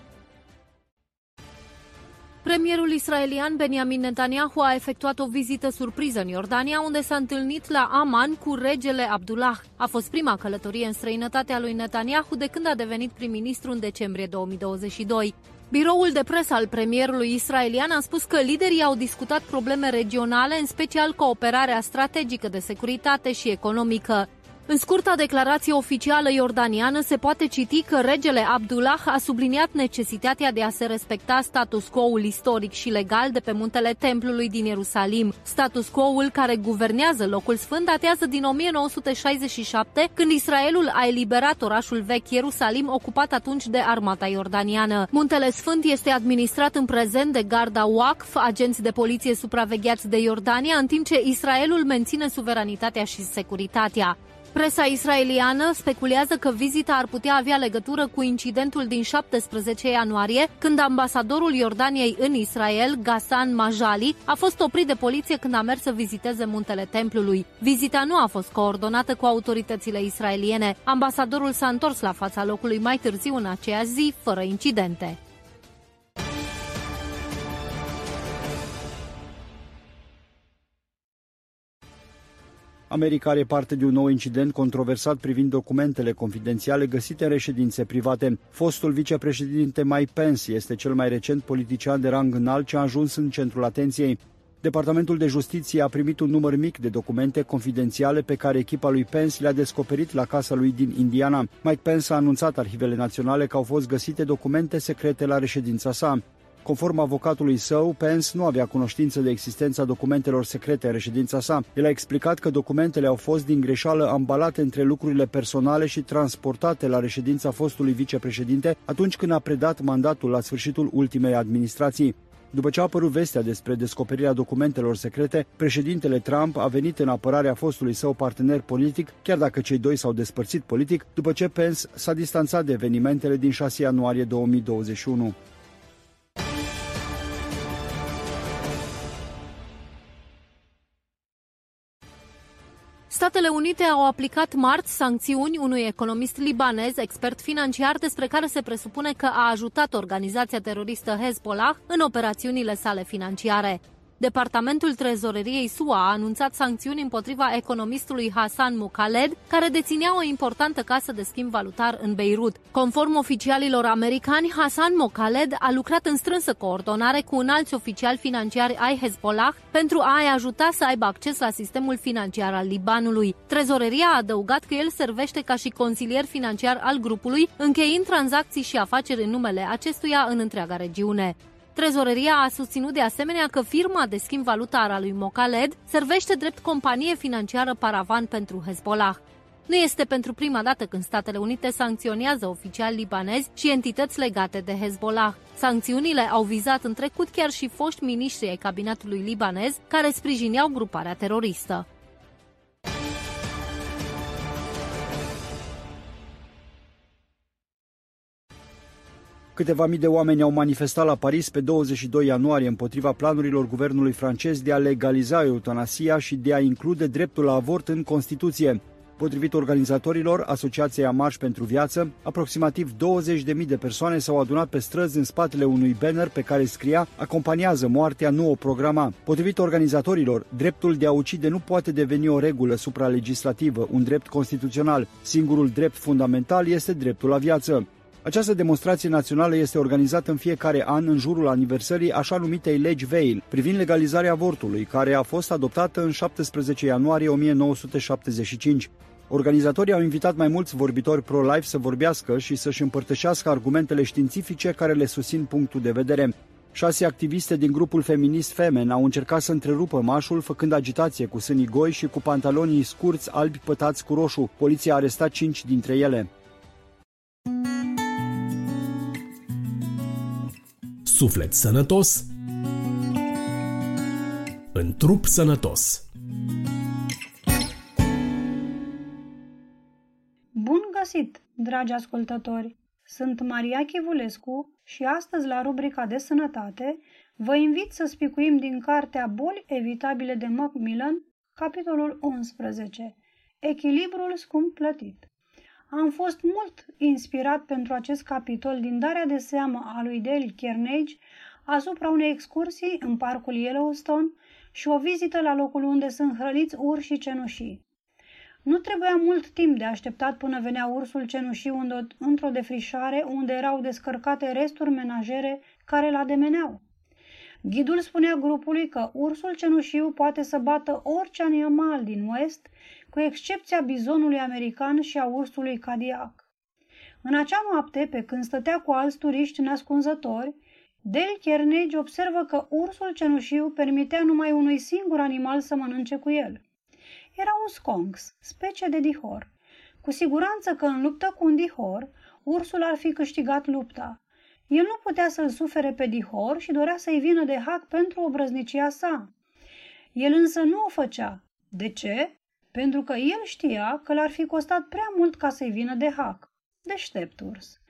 Premierul israelian Benjamin Netanyahu a efectuat o vizită surpriză în Iordania, unde s-a întâlnit la Aman cu regele Abdullah. A fost prima călătorie în străinătatea lui Netanyahu de când a devenit prim-ministru în decembrie 2022. Biroul de presă al premierului israelian a spus că liderii au discutat probleme regionale, în special cooperarea strategică de securitate și economică. În scurta declarație oficială iordaniană se poate citi că regele Abdullah a subliniat necesitatea de a se respecta status quo-ul istoric și legal de pe muntele templului din Ierusalim. Status quo-ul care guvernează locul sfânt datează din 1967, când Israelul a eliberat orașul vechi Ierusalim, ocupat atunci de armata iordaniană. Muntele Sfânt este administrat în prezent de garda Waqf, agenți de poliție supravegheați de Iordania, în timp ce Israelul menține suveranitatea și securitatea. Presa israeliană speculează că vizita ar putea avea legătură cu incidentul din 17 ianuarie, când ambasadorul Iordaniei în Israel, Ghassan Majali, a fost oprit de poliție când a mers să viziteze muntele templului. Vizita nu a fost coordonată cu autoritățile israeliene. Ambasadorul s-a întors la fața locului mai târziu în aceea zi, fără incidente. America are parte de un nou incident controversat privind documentele confidențiale găsite în reședințe private. Fostul vicepreședinte Mike Pence este cel mai recent politician de rang înalt ce a ajuns în centrul atenției. Departamentul de Justiție a primit un număr mic de documente confidențiale pe care echipa lui Pence le-a descoperit la casa lui din Indiana. Mike Pence a anunțat arhivele naționale că au fost găsite documente secrete la reședința sa. Conform avocatului său, Pence nu avea cunoștință de existența documentelor secrete în reședința sa. El a explicat că documentele au fost din greșeală ambalate între lucrurile personale și transportate la reședința fostului vicepreședinte atunci când a predat mandatul la sfârșitul ultimei administrații. După ce a apărut vestea despre descoperirea documentelor secrete, președintele Trump a venit în apărarea fostului său partener politic, chiar dacă cei doi s-au despărțit politic, după ce Pence s-a distanțat de evenimentele din 6 ianuarie 2021. Statele Unite au aplicat marți sancțiuni unui economist libanez, expert financiar, despre care se presupune că a ajutat organizația teroristă Hezbollah în operațiunile sale financiare. Departamentul Trezoreriei SUA a anunțat sancțiuni împotriva economistului Hassan Mukhaled, care deținea o importantă casă de schimb valutar în Beirut. Conform oficialilor americani, Hassan Mukhaled a lucrat în strânsă coordonare cu un alți oficiali financiari ai Hezbollah pentru a-i ajuta să aibă acces la sistemul financiar al Libanului. Trezoreria a adăugat că el servește ca și consilier financiar al grupului, încheiind tranzacții și afaceri în numele acestuia în întreaga regiune. Trezoreria a susținut de asemenea că firma de schimb valutar a lui Mocaled servește drept companie financiară paravan pentru Hezbollah. Nu este pentru prima dată când Statele Unite sancționează oficiali libanezi și entități legate de Hezbollah. Sancțiunile au vizat în trecut chiar și foști miniștri ai cabinetului libanez care sprijineau gruparea teroristă. Câteva mii de oameni au manifestat la Paris pe 22 ianuarie împotriva planurilor guvernului francez de a legaliza eutanasia și de a include dreptul la avort în Constituție. Potrivit organizatorilor Asociației Amarș pentru Viață, aproximativ 20.000 de persoane s-au adunat pe străzi în spatele unui banner pe care scria Acompaniază moartea, nu o programa. Potrivit organizatorilor, dreptul de a ucide nu poate deveni o regulă supralegislativă, un drept constituțional. Singurul drept fundamental este dreptul la viață. Această demonstrație națională este organizată în fiecare an în jurul aniversării așa numitei legi Veil, privind legalizarea avortului, care a fost adoptată în 17 ianuarie 1975. Organizatorii au invitat mai mulți vorbitori pro-life să vorbească și să-și împărtășească argumentele științifice care le susțin punctul de vedere. Șase activiste din grupul feminist Femen au încercat să întrerupă mașul făcând agitație cu sânii goi și cu pantalonii scurți albi pătați cu roșu. Poliția a arestat cinci dintre ele. Suflet sănătos în trup sănătos. Bun găsit, dragi ascultători! Sunt Maria Chivulescu și astăzi la rubrica de sănătate vă invit să spicuim din cartea Boli evitabile de Macmillan, capitolul 11, Echilibrul scump plătit. Am fost mult inspirat pentru acest capitol din darea de seamă a lui Dale Carnegie asupra unei excursii în parcul Yellowstone și o vizită la locul unde sunt hrăniți urși cenușii. Nu trebuia mult timp de așteptat până venea ursul cenușii într-o defrișare unde erau descărcate resturi menajere care la demeneau. Ghidul spunea grupului că ursul cenușiu poate să bată orice animal din West cu excepția bizonului american și a ursului cadiac. În acea noapte, pe când stătea cu alți turiști nascunzători, Del Carnegie observă că ursul cenușiu permitea numai unui singur animal să mănânce cu el. Era un sconx, specie de dihor. Cu siguranță că în luptă cu un dihor, ursul ar fi câștigat lupta. El nu putea să-l sufere pe dihor și dorea să-i vină de hac pentru obrăznicia sa. El însă nu o făcea. De ce? Pentru că el știa că l-ar fi costat prea mult ca să-i vină de hac. Deștept urs.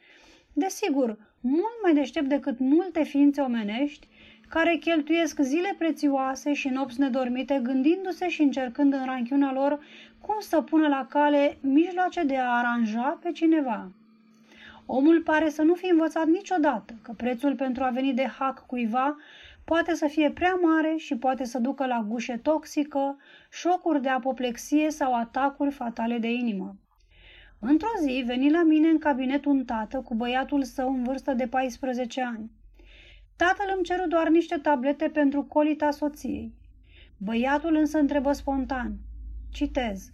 Desigur, mult mai deștept decât multe ființe omenești care cheltuiesc zile prețioase și nopți nedormite gândindu-se și încercând în ranchiuna lor cum să pună la cale mijloace de a aranja pe cineva. Omul pare să nu fi învățat niciodată că prețul pentru a veni de hac cuiva poate să fie prea mare și poate să ducă la gușe toxică, șocuri de apoplexie sau atacuri fatale de inimă. Într-o zi veni la mine în cabinet un tată cu băiatul său în vârstă de 14 ani. Tatăl îmi ceru doar niște tablete pentru colita soției. Băiatul însă întrebă spontan. Citez.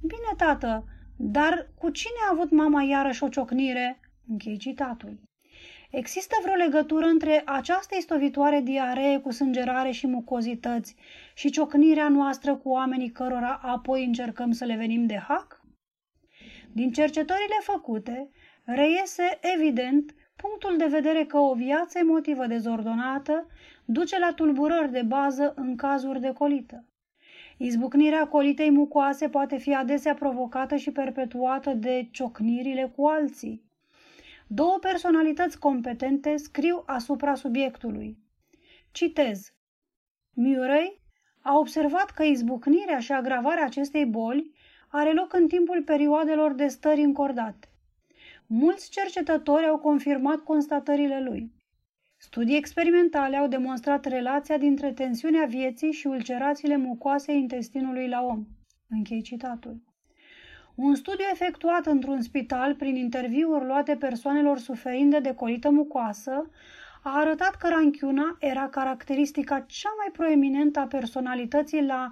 Bine, tată, dar cu cine a avut mama iarăși o ciocnire? Închei citatul. Există vreo legătură între această istovitoare diaree cu sângerare și mucozități și ciocnirea noastră cu oamenii cărora apoi încercăm să le venim de hac? Din cercetările făcute, reiese evident punctul de vedere că o viață emotivă dezordonată duce la tulburări de bază în cazuri de colită. Izbucnirea colitei mucoase poate fi adesea provocată și perpetuată de ciocnirile cu alții. Două personalități competente scriu asupra subiectului. Citez. Murray a observat că izbucnirea și agravarea acestei boli are loc în timpul perioadelor de stări încordate. Mulți cercetători au confirmat constatările lui. Studii experimentale au demonstrat relația dintre tensiunea vieții și ulcerațiile mucoase intestinului la om. Închei citatul. Un studiu efectuat într-un spital prin interviuri luate persoanelor suferinde de colită mucoasă a arătat că ranchiuna era caracteristica cea mai proeminentă a personalității la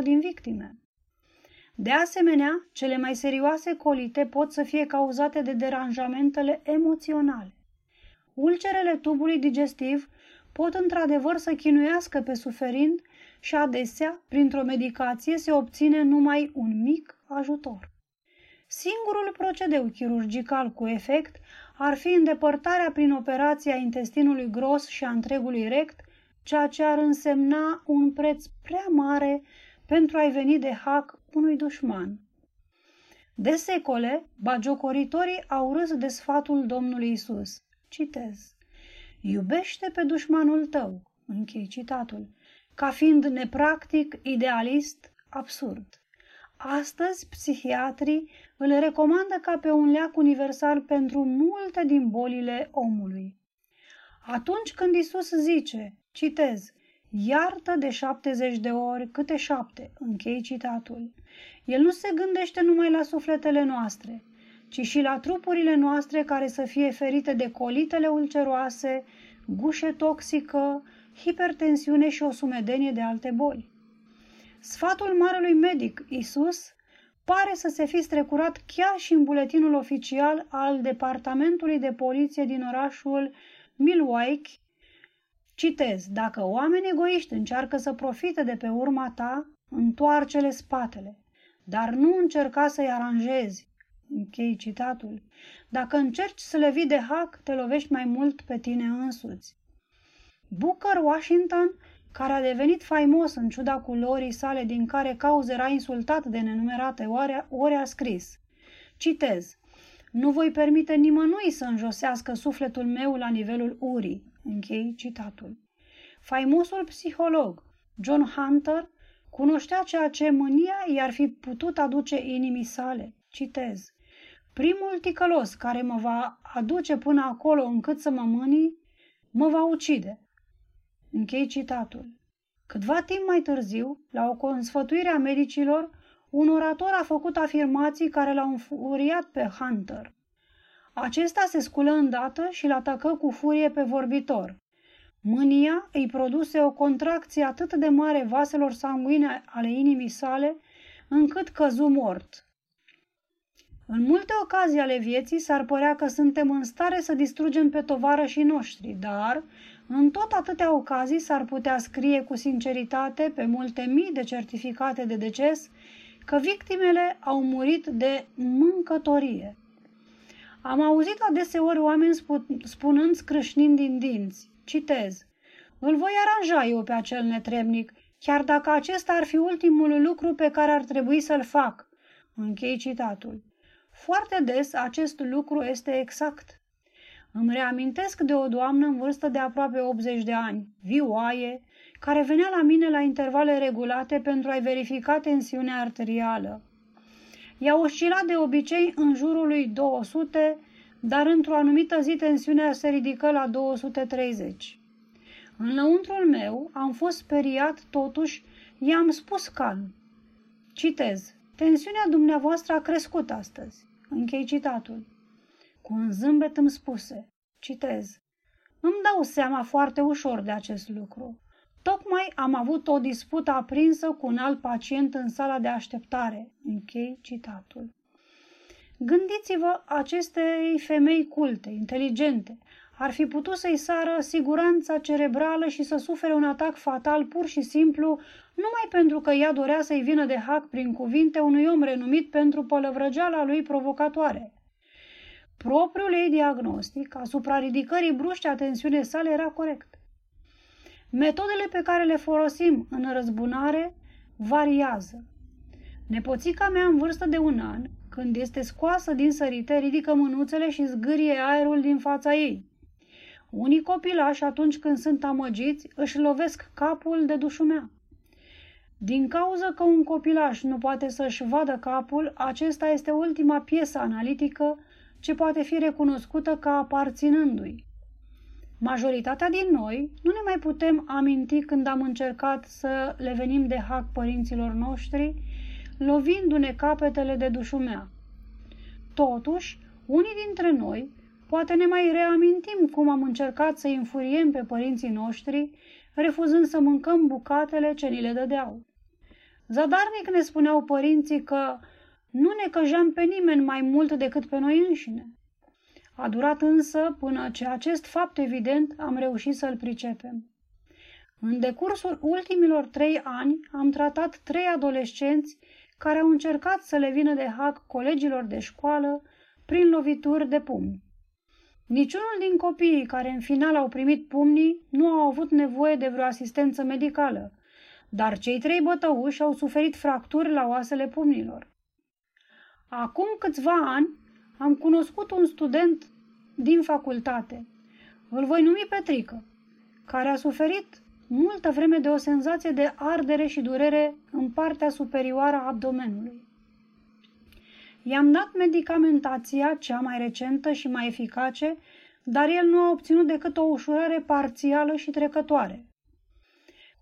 96% din victime. De asemenea, cele mai serioase colite pot să fie cauzate de deranjamentele emoționale. Ulcerele tubului digestiv pot într-adevăr să chinuiască pe suferind și adesea, printr-o medicație, se obține numai un mic ajutor. Singurul procedeu chirurgical cu efect ar fi îndepărtarea prin operația intestinului gros și a întregului rect, ceea ce ar însemna un preț prea mare pentru a-i veni de hac unui dușman. De secole, bagiocoritorii au râs de sfatul Domnului Isus. Citez. Iubește pe dușmanul tău. Închei citatul. Ca fiind nepractic, idealist, absurd. Astăzi, psihiatrii îl recomandă ca pe un leac universal pentru multe din bolile omului. Atunci când Isus zice, citez, iartă de 70 de ori câte șapte, închei citatul, el nu se gândește numai la sufletele noastre, ci și la trupurile noastre care să fie ferite de colitele ulceroase, gușe toxică, hipertensiune și o sumedenie de alte boli. Sfatul marelui medic, Isus, pare să se fi strecurat chiar și în buletinul oficial al Departamentului de Poliție din orașul Milwaukee. Citez, dacă oameni egoiști încearcă să profite de pe urma ta, întoarce-le spatele, dar nu încerca să-i aranjezi. Închei citatul. Dacă încerci să le vii de hac, te lovești mai mult pe tine însuți. Booker Washington, care a devenit faimos în ciuda culorii sale din care cauze era insultat de nenumerate ori, ori a scris. Citez. Nu voi permite nimănui să înjosească sufletul meu la nivelul urii. Închei citatul. Faimosul psiholog John Hunter cunoștea ceea ce mânia i-ar fi putut aduce inimii sale. Citez. Primul ticălos care mă va aduce până acolo încât să mă mânii, mă va ucide. Închei citatul. Câtva timp mai târziu, la o consfătuire a medicilor, un orator a făcut afirmații care l-au înfuriat pe Hunter. Acesta se sculă îndată și l atacă cu furie pe vorbitor. Mânia îi produse o contracție atât de mare vaselor sanguine ale inimii sale, încât căzu mort. În multe ocazii ale vieții s-ar părea că suntem în stare să distrugem pe tovarășii noștri, dar în tot atâtea ocazii s-ar putea scrie cu sinceritate pe multe mii de certificate de deces că victimele au murit de mâncătorie. Am auzit adeseori oameni spunând scrâșnind din dinți, citez, îl voi aranja eu pe acel netrebnic chiar dacă acesta ar fi ultimul lucru pe care ar trebui să-l fac. Închei citatul. Foarte des acest lucru este exact. Îmi reamintesc de o doamnă în vârstă de aproape 80 de ani, vioaie, care venea la mine la intervale regulate pentru a-i verifica tensiunea arterială. Ea oscila de obicei în jurul lui 200, dar într-o anumită zi tensiunea se ridică la 230. În lăuntrul meu am fost speriat, totuși i-am spus calm. Citez. Tensiunea dumneavoastră a crescut astăzi. Închei citatul. Cu un zâmbet îmi spuse. Citez. Îmi dau seama foarte ușor de acest lucru. Tocmai am avut o dispută aprinsă cu un alt pacient în sala de așteptare. Închei citatul. Gândiți-vă acestei femei culte, inteligente. Ar fi putut să-i sară siguranța cerebrală și să sufere un atac fatal pur și simplu numai pentru că ea dorea să-i vină de hac prin cuvinte unui om renumit pentru pălăvrăgeala lui provocatoare. Propriul ei diagnostic asupra ridicării bruște a tensiunii sale era corect. Metodele pe care le folosim în răzbunare variază. Nepoțica mea în vârstă de un an, când este scoasă din sărite, ridică mânuțele și zgârie aerul din fața ei. Unii copilași, atunci când sunt amăgiți, își lovesc capul de dușumea. Din cauza că un copilaș nu poate să-și vadă capul, acesta este ultima piesă analitică ce poate fi recunoscută ca aparținându-i. Majoritatea din noi nu ne mai putem aminti când am încercat să le venim de hac părinților noștri, lovindu-ne capetele de dușumea. Totuși, unii dintre noi poate ne mai reamintim cum am încercat să infuriem pe părinții noștri, refuzând să mâncăm bucatele ce ni le dădeau. Zadarnic ne spuneau părinții că nu ne căjeam pe nimeni mai mult decât pe noi înșine. A durat însă până ce acest fapt evident am reușit să-l pricepem. În decursul ultimilor trei ani am tratat trei adolescenți care au încercat să le vină de hac colegilor de școală prin lovituri de pumni. Niciunul din copiii care în final au primit pumnii nu au avut nevoie de vreo asistență medicală, dar cei trei bătăuși au suferit fracturi la oasele pumnilor. Acum câțiva ani am cunoscut un student din facultate, îl voi numi Petrică, care a suferit multă vreme de o senzație de ardere și durere în partea superioară a abdomenului. I-am dat medicamentația, cea mai recentă și mai eficace, dar el nu a obținut decât o ușurare parțială și trecătoare.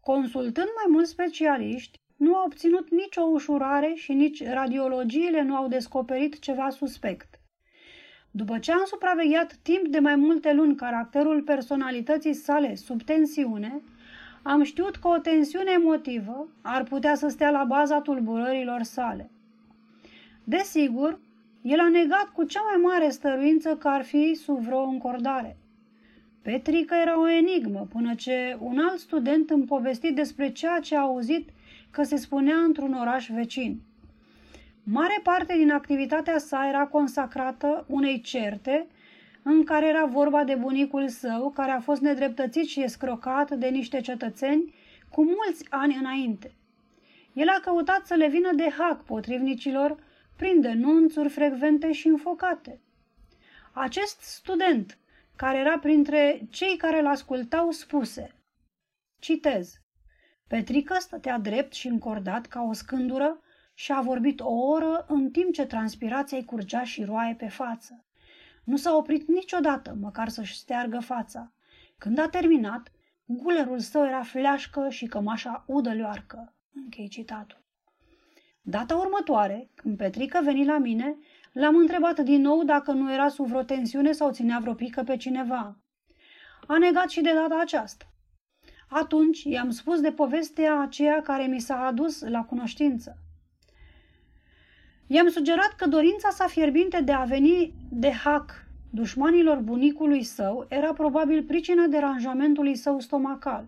Consultând mai mulți specialiști, nu a obținut nicio ușurare și nici radiologiile nu au descoperit ceva suspect. După ce am supravegheat timp de mai multe luni caracterul personalității sale sub tensiune, am știut că o tensiune emotivă ar putea să stea la baza tulburărilor sale. Desigur, el a negat cu cea mai mare stăruință că ar fi sub vreo încordare. Petrica era o enigmă până ce un alt student îmi povestit despre ceea ce a auzit că se spunea într-un oraș vecin. Mare parte din activitatea sa era consacrată unei certe în care era vorba de bunicul său, care a fost nedreptățit și escrocat de niște cetățeni cu mulți ani înainte. El a căutat să le vină de hac potrivnicilor prin denunțuri frecvente și înfocate. Acest student, care era printre cei care îl ascultau, spuse, citez, Petrică stătea drept și încordat ca o scândură și a vorbit o oră în timp ce transpirația îi curgea și roaie pe față. Nu s-a oprit niciodată, măcar să-și steargă fața. Când a terminat, gulerul său era fleașcă și cămașa udălioarcă. Închei citatul. Data următoare, când Petrică veni la mine, l-am întrebat din nou dacă nu era sub vreo tensiune sau ținea vreo pică pe cineva. A negat și de data aceasta. Atunci i-am spus de povestea aceea care mi s-a adus la cunoștință. I-am sugerat că dorința sa fierbinte de a veni de hac dușmanilor bunicului său era probabil pricina deranjamentului său stomacal.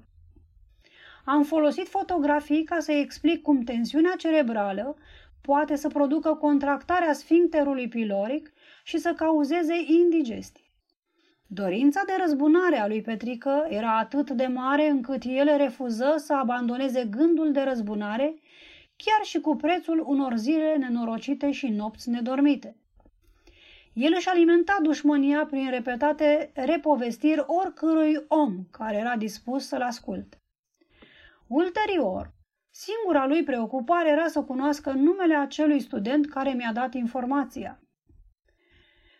Am folosit fotografii ca să explic cum tensiunea cerebrală poate să producă contractarea sfincterului piloric și să cauzeze indigestie. Dorința de răzbunare a lui Petrică era atât de mare încât el refuză să abandoneze gândul de răzbunare, chiar și cu prețul unor zile nenorocite și nopți nedormite. El își alimenta dușmânia prin repetate repovestiri oricărui om care era dispus să-l asculte. Ulterior, singura lui preocupare era să cunoască numele acelui student care mi-a dat informația.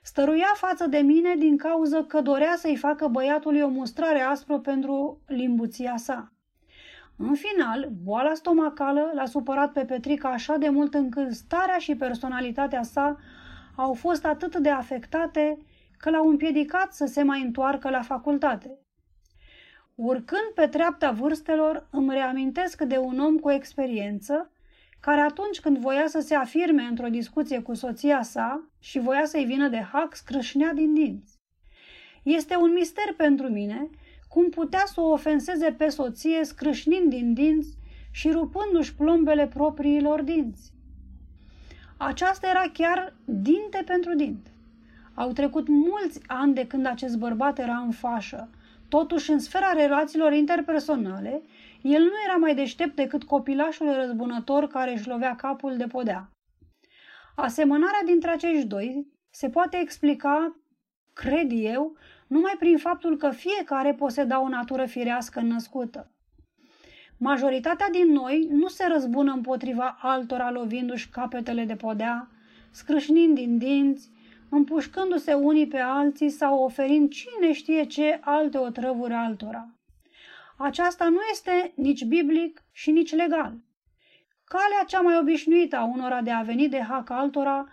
Stăruia față de mine din cauză că dorea să-i facă băiatului o mustrare aspră pentru limbuția sa. În final, boala stomacală l-a supărat pe Petrica așa de mult încât starea și personalitatea sa au fost atât de afectate că l-au împiedicat să se mai întoarcă la facultate. Urcând pe treapta vârstelor, îmi reamintesc de un om cu experiență, care atunci când voia să se afirme într-o discuție cu soția sa și voia să-i vină de hac, scrâșnea din dinți. Este un mister pentru mine cum putea să o ofenseze pe soție scrâșnind din dinți și rupându-și plombele propriilor dinți. Aceasta era chiar dinte pentru dinte. Au trecut mulți ani de când acest bărbat era în fașă. Totuși, în sfera relațiilor interpersonale, el nu era mai deștept decât copilașul răzbunător care își lovea capul de podea. Asemănarea dintre acești doi se poate explica, cred eu, numai prin faptul că fiecare poseda o natură firească născută. Majoritatea din noi nu se răzbună împotriva altora lovindu-și capetele de podea, scrâșnind din dinți, împușcându-se unii pe alții sau oferind cine știe ce alte otrăvuri altora. Aceasta nu este nici biblic și nici legal. Calea cea mai obișnuită a unora de a veni de hac altora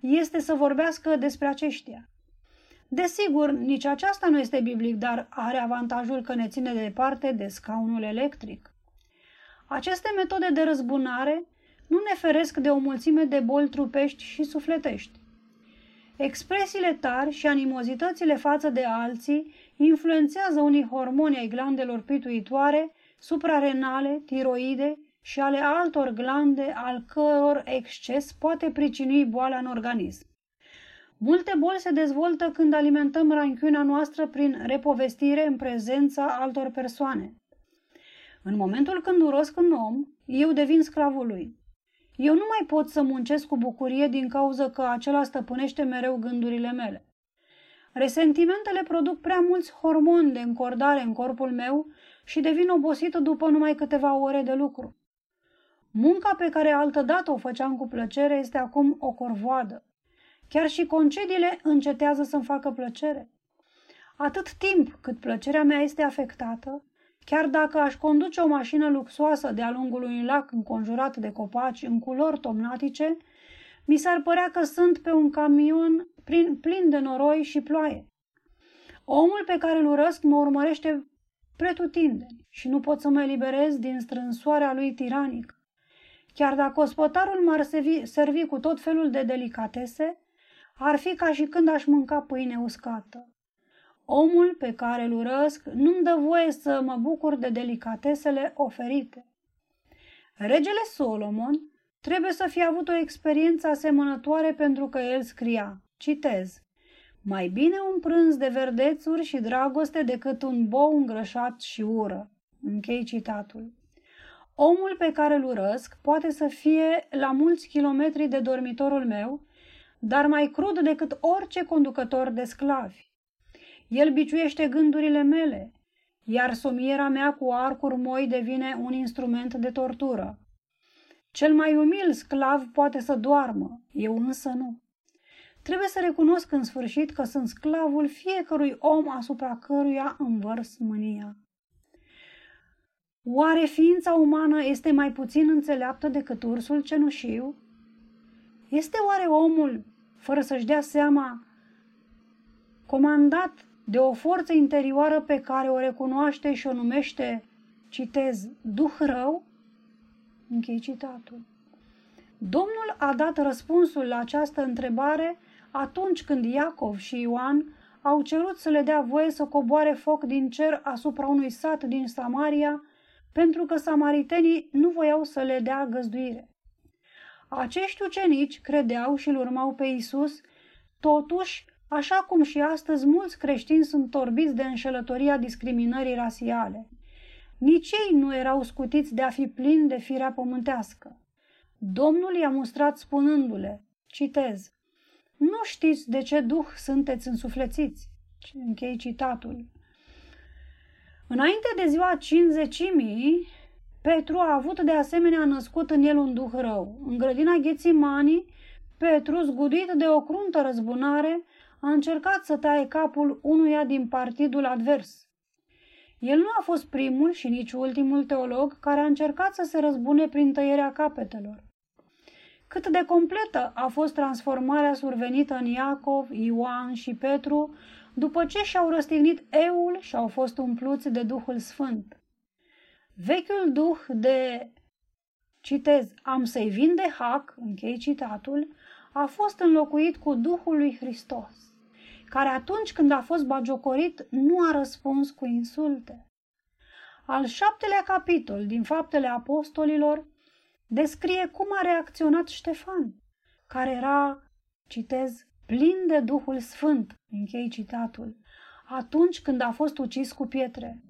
este să vorbească despre aceștia. Desigur, nici aceasta nu este biblic, dar are avantajul că ne ține departe de scaunul electric. Aceste metode de răzbunare nu ne feresc de o mulțime de boli trupești și sufletești. Expresiile tari și animozitățile față de alții influențează unii hormoni ai glandelor pituitoare, suprarenale, tiroide și ale altor glande al căror exces poate pricinui boala în organism. Multe boli se dezvoltă când alimentăm ranchiuna noastră prin repovestire în prezența altor persoane. În momentul când urosc un om, eu devin sclavul lui. Eu nu mai pot să muncesc cu bucurie din cauza că acela stăpânește mereu gândurile mele. Resentimentele produc prea mulți hormoni de încordare în corpul meu și devin obosită după numai câteva ore de lucru. Munca pe care altădată o făceam cu plăcere este acum o corvoadă. Chiar și concediile încetează să-mi facă plăcere. Atât timp cât plăcerea mea este afectată, chiar dacă aș conduce o mașină luxoasă de-a lungul unui lac înconjurat de copaci în culori tomnatice, mi s-ar părea că sunt pe un camion plin, plin de noroi și ploaie. Omul pe care îl urăsc mă urmărește pretutindeni și nu pot să mă eliberez din strânsoarea lui tiranică. Chiar dacă ospătarul m-ar servi, servi cu tot felul de delicatese, ar fi ca și când aș mânca pâine uscată. Omul pe care îl urăsc nu-mi dă voie să mă bucur de delicatesele oferite. Regele Solomon trebuie să fie avut o experiență asemănătoare pentru că el scria, citez, mai bine un prânz de verdețuri și dragoste decât un bou îngrășat și ură. Închei citatul. Omul pe care îl urăsc poate să fie la mulți kilometri de dormitorul meu dar mai crud decât orice conducător de sclavi. El biciuiește gândurile mele, iar somiera mea cu arcuri moi devine un instrument de tortură. Cel mai umil sclav poate să doarmă, eu însă nu. Trebuie să recunosc în sfârșit că sunt sclavul fiecărui om asupra căruia învărs mânia. Oare ființa umană este mai puțin înțeleaptă decât ursul cenușiu? Este oare omul fără să-și dea seama, comandat de o forță interioară pe care o recunoaște și o numește, citez, duh rău? Închei citatul. Domnul a dat răspunsul la această întrebare atunci când Iacov și Ioan au cerut să le dea voie să coboare foc din cer asupra unui sat din Samaria, pentru că samaritenii nu voiau să le dea găzduire. Acești ucenici credeau și îl urmau pe Isus, totuși așa cum și astăzi mulți creștini sunt torbiți de înșelătoria discriminării rasiale. Nici ei nu erau scutiți de a fi plini de firea pământească. Domnul i-a mustrat spunându-le, citez, Nu știți de ce duh sunteți însuflețiți? Închei citatul. Înainte de ziua cinzecimii, Petru a avut de asemenea născut în el un duh rău. În grădina Ghețimanii, Petru, zguduit de o cruntă răzbunare, a încercat să taie capul unuia din partidul advers. El nu a fost primul și nici ultimul teolog care a încercat să se răzbune prin tăierea capetelor. Cât de completă a fost transformarea survenită în Iacov, Ioan și Petru după ce și-au răstignit eul și au fost umpluți de Duhul Sfânt. Vechiul duh de, citez, am să-i vin de hac, închei citatul, a fost înlocuit cu Duhul lui Hristos, care atunci când a fost bagiocorit nu a răspuns cu insulte. Al șaptelea capitol din Faptele Apostolilor descrie cum a reacționat Ștefan, care era, citez, plin de Duhul Sfânt, închei citatul, atunci când a fost ucis cu pietre.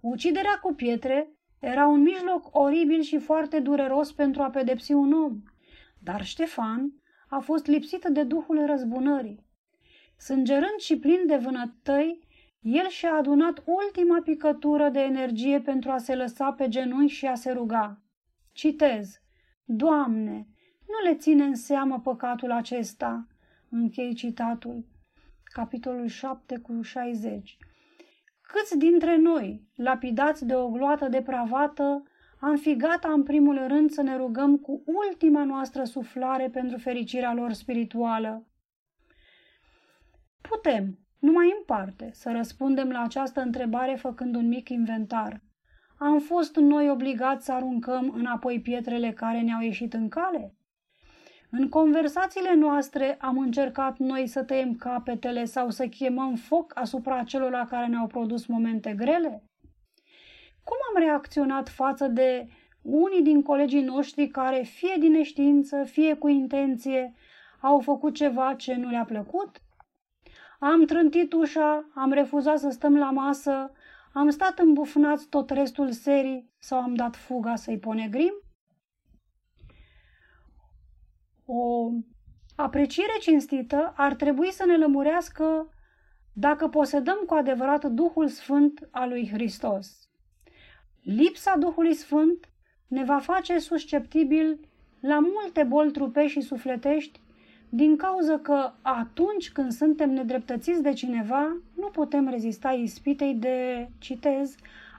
Uciderea cu pietre era un mijloc oribil și foarte dureros pentru a pedepsi un om, dar Ștefan a fost lipsit de Duhul răzbunării. Sângerând și plin de vânătăi, el și-a adunat ultima picătură de energie pentru a se lăsa pe genunchi și a se ruga. Citez. Doamne, nu le ține în seamă păcatul acesta. Închei citatul. Capitolul 7 cu 60. Câți dintre noi, lapidați de o gloată depravată, am fi gata în primul rând să ne rugăm cu ultima noastră suflare pentru fericirea lor spirituală? Putem, numai în parte, să răspundem la această întrebare făcând un mic inventar. Am fost noi obligați să aruncăm înapoi pietrele care ne-au ieșit în cale? În conversațiile noastre am încercat noi să tăiem capetele sau să chemăm foc asupra celor care ne-au produs momente grele? Cum am reacționat față de unii din colegii noștri care, fie din neștiință, fie cu intenție, au făcut ceva ce nu le-a plăcut? Am trântit ușa, am refuzat să stăm la masă, am stat îmbufnați tot restul serii sau am dat fuga să-i ponegrim? O apreciere cinstită ar trebui să ne lămurească dacă posedăm cu adevărat Duhul Sfânt al lui Hristos. Lipsa Duhului Sfânt ne va face susceptibil la multe boli trupești și sufletești din cauza că atunci când suntem nedreptățiți de cineva, nu putem rezista ispitei de, citez,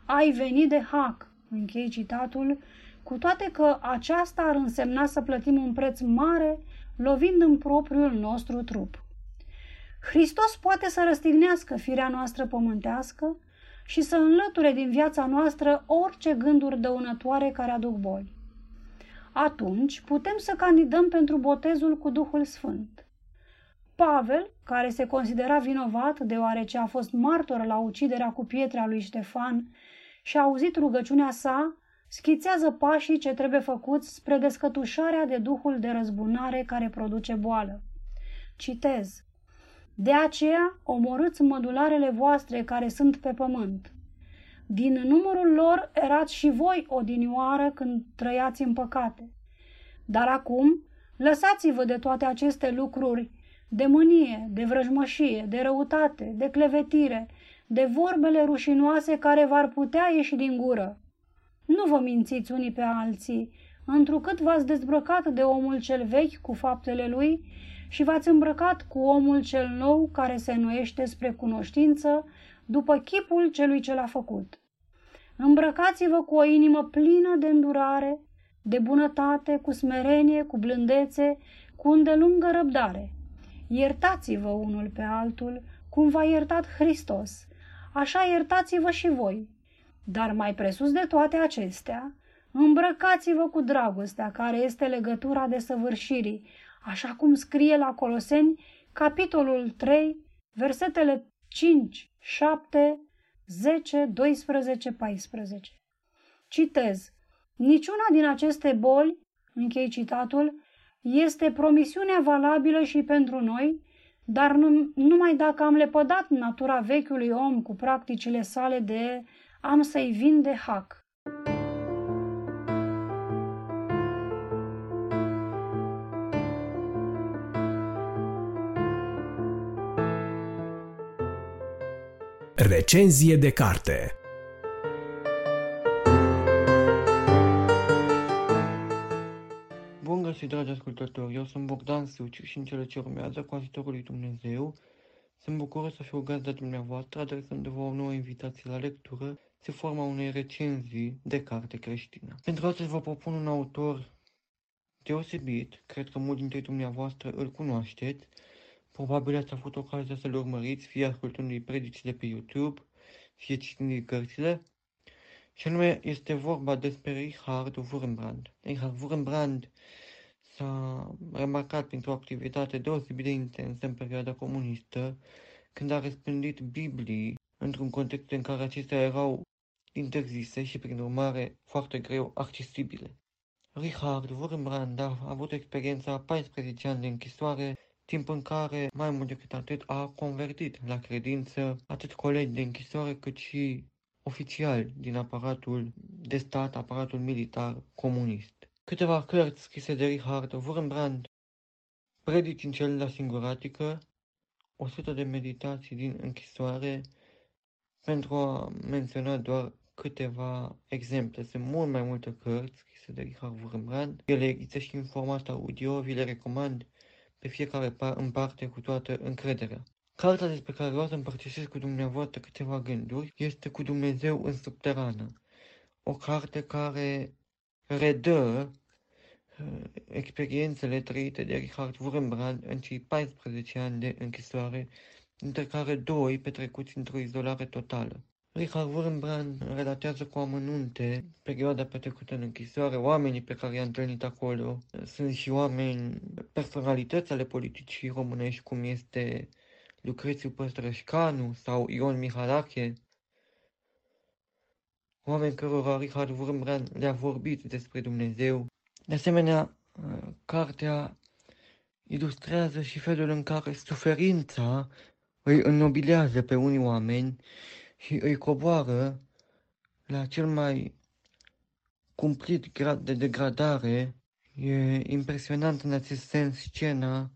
ai venit de hac, închei citatul, cu toate că aceasta ar însemna să plătim un preț mare, lovind în propriul nostru trup. Hristos poate să răstignească firea noastră pământească și să înlăture din viața noastră orice gânduri dăunătoare care aduc boli. Atunci putem să candidăm pentru botezul cu Duhul Sfânt. Pavel, care se considera vinovat deoarece a fost martor la uciderea cu pietre a lui Ștefan și a auzit rugăciunea sa, schițează pașii ce trebuie făcuți spre descătușarea de duhul de răzbunare care produce boală. Citez. De aceea, omorâți mădularele voastre care sunt pe pământ. Din numărul lor erați și voi odinioară când trăiați în păcate. Dar acum, lăsați-vă de toate aceste lucruri, de mânie, de vrăjmășie, de răutate, de clevetire, de vorbele rușinoase care v-ar putea ieși din gură. Nu vă mințiți unii pe alții, întrucât v-ați dezbrăcat de omul cel vechi cu faptele lui și v-ați îmbrăcat cu omul cel nou care se nuiește spre cunoștință după chipul celui ce l-a făcut. Îmbrăcați-vă cu o inimă plină de îndurare, de bunătate, cu smerenie, cu blândețe, cu îndelungă răbdare. Iertați-vă unul pe altul, cum v-a iertat Hristos. Așa iertați-vă și voi. Dar mai presus de toate acestea, îmbrăcați-vă cu dragostea, care este legătura de săvârșirii, așa cum scrie la Coloseni, capitolul 3, versetele 5, 7, 10, 12, 14. Citez. Niciuna din aceste boli, închei citatul, este promisiunea valabilă și pentru noi, dar nu, numai dacă am lepădat natura vechiului om cu practicile sale de am să-i vin de hac. Recenzie de carte Bun găsit, dragi ascultători! Eu sunt Bogdan Suciu și în cele ce urmează, cu ajutorul lui Dumnezeu, sunt bucuros să fiu gazda dumneavoastră, adresându-vă o nouă invitație la lectură, se forma unei recenzii de carte creștină. Pentru astăzi vă propun un autor deosebit, cred că mulți dintre dumneavoastră îl cunoașteți, Probabil ați avut ocazia să-l urmăriți, fie ascultându-i predicile pe YouTube, fie citind cărțile. Și anume este vorba despre Richard Wurmbrand. Richard Wurmbrand s-a remarcat printr-o activitate deosebit de intensă în perioada comunistă, când a răspândit Biblii într-un context în care acestea erau interzise și, prin urmare, foarte greu accesibile. Richard Wurmbrand a avut experiența a 14 ani de închisoare timp în care, mai mult decât atât, a convertit la credință atât colegi de închisoare cât și oficiali din aparatul de stat, aparatul militar comunist. Câteva cărți scrise de Richard Wurmbrand, Predici în celula singuratică, 100 de meditații din închisoare, pentru a menționa doar câteva exemple. Sunt mult mai multe cărți scrise de Richard Wurmbrand. Ele există și în format audio, vi le recomand pe fiecare în parte cu toată încrederea. Cartea despre care vreau să împărtășesc cu dumneavoastră câteva gânduri este Cu Dumnezeu în subterană. O carte care redă uh, experiențele trăite de Richard Wurmbrand în cei 14 ani de închisoare, dintre care doi petrecuți într-o izolare totală. Richard Wurmbrand relatează cu amănunte perioada petrecută în închisoare, oamenii pe care i-a întâlnit acolo. Sunt și oameni, personalități ale politicii românești, cum este Lucrețiu Păstrășcanu sau Ion Mihalache, oameni cărora Richard Wurmbrand le-a vorbit despre Dumnezeu. De asemenea, cartea ilustrează și felul în care suferința îi înnobilează pe unii oameni și îi coboară la cel mai cumplit grad de degradare. E impresionant în acest sens scena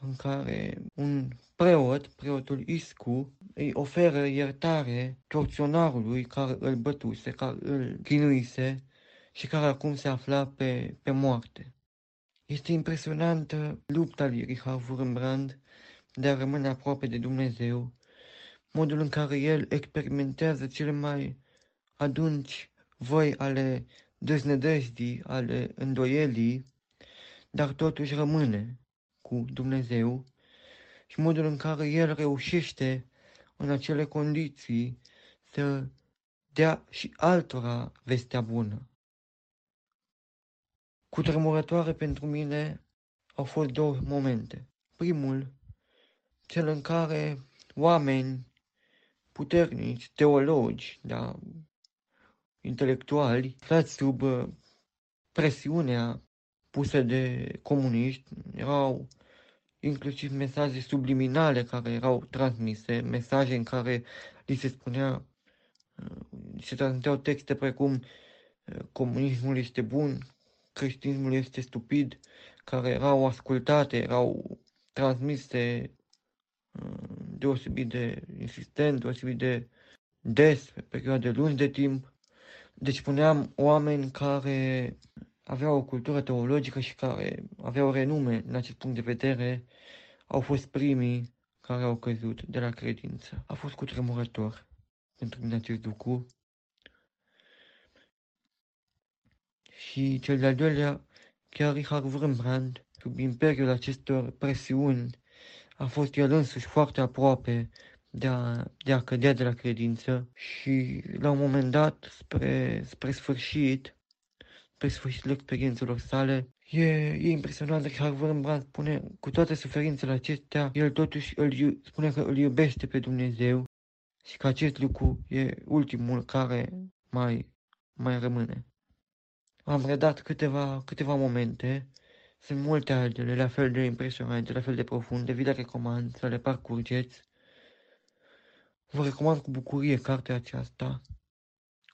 în care un preot, preotul Iscu, îi oferă iertare torționarului care îl bătuse, care îl chinuise și care acum se afla pe, pe moarte. Este impresionantă lupta lui Richard Wurmbrand de a rămâne aproape de Dumnezeu modul în care el experimentează cele mai adânci voi ale deznădejdii, ale îndoielii, dar totuși rămâne cu Dumnezeu și modul în care el reușește în acele condiții să dea și altora vestea bună. Cu tremurătoare pentru mine au fost două momente. Primul, cel în care oameni puternici, teologi, da, intelectuali, aflați sub uh, presiunea pusă de comuniști, erau inclusiv mesaje subliminale care erau transmise, mesaje în care li se spunea, uh, se transmiteau texte precum uh, comunismul este bun, creștinismul este stupid, care erau ascultate, erau transmise deosebit de insistent, deosebit de des, pe perioade lungi de timp. Deci spuneam oameni care aveau o cultură teologică și care aveau renume în acest punct de vedere, au fost primii care au căzut de la credință. A fost cutremurător pentru mine acest lucru. Și cel de-al doilea, chiar Richard Wurmbrand, sub imperiul acestor presiuni a fost el însuși foarte aproape de a, de a cădea de la credință și la un moment dat, spre, spre sfârșit, spre sfârșitul experiențelor sale, e, e impresionant că Wurmbrand spune, cu toate suferințele acestea, el totuși îl, spune că îl iubește pe Dumnezeu și că acest lucru e ultimul care mai, mai rămâne. Am redat câteva, câteva momente Sunt multe altele, la fel de impresionante, la fel de profunde, vi le recomand să le parcurgeți. Vă recomand cu bucurie cartea aceasta,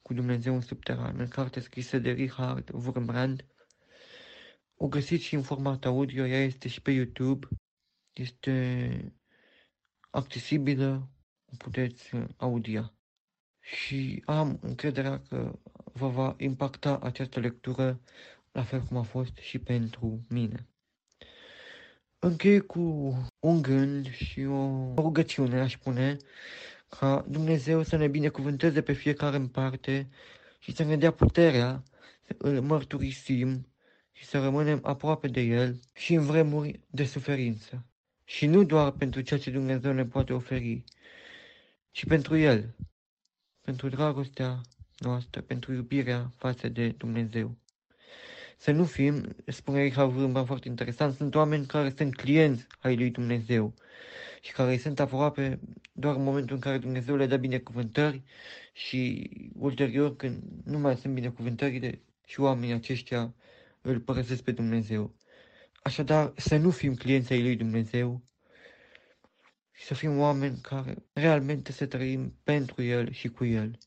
cu Dumnezeu în subteran, carte scrisă de Richard Wurmbrand. O găsiți și în format audio, ea este și pe YouTube, este accesibilă, o puteți audia. Și am încrederea că vă va impacta această lectură la fel cum a fost și pentru mine. Închei cu un gând și o rugăciune, aș spune, ca Dumnezeu să ne binecuvânteze pe fiecare în parte și să ne dea puterea să îl mărturisim și să rămânem aproape de El și în vremuri de suferință. Și nu doar pentru ceea ce Dumnezeu ne poate oferi, ci pentru El, pentru dragostea noastră, pentru iubirea față de Dumnezeu. Să nu fim, spune Richard Vrâmba foarte interesant, sunt oameni care sunt clienți ai lui Dumnezeu și care îi sunt aproape doar în momentul în care Dumnezeu le dă binecuvântări și ulterior când nu mai sunt binecuvântările și oamenii aceștia îl părăsesc pe Dumnezeu. Așadar, să nu fim clienți ai lui Dumnezeu și să fim oameni care realmente să trăim pentru El și cu El.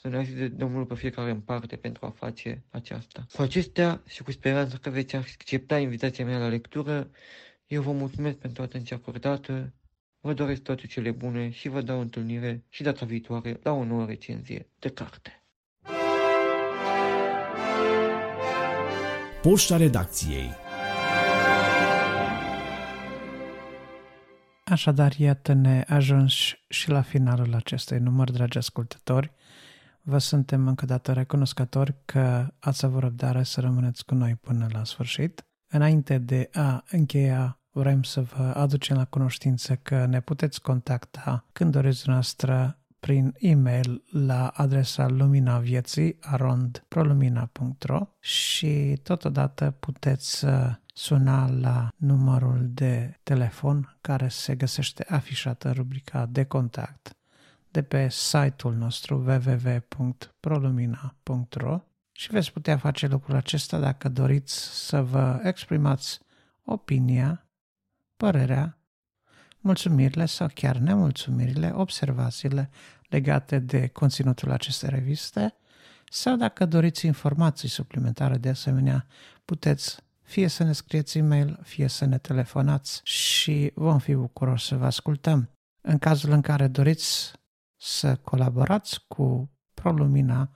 Să ne ajute Domnul pe fiecare în parte pentru a face aceasta. Cu acestea și cu speranța că veți accepta invitația mea la lectură, eu vă mulțumesc pentru atenția acordată Vă doresc toate cele bune și vă dau întâlnire și data viitoare la o nouă recenzie de carte. Poșta redacției Așadar, iată-ne ajuns și la finalul acestui număr, dragi ascultători. Vă suntem încă dată recunoscători că ați avut răbdare să rămâneți cu noi până la sfârșit. Înainte de a încheia vrem să vă aducem la cunoștință că ne puteți contacta când doriți noastră prin e-mail la adresa lumina vieții arondprolumina.ro și totodată puteți suna la numărul de telefon care se găsește afișat în rubrica de contact de pe site-ul nostru www.prolumina.ro și veți putea face lucrul acesta dacă doriți să vă exprimați opinia părerea, mulțumirile sau chiar nemulțumirile, observațiile legate de conținutul acestei reviste sau dacă doriți informații suplimentare de asemenea, puteți fie să ne scrieți e-mail, fie să ne telefonați și vom fi bucuroși să vă ascultăm. În cazul în care doriți să colaborați cu ProLumina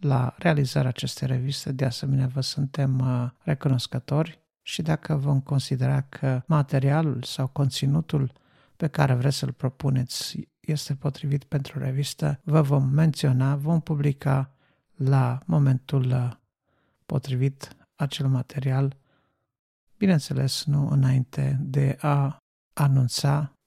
la realizarea acestei reviste, de asemenea vă suntem uh, recunoscători și dacă vom considera că materialul sau conținutul pe care vreți să-l propuneți este potrivit pentru revistă, vă vom menționa, vom publica la momentul uh, potrivit acel material, bineînțeles nu înainte de a anunța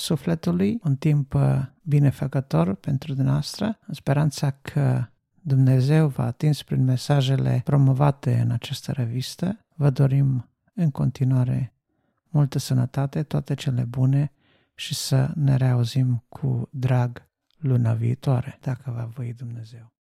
sufletului, un timp uh, binefăcător pentru dumneavoastră, în speranța că Dumnezeu v-a atins prin mesajele promovate în această revistă, vă dorim în continuare multă sănătate, toate cele bune și să ne reauzim cu drag luna viitoare, dacă va voi Dumnezeu.